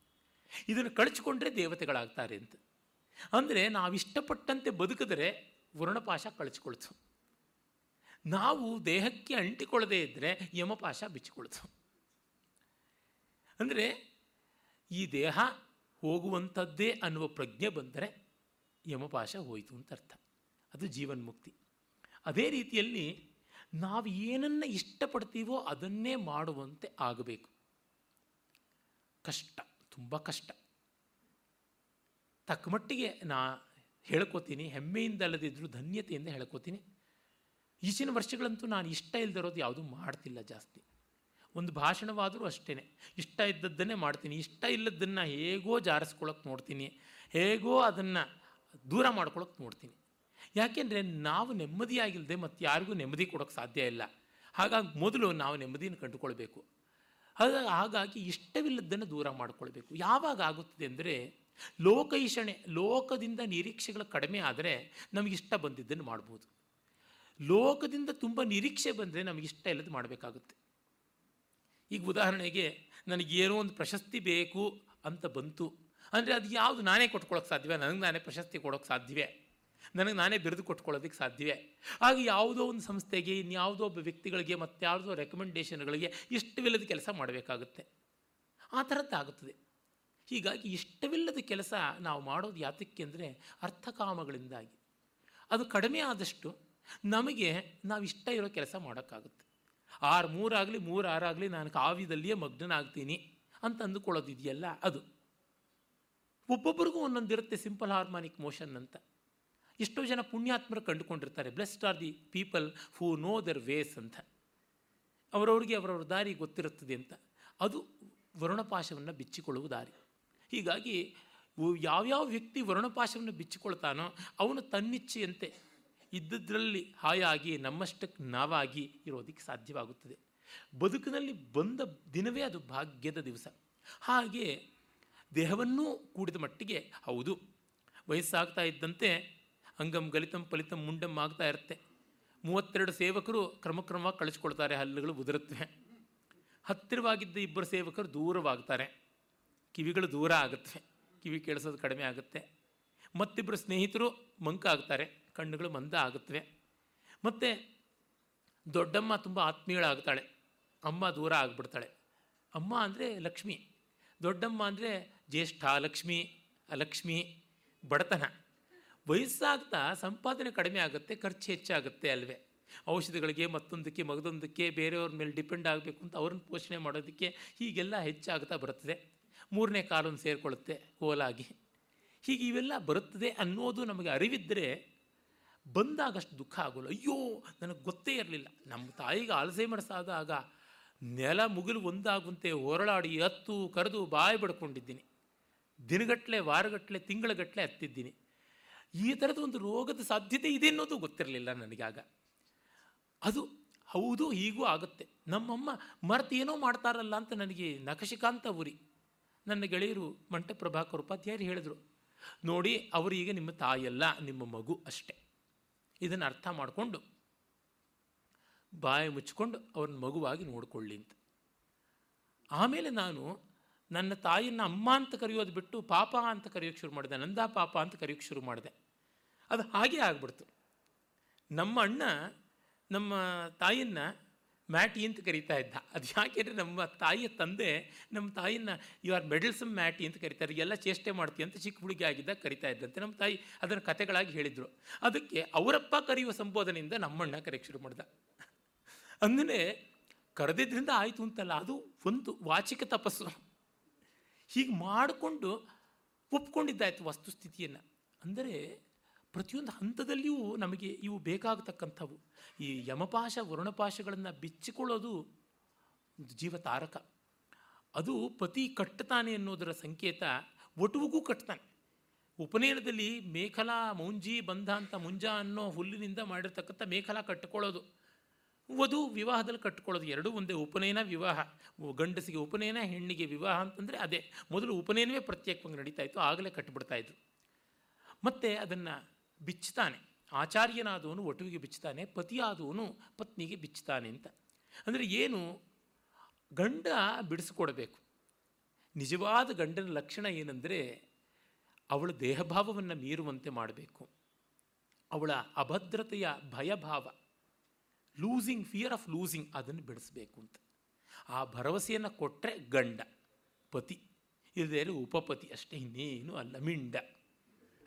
ಇದನ್ನು ಕಳಚಿಕೊಂಡ್ರೆ ದೇವತೆಗಳಾಗ್ತಾರೆ ಅಂತ. ಅಂದರೆ ನಾವು ಇಷ್ಟಪಟ್ಟಂತೆ ಬದುಕಿದರೆ ವರುಣಪಾಶ ಕಳಚಿಕೊಳ್ತು. ನಾವು ದೇಹಕ್ಕೆ ಅಂಟಿಕೊಳ್ಳದೇ ಇದ್ದರೆ ಯಮಪಾಶ ಬಿಚ್ಚಿಕೊಳ್ತು. ಅಂದರೆ ಈ ದೇಹ ಹೋಗುವಂಥದ್ದೇ ಅನ್ನುವ ಪ್ರಜ್ಞೆ ಬಂದರೆ ಯಮಪಾಶ ಹೋಯಿತು ಅಂತ ಅರ್ಥ. ಅದು ಜೀವನ್ಮುಕ್ತಿ. ಅದೇ ರೀತಿಯಲ್ಲಿ ನಾವು ಏನನ್ನು ಇಷ್ಟಪಡ್ತೀವೋ ಅದನ್ನೇ ಮಾಡುವಂತೆ ಆಗಬೇಕು. ಕಷ್ಟ, ತುಂಬ ಕಷ್ಟ. ತಕ್ಕಮಟ್ಟಿಗೆ ನಾ ಹೇಳ್ಕೋತೀನಿ, ಹೆಮ್ಮೆಯಿಂದ ಅಲ್ಲದಿದ್ದರೂ ಧನ್ಯತೆಯಿಂದ ಹೇಳ್ಕೋತೀನಿ. ಈಚಿನ ವರ್ಷಗಳಂತೂ ನಾನು ಇಷ್ಟ ಇಲ್ಲದಿರೋದು ಯಾವುದೂ ಮಾಡ್ತಿಲ್ಲ ಜಾಸ್ತಿ. ಒಂದು ಭಾಷಣವಾದರೂ ಅಷ್ಟೇ ಇಷ್ಟ ಇದ್ದದ್ದನ್ನೇ ಮಾಡ್ತೀನಿ. ಇಷ್ಟ ಇಲ್ಲದನ್ನು ಹೇಗೋ ಜಾರಿಸ್ಕೊಳಕ್ಕೆ ನೋಡ್ತೀನಿ. ಹೇಗೋ ಅದನ್ನು ದೂರ ಮಾಡ್ಕೊಳಕ್ಕೆ ನೋಡ್ತೀನಿ. ಯಾಕೆಂದರೆ ನಾವು ನೆಮ್ಮದಿಯಾಗಿಲ್ಲದೆ ಮತ್ತು ಯಾರಿಗೂ ನೆಮ್ಮದಿ ಕೊಡೋಕ್ಕೆ ಸಾಧ್ಯ ಇಲ್ಲ. ಹಾಗಾಗಿ ಮೊದಲು ನಾವು ನೆಮ್ಮದಿಯನ್ನು ಕಂಡುಕೊಳ್ಬೇಕು. ಹಾಗಾಗಿ ಹಾಗಾಗಿ ಇಷ್ಟವಿಲ್ಲದ್ದನ್ನು ದೂರ ಮಾಡಿಕೊಳ್ಬೇಕು. ಯಾವಾಗ ಆಗುತ್ತದೆ ಅಂದರೆ ಲೋಕೈಷಣೆ ಲೋಕದಿಂದ ನಿರೀಕ್ಷೆಗಳು ಕಡಿಮೆ ಆದರೆ ನಮಗಿಷ್ಟ ಬಂದಿದ್ದನ್ನು ಮಾಡ್ಬೋದು. ಲೋಕದಿಂದ ತುಂಬ ನಿರೀಕ್ಷೆ ಬಂದರೆ ನಮಗಿಷ್ಟ ಇಲ್ಲದ ಮಾಡಬೇಕಾಗುತ್ತೆ. ಈಗ ಉದಾಹರಣೆಗೆ ನನಗೇನೋ ಒಂದು ಪ್ರಶಸ್ತಿ ಬೇಕು ಅಂತ ಬಂತು. ಅಂದರೆ ಅದು ಯಾವುದು ನಾನೇ ಕೊಟ್ಕೊಳ್ಳೋಕೆ ಸಾಧ್ಯವೇ? ನನಗೆ ನಾನೇ ಪ್ರಶಸ್ತಿ ಕೊಡೋಕ್ಕೆ ಸಾಧ್ಯವೇ? ನನಗೆ ನಾನೇ ಬಿರಿದು ಕೊಟ್ಕೊಳ್ಳೋದಕ್ಕೆ ಸಾಧ್ಯವೇ? ಆಗ ಯಾವುದೋ ಒಂದು ಸಂಸ್ಥೆಗೆ, ಇನ್ಯಾವುದೋ ಒಬ್ಬ ವ್ಯಕ್ತಿಗಳಿಗೆ, ಮತ್ತು ಯಾವುದೋ ರೆಕಮೆಂಡೇಷನ್ಗಳಿಗೆ ಇಷ್ಟವಿಲ್ಲದ ಕೆಲಸ ಮಾಡಬೇಕಾಗುತ್ತೆ. ಆ ಥರದ್ದಾಗುತ್ತದೆ ಹೀಗಾಗಿ ಇಷ್ಟವಿಲ್ಲದ ಕೆಲಸ ನಾವು ಮಾಡೋದು ಯಾತಕ್ಕೆ ಅಂದರೆ ಅರ್ಥಕಾಮಗಳಿಂದಾಗಿ. ಅದು ಕಡಿಮೆ ಆದಷ್ಟು ನಮಗೆ ನಾವು ಇಷ್ಟ ಇರೋ ಕೆಲಸ ಮಾಡೋಕ್ಕಾಗುತ್ತೆ. ಆರು ಮೂರಾಗಲಿ ಮೂರು ಆರಾಗಲಿ ನಾನು ಕಾವ್ಯದಲ್ಲಿಯೇ ಮಗ್ನನಾಗ್ತೀನಿ ಅಂತ ಅಂದುಕೊಳ್ಳೋದಿದೆಯಲ್ಲ ಅದು. ಒಬ್ಬೊಬ್ಬರಿಗೂ ಒಂದೊಂದಿರುತ್ತೆ ಸಿಂಪಲ್ ಹಾರ್ಮಾನಿಕ್ ಮೋಷನ್ ಅಂತ. ಎಷ್ಟೋ ಜನ ಪುಣ್ಯಾತ್ಮರು ಕಂಡುಕೊಂಡಿರ್ತಾರೆ, blessed are the people who know their ways ಅಂತ. ಅವರವ್ರಿಗೆ ಅವರವ್ರ ದಾರಿ ಗೊತ್ತಿರುತ್ತದೆ ಅಂತ. ಅದು ವರುಣಪಾಶವನ್ನು ಬಿಚ್ಚಿಕೊಳ್ಳುವ ದಾರಿ. ಹೀಗಾಗಿ ಯಾವ್ಯಾವ ವ್ಯಕ್ತಿ ವರುಣಪಾಶವನ್ನು ಬಿಚ್ಚಿಕೊಳ್ತಾನೋ, ಅವನು ತನ್ನಿಚ್ಛೆಯಂತೆ ಇದ್ದದ್ರಲ್ಲಿ ಹಾಯಾಗಿ, ನಮ್ಮಷ್ಟಕ್ಕೆ ನಾವಾಗಿ ಇರೋದಕ್ಕೆ ಸಾಧ್ಯವಾಗುತ್ತದೆ. ಬದುಕಿನಲ್ಲಿ ಬಂದ ದಿನವೇ ಅದು ಭಾಗ್ಯದ ದಿವಸ. ಹಾಗೆ ದೇಹವನ್ನೂ ಕೂಡಿದ ಮಟ್ಟಿಗೆ ಹೌದು. ವಯಸ್ಸಾಗ್ತಾ ಇದ್ದಂತೆ ಅಂಗಂ ಗಲಿತಂ ಫಲಿತಂ, ಮುಂಡಂ ಆಗ್ತಾ ಇರುತ್ತೆ. ಮೂವತ್ತೆರಡು ಸೇವಕರು ಕ್ರಮಕ್ರಮವಾಗಿ ಕಳಿಸ್ಕೊಳ್ತಾರೆ, ಹಲ್ಲುಗಳು ಉದುರುತ್ತವೆ ಹತ್ತಿರವಾಗಿದ್ದ ಇಬ್ಬರು ಸೇವಕರು ದೂರವಾಗ್ತಾರೆ. ಕಿವಿಗಳು ದೂರ ಆಗುತ್ತವೆ ಕಿವಿ ಕೇಳಿಸೋದು ಕಡಿಮೆ ಆಗುತ್ತೆ. ಮತ್ತಿಬ್ಬರು ಸ್ನೇಹಿತರು ಮಂಕ ಆಗ್ತಾರೆ ಕಣ್ಣುಗಳು ಮಂದ ಆಗುತ್ತವೆ. ಮತ್ತು ದೊಡ್ಡಮ್ಮ ತುಂಬ ಆತ್ಮೀಯಳಾಗ್ತಾಳೆ. ಅಮ್ಮ ದೂರ ಆಗಿಬಿಡ್ತಾಳೆ. ಅಮ್ಮ ಅಂದರೆ ಲಕ್ಷ್ಮಿ. ದೊಡ್ಡಮ್ಮ ಅಂದರೆ ಜ್ಯೇಷ್ಠ ಲಕ್ಷ್ಮಿ, ಅಲಕ್ಷ್ಮಿ, ಬಡತನ. ವಯಸ್ಸಾಗ್ತಾ ಸಂಪಾದನೆ ಕಡಿಮೆ ಆಗುತ್ತೆ, ಖರ್ಚು ಹೆಚ್ಚಾಗುತ್ತೆ ಅಲ್ವೇ. ಔಷಧಿಗಳಿಗೆ ಮತ್ತೊಂದಕ್ಕೆ, ಮಗದೊಂದಕ್ಕೆ, ಬೇರೆಯವ್ರ ಮೇಲೆ ಡಿಪೆಂಡ್ ಆಗಬೇಕು ಅಂತ ಅವ್ರನ್ನ ಪೋಷಣೆ ಮಾಡೋದಕ್ಕೆ ಹೀಗೆಲ್ಲ ಹೆಚ್ಚಾಗ್ತಾ ಬರುತ್ತದೆ. ಮೂರನೇ ಕಾಲೊಂದು ಸೇರಿಕೊಳ್ಳುತ್ತೆ, ಕೋಲಾಗಿ. ಹೀಗೆ ಇವೆಲ್ಲ ಬರುತ್ತದೆ ಅನ್ನೋದು ನಮಗೆ ಅರಿವಿದ್ದರೆ ಬಂದಾಗಷ್ಟು ದುಃಖ ಆಗೋಲ್ಲ. ಅಯ್ಯೋ, ನನಗೆ ಗೊತ್ತೇ ಇರಲಿಲ್ಲ. ನಮ್ಮ ತಾಯಿಗೆ ಆಲ್ಝೈಮರ್ಸ್ ಆದಾಗ ನೆಲ ಮುಗಿಲು ಒಂದಾಗುವಂತೆ ಹೊರಳಾಡಿ ಹತ್ತು ಕರೆದು ಬಾಯಿ ಬಡ್ಕೊಂಡಿದ್ದೀನಿ. ದಿನಗಟ್ಟಲೆ ವಾರಗಟ್ಟಲೆ ತಿಂಗಳಗಟ್ಟಲೆ ಹತ್ತಿದ್ದೀನಿ. ಈ ಥರದ ಒಂದು ರೋಗದ ಸಾಧ್ಯತೆ ಇದೆ ಅನ್ನೋದು ಗೊತ್ತಿರಲಿಲ್ಲ ನನಗಾಗ ಅದು ಹೌದು, ಹೀಗೂ ಆಗುತ್ತೆ. ನಮ್ಮಮ್ಮ ಮರೆತು ಏನೋ ಮಾಡ್ತಾರಲ್ಲ ಅಂತ ನನಗೆ ನಖಶಿಕಾಂತ ಉರಿ ನನ್ನ ಗೆಳೆಯರು ಮಂಟ ಪ್ರಭಾಕರ್ ಉಪಾಧ್ಯಾಯರು ಹೇಳಿದರು, ನೋಡಿ, ಅವರು ಈಗ ನಿಮ್ಮ ತಾಯಿಯಲ್ಲ, ನಿಮ್ಮ ಮಗು ಅಷ್ಟೆ. ಇದನ್ನು ಅರ್ಥ ಮಾಡಿಕೊಂಡು ಬಾಯಿ ಮುಚ್ಚಿಕೊಂಡು ಅವ್ರನ್ನ ಮಗುವಾಗಿ ನೋಡಿಕೊಳ್ಳಿ ಅಂತ. ಆಮೇಲೆ ನಾನು ನನ್ನ ತಾಯಿಯನ್ನು ಅಮ್ಮ ಅಂತ ಕರೆಯೋದು ಬಿಟ್ಟು ಪಾಪ ಅಂತ ಕರೆಯೋಕ್ಕೆ ಶುರು ಮಾಡಿದೆ, ನಂದಾ ಪಾಪ ಅಂತ ಕರೆಯೋಕ್ಕೆ ಶುರು ಮಾಡಿದೆ. ಅದು ಹಾಗೆ ಆಗ್ಬಿಡ್ತು. ನಮ್ಮ ಅಣ್ಣ, ನಮ್ಮ ತಾಯಿಯನ್ನು ಮ್ಯಾಟಿ ಅಂತ ಕರಿತಾ ಇದ್ದ. ಅದು ಯಾಕೆಂದರೆ ನಮ್ಮ ತಾಯಿಯ ತಂದೆ, ನಮ್ಮ ತಾಯಿನ ಯು ಆರ್ ಮೆಡಲ್ಸಮ್ ಮ್ಯಾಟಿ ಅಂತ ಕರಿತಾರೆ ಎಲ್ಲ ಚೇಷ್ಟೆ ಮಾಡ್ತೀವಿ ಅಂತ ಚಿಕ್ಕ ಹುಡುಗಿ ಆಗಿದ್ದಾಗ ಕರಿತಾ ಇದ್ದಂತೆ ನಮ್ಮ ತಾಯಿ ಅದನ್ನು ಕತೆಗಳಾಗಿ ಹೇಳಿದರು. ಅದಕ್ಕೆ ಅವರಪ್ಪ ಕರೆಯುವ ಸಂಬೋಧನೆಯಿಂದ ನಮ್ಮಣ್ಣ ಕರೆಯಕ್ಕೆ ಶುರು ಮಾಡ್ದ. ಅಂದರೆ ಕರೆದಿದ್ದರಿಂದ ಆಯಿತು ಅಂತಲ್ಲ, ಅದು ಒಂದು ವಾಚಿಕ ತಪಸ್ಸು. ಹೀಗೆ ಮಾಡಿಕೊಂಡು ಒಪ್ಕೊಂಡಿದ್ದಾಯ್ತು ವಸ್ತುಸ್ಥಿತಿಯನ್ನು. ಅಂದರೆ ಪ್ರತಿಯೊಂದು ಹಂತದಲ್ಲಿಯೂ ನಮಗೆ ಇವು ಬೇಕಾಗತಕ್ಕಂಥವು. ಈ ಯಮಪಾಶ, ವರುಣಪಾಶಗಳನ್ನು ಬಿಚ್ಚಿಕೊಳ್ಳೋದು ಜೀವತಾರಕ ಅದು ಪತಿ ಕಟ್ಟುತ್ತಾನೆ ಅನ್ನೋದರ ಸಂಕೇತ ಒಟುವಿಗೂ ಕಟ್ತಾನೆ ಉಪನಯನದಲ್ಲಿ ಮೇಖಲಾ ಮೌಂಜಿ ಬಂಧ ಅಂತ ಮುಂಜಾ ಅನ್ನೋ ಹುಲ್ಲಿನಿಂದ ಮಾಡಿರ್ತಕ್ಕಂಥ ಮೇಖಲಾ ಕಟ್ಟಿಕೊಳ್ಳೋದು. ವಧು ವಿವಾಹದಲ್ಲಿ ಕಟ್ಟಿಕೊಳ್ಳೋದು. ಎರಡೂ ಒಂದೇ ಉಪನಯನ ವಿವಾಹ. ಗಂಡಸಿಗೆ ಉಪನಯನ, ಹೆಣ್ಣಿಗೆ ವಿವಾಹ ಅಂತಂದರೆ ಅದೇ. ಮೊದಲು ಉಪನಯನವೇ ಪ್ರತ್ಯೇಕವಾಗಿ ನಡೀತಾ ಇತ್ತು. ಆಗಲೇ ಕಟ್ಟಿಬಿಡ್ತಾ ಇದ್ರು. ಮತ್ತು ಅದನ್ನು ಬಿಚ್ಚುತ್ತಾನೆ ಆಚಾರ್ಯನಾದವನು ಒಟುವಿಗೆ ಬಿಚ್ಚುತ್ತಾನೆ ಪತಿಯಾದವನು ಪತ್ನಿಗೆ ಬಿಚ್ಚುತ್ತಾನೆ ಅಂತ. ಅಂದರೆ ಏನು? ಗಂಡ ಬಿಡಿಸ್ಕೊಡ್ಬೇಕು. ನಿಜವಾದ ಗಂಡನ ಲಕ್ಷಣ ಏನಂದರೆ ಅವಳ ದೇಹಭಾವವನ್ನು ಮೀರುವಂತೆ ಮಾಡಬೇಕು. ಅವಳ ಅಭದ್ರತೆಯ ಭಯಭಾವ ಲೂಸಿಂಗ್ ಫಿಯರ್ ಆಫ್ ಲೂಸಿಂಗ್ ಅದನ್ನು ಬಿಡಿಸ್ಬೇಕು ಅಂತ. ಆ ಭರವಸೆಯನ್ನು ಕೊಟ್ಟರೆ ಗಂಡ, ಪತಿ ಇಲ್ಲದೇ ಉಪಪತಿ ಅಷ್ಟೇ, ಇನ್ನೇನು ಅಲ್ಲ, ಮಿಂಡ.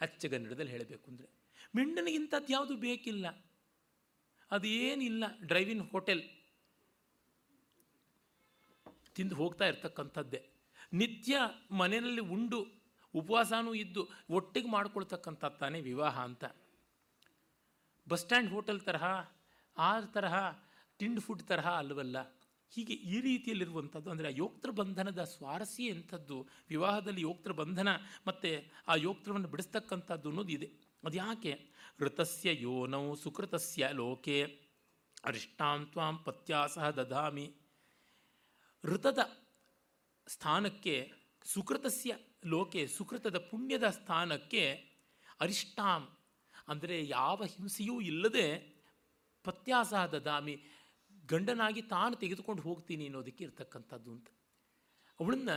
ಅಚ್ಚಗನ್ನಡದಲ್ಲಿ ಹೇಳಬೇಕು ಅಂದರೆ. ಮಿಂಡನಿಗಿಂಥದ್ದು ಯಾವುದು ಬೇಕಿಲ್ಲ. ಅದೇನಿಲ್ಲ. ಡ್ರೈವಿನ್ ಹೋಟೆಲ್ ತಿಂದು ಹೋಗ್ತಾ ಇರ್ತಕ್ಕಂಥದ್ದೇ. ನಿತ್ಯ ಮನೆಯಲ್ಲಿ ಉಂಡು, ಉಪವಾಸನೂ ಇದ್ದು ಒಟ್ಟಿಗೆ ಮಾಡ್ಕೊಳ್ತಕ್ಕಂಥದ್ದು ತಾನೇ ವಿವಾಹ ಅಂತ. ಬಸ್ ಸ್ಟ್ಯಾಂಡ್ ಹೋಟೆಲ್ ತರಹ ಆ ತರಹ ತಿಂಡ್ ಫುಡ್ ತರಹ ಅಲ್ಲವಲ್ಲ ಹೀಗೆ ಈ ರೀತಿಯಲ್ಲಿರುವಂಥದ್ದು ಅಂದರೆ ಆ ಯೋಕ್ತೃ ಬಂಧನದ ಸ್ವಾರಸ್ಯ ಎಂಥದ್ದು, ವಿವಾಹದಲ್ಲಿ ಯೋಕ್ತೃ ಬಂಧನ ಮತ್ತು ಆ ಯೋಕ್ತೃವನ್ನು ಬಿಡಿಸ್ತಕ್ಕಂಥದ್ದು ಅನ್ನೋದು ಇದೆ. ಅದು ಯಾಕೆ? ಋತಸ್ಯ ಯೋನೌ ಸುಕೃತಸ್ಯ ಲೋಕೆ. ಅರಿಷ್ಟಾಂ ತ್ವಾಂ ಪತ್ಯಾಸಹ ದದಾಮಿ ಋತದ ಸ್ಥಾನಕ್ಕೆ ಸುಕೃತಸ್ಯ ಲೋಕೆ, ಸುಕೃತದ ಪುಣ್ಯದ ಸ್ಥಾನಕ್ಕೆ ಅರಿಷ್ಟಾಂ. ಅಂದರೆ ಯಾವ ಹಿಂಸೆಯೂ ಇಲ್ಲದೆ ಪತ್ಯಾಸಹ ದದಾಮಿ ಗಂಡನಾಗಿ ತಾನು ತೆಗೆದುಕೊಂಡು ಹೋಗ್ತೀನಿ ಅನ್ನೋದಕ್ಕೆ ಇರ್ತಕ್ಕಂಥದ್ದು ಅಂತ. ಅವಳನ್ನು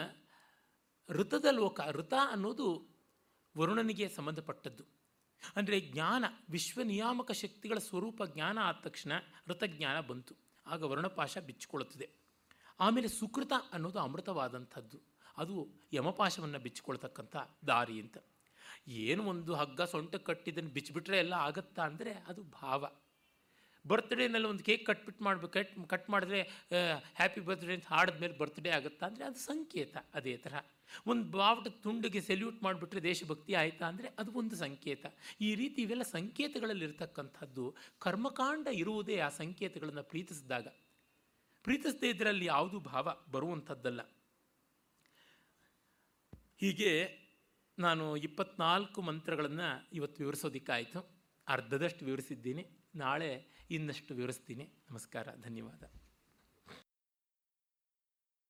ಋತದ ಲೋಕ, ಋತ ಅನ್ನೋದು ವರುಣನಿಗೆ ಸಂಬಂಧಪಟ್ಟದ್ದು. ಅಂದರೆ ಜ್ಞಾನ ವಿಶ್ವ ನಿಯಾಮಕ ಶಕ್ತಿಗಳ ಸ್ವರೂಪ ಜ್ಞಾನ ಆದ ತಕ್ಷಣ ಋತಜ್ಞಾನ ಬಂತು. ಆಗ ವರ್ಣಪಾಶ ಬಿಚ್ಚಿಕೊಳ್ಳುತ್ತದೆ. ಆಮೇಲೆ ಸುಕೃತ ಅನ್ನೋದು ಅಮೃತವಾದಂಥದ್ದು. ಅದು ಯಮಪಾಶವನ್ನು ಬಿಚ್ಚಿಕೊಳ್ತಕ್ಕಂಥ ದಾರಿ ಅಂತ. ಏನು ಒಂದು ಹಗ್ಗ ಸೊಂಟ ಕಟ್ಟಿದ್ದನ್ನು ಬಿಚ್ಚಿಬಿಟ್ರೆ ಎಲ್ಲ ಆಗತ್ತಾ ಅಂದರೆ ಅದು ಭಾವ. ಬರ್ತ್ಡೇನಲ್ಲಿ ಒಂದು ಕೇಕ್ ಕಟ್ಬಿಟ್ಟು ಮಾಡಬೇಕು ಕಟ್ ಕಟ್ ಮಾಡಿದ್ರೆ ಹ್ಯಾಪಿ ಬರ್ತ್ಡೇ ಅಂತ ಹಾಡಿದ್ಮೇಲೆ ಬರ್ತ್ಡೇ ಆಗುತ್ತಾ ಅಂದರೆ ಅದು ಸಂಕೇತ, ಅದೇ ಥರ. ಒಂದು ಬಾವುಟ ತುಂಡಿಗೆ ಸೆಲ್ಯೂಟ್ ಮಾಡಿಬಿಟ್ರೆ ದೇಶಭಕ್ತಿ ಆಯಿತಾ ಅಂದರೆ ಅದು ಒಂದು ಸಂಕೇತ. ಈ ರೀತಿ ಇವೆಲ್ಲ ಸಂಕೇತಗಳಲ್ಲಿರ್ತಕ್ಕಂಥದ್ದು ಕರ್ಮಕಾಂಡ ಇರುವುದೇ ಆ ಸಂಕೇತಗಳನ್ನು ಪ್ರೀತಿಸಿದಾಗ. ಪ್ರೀತಿಸದೇ ಇದರಲ್ಲಿ ಯಾವುದು ಭಾವ ಬರುವಂಥದ್ದಲ್ಲ. ಹೀಗೆ ನಾನು ಇಪ್ಪತ್ನಾಲ್ಕು ಮಂತ್ರಗಳನ್ನು ಇವತ್ತು ವಿವರಿಸೋದಕ್ಕಾಯಿತು. ಅರ್ಧದಷ್ಟು ವಿವರಿಸಿದ್ದೀನಿ. ನಾಳೆ ಇನ್ನಷ್ಟು ವಿವರಿಸ್ತೀನಿ. ನಮಸ್ಕಾರ, ಧನ್ಯವಾದ.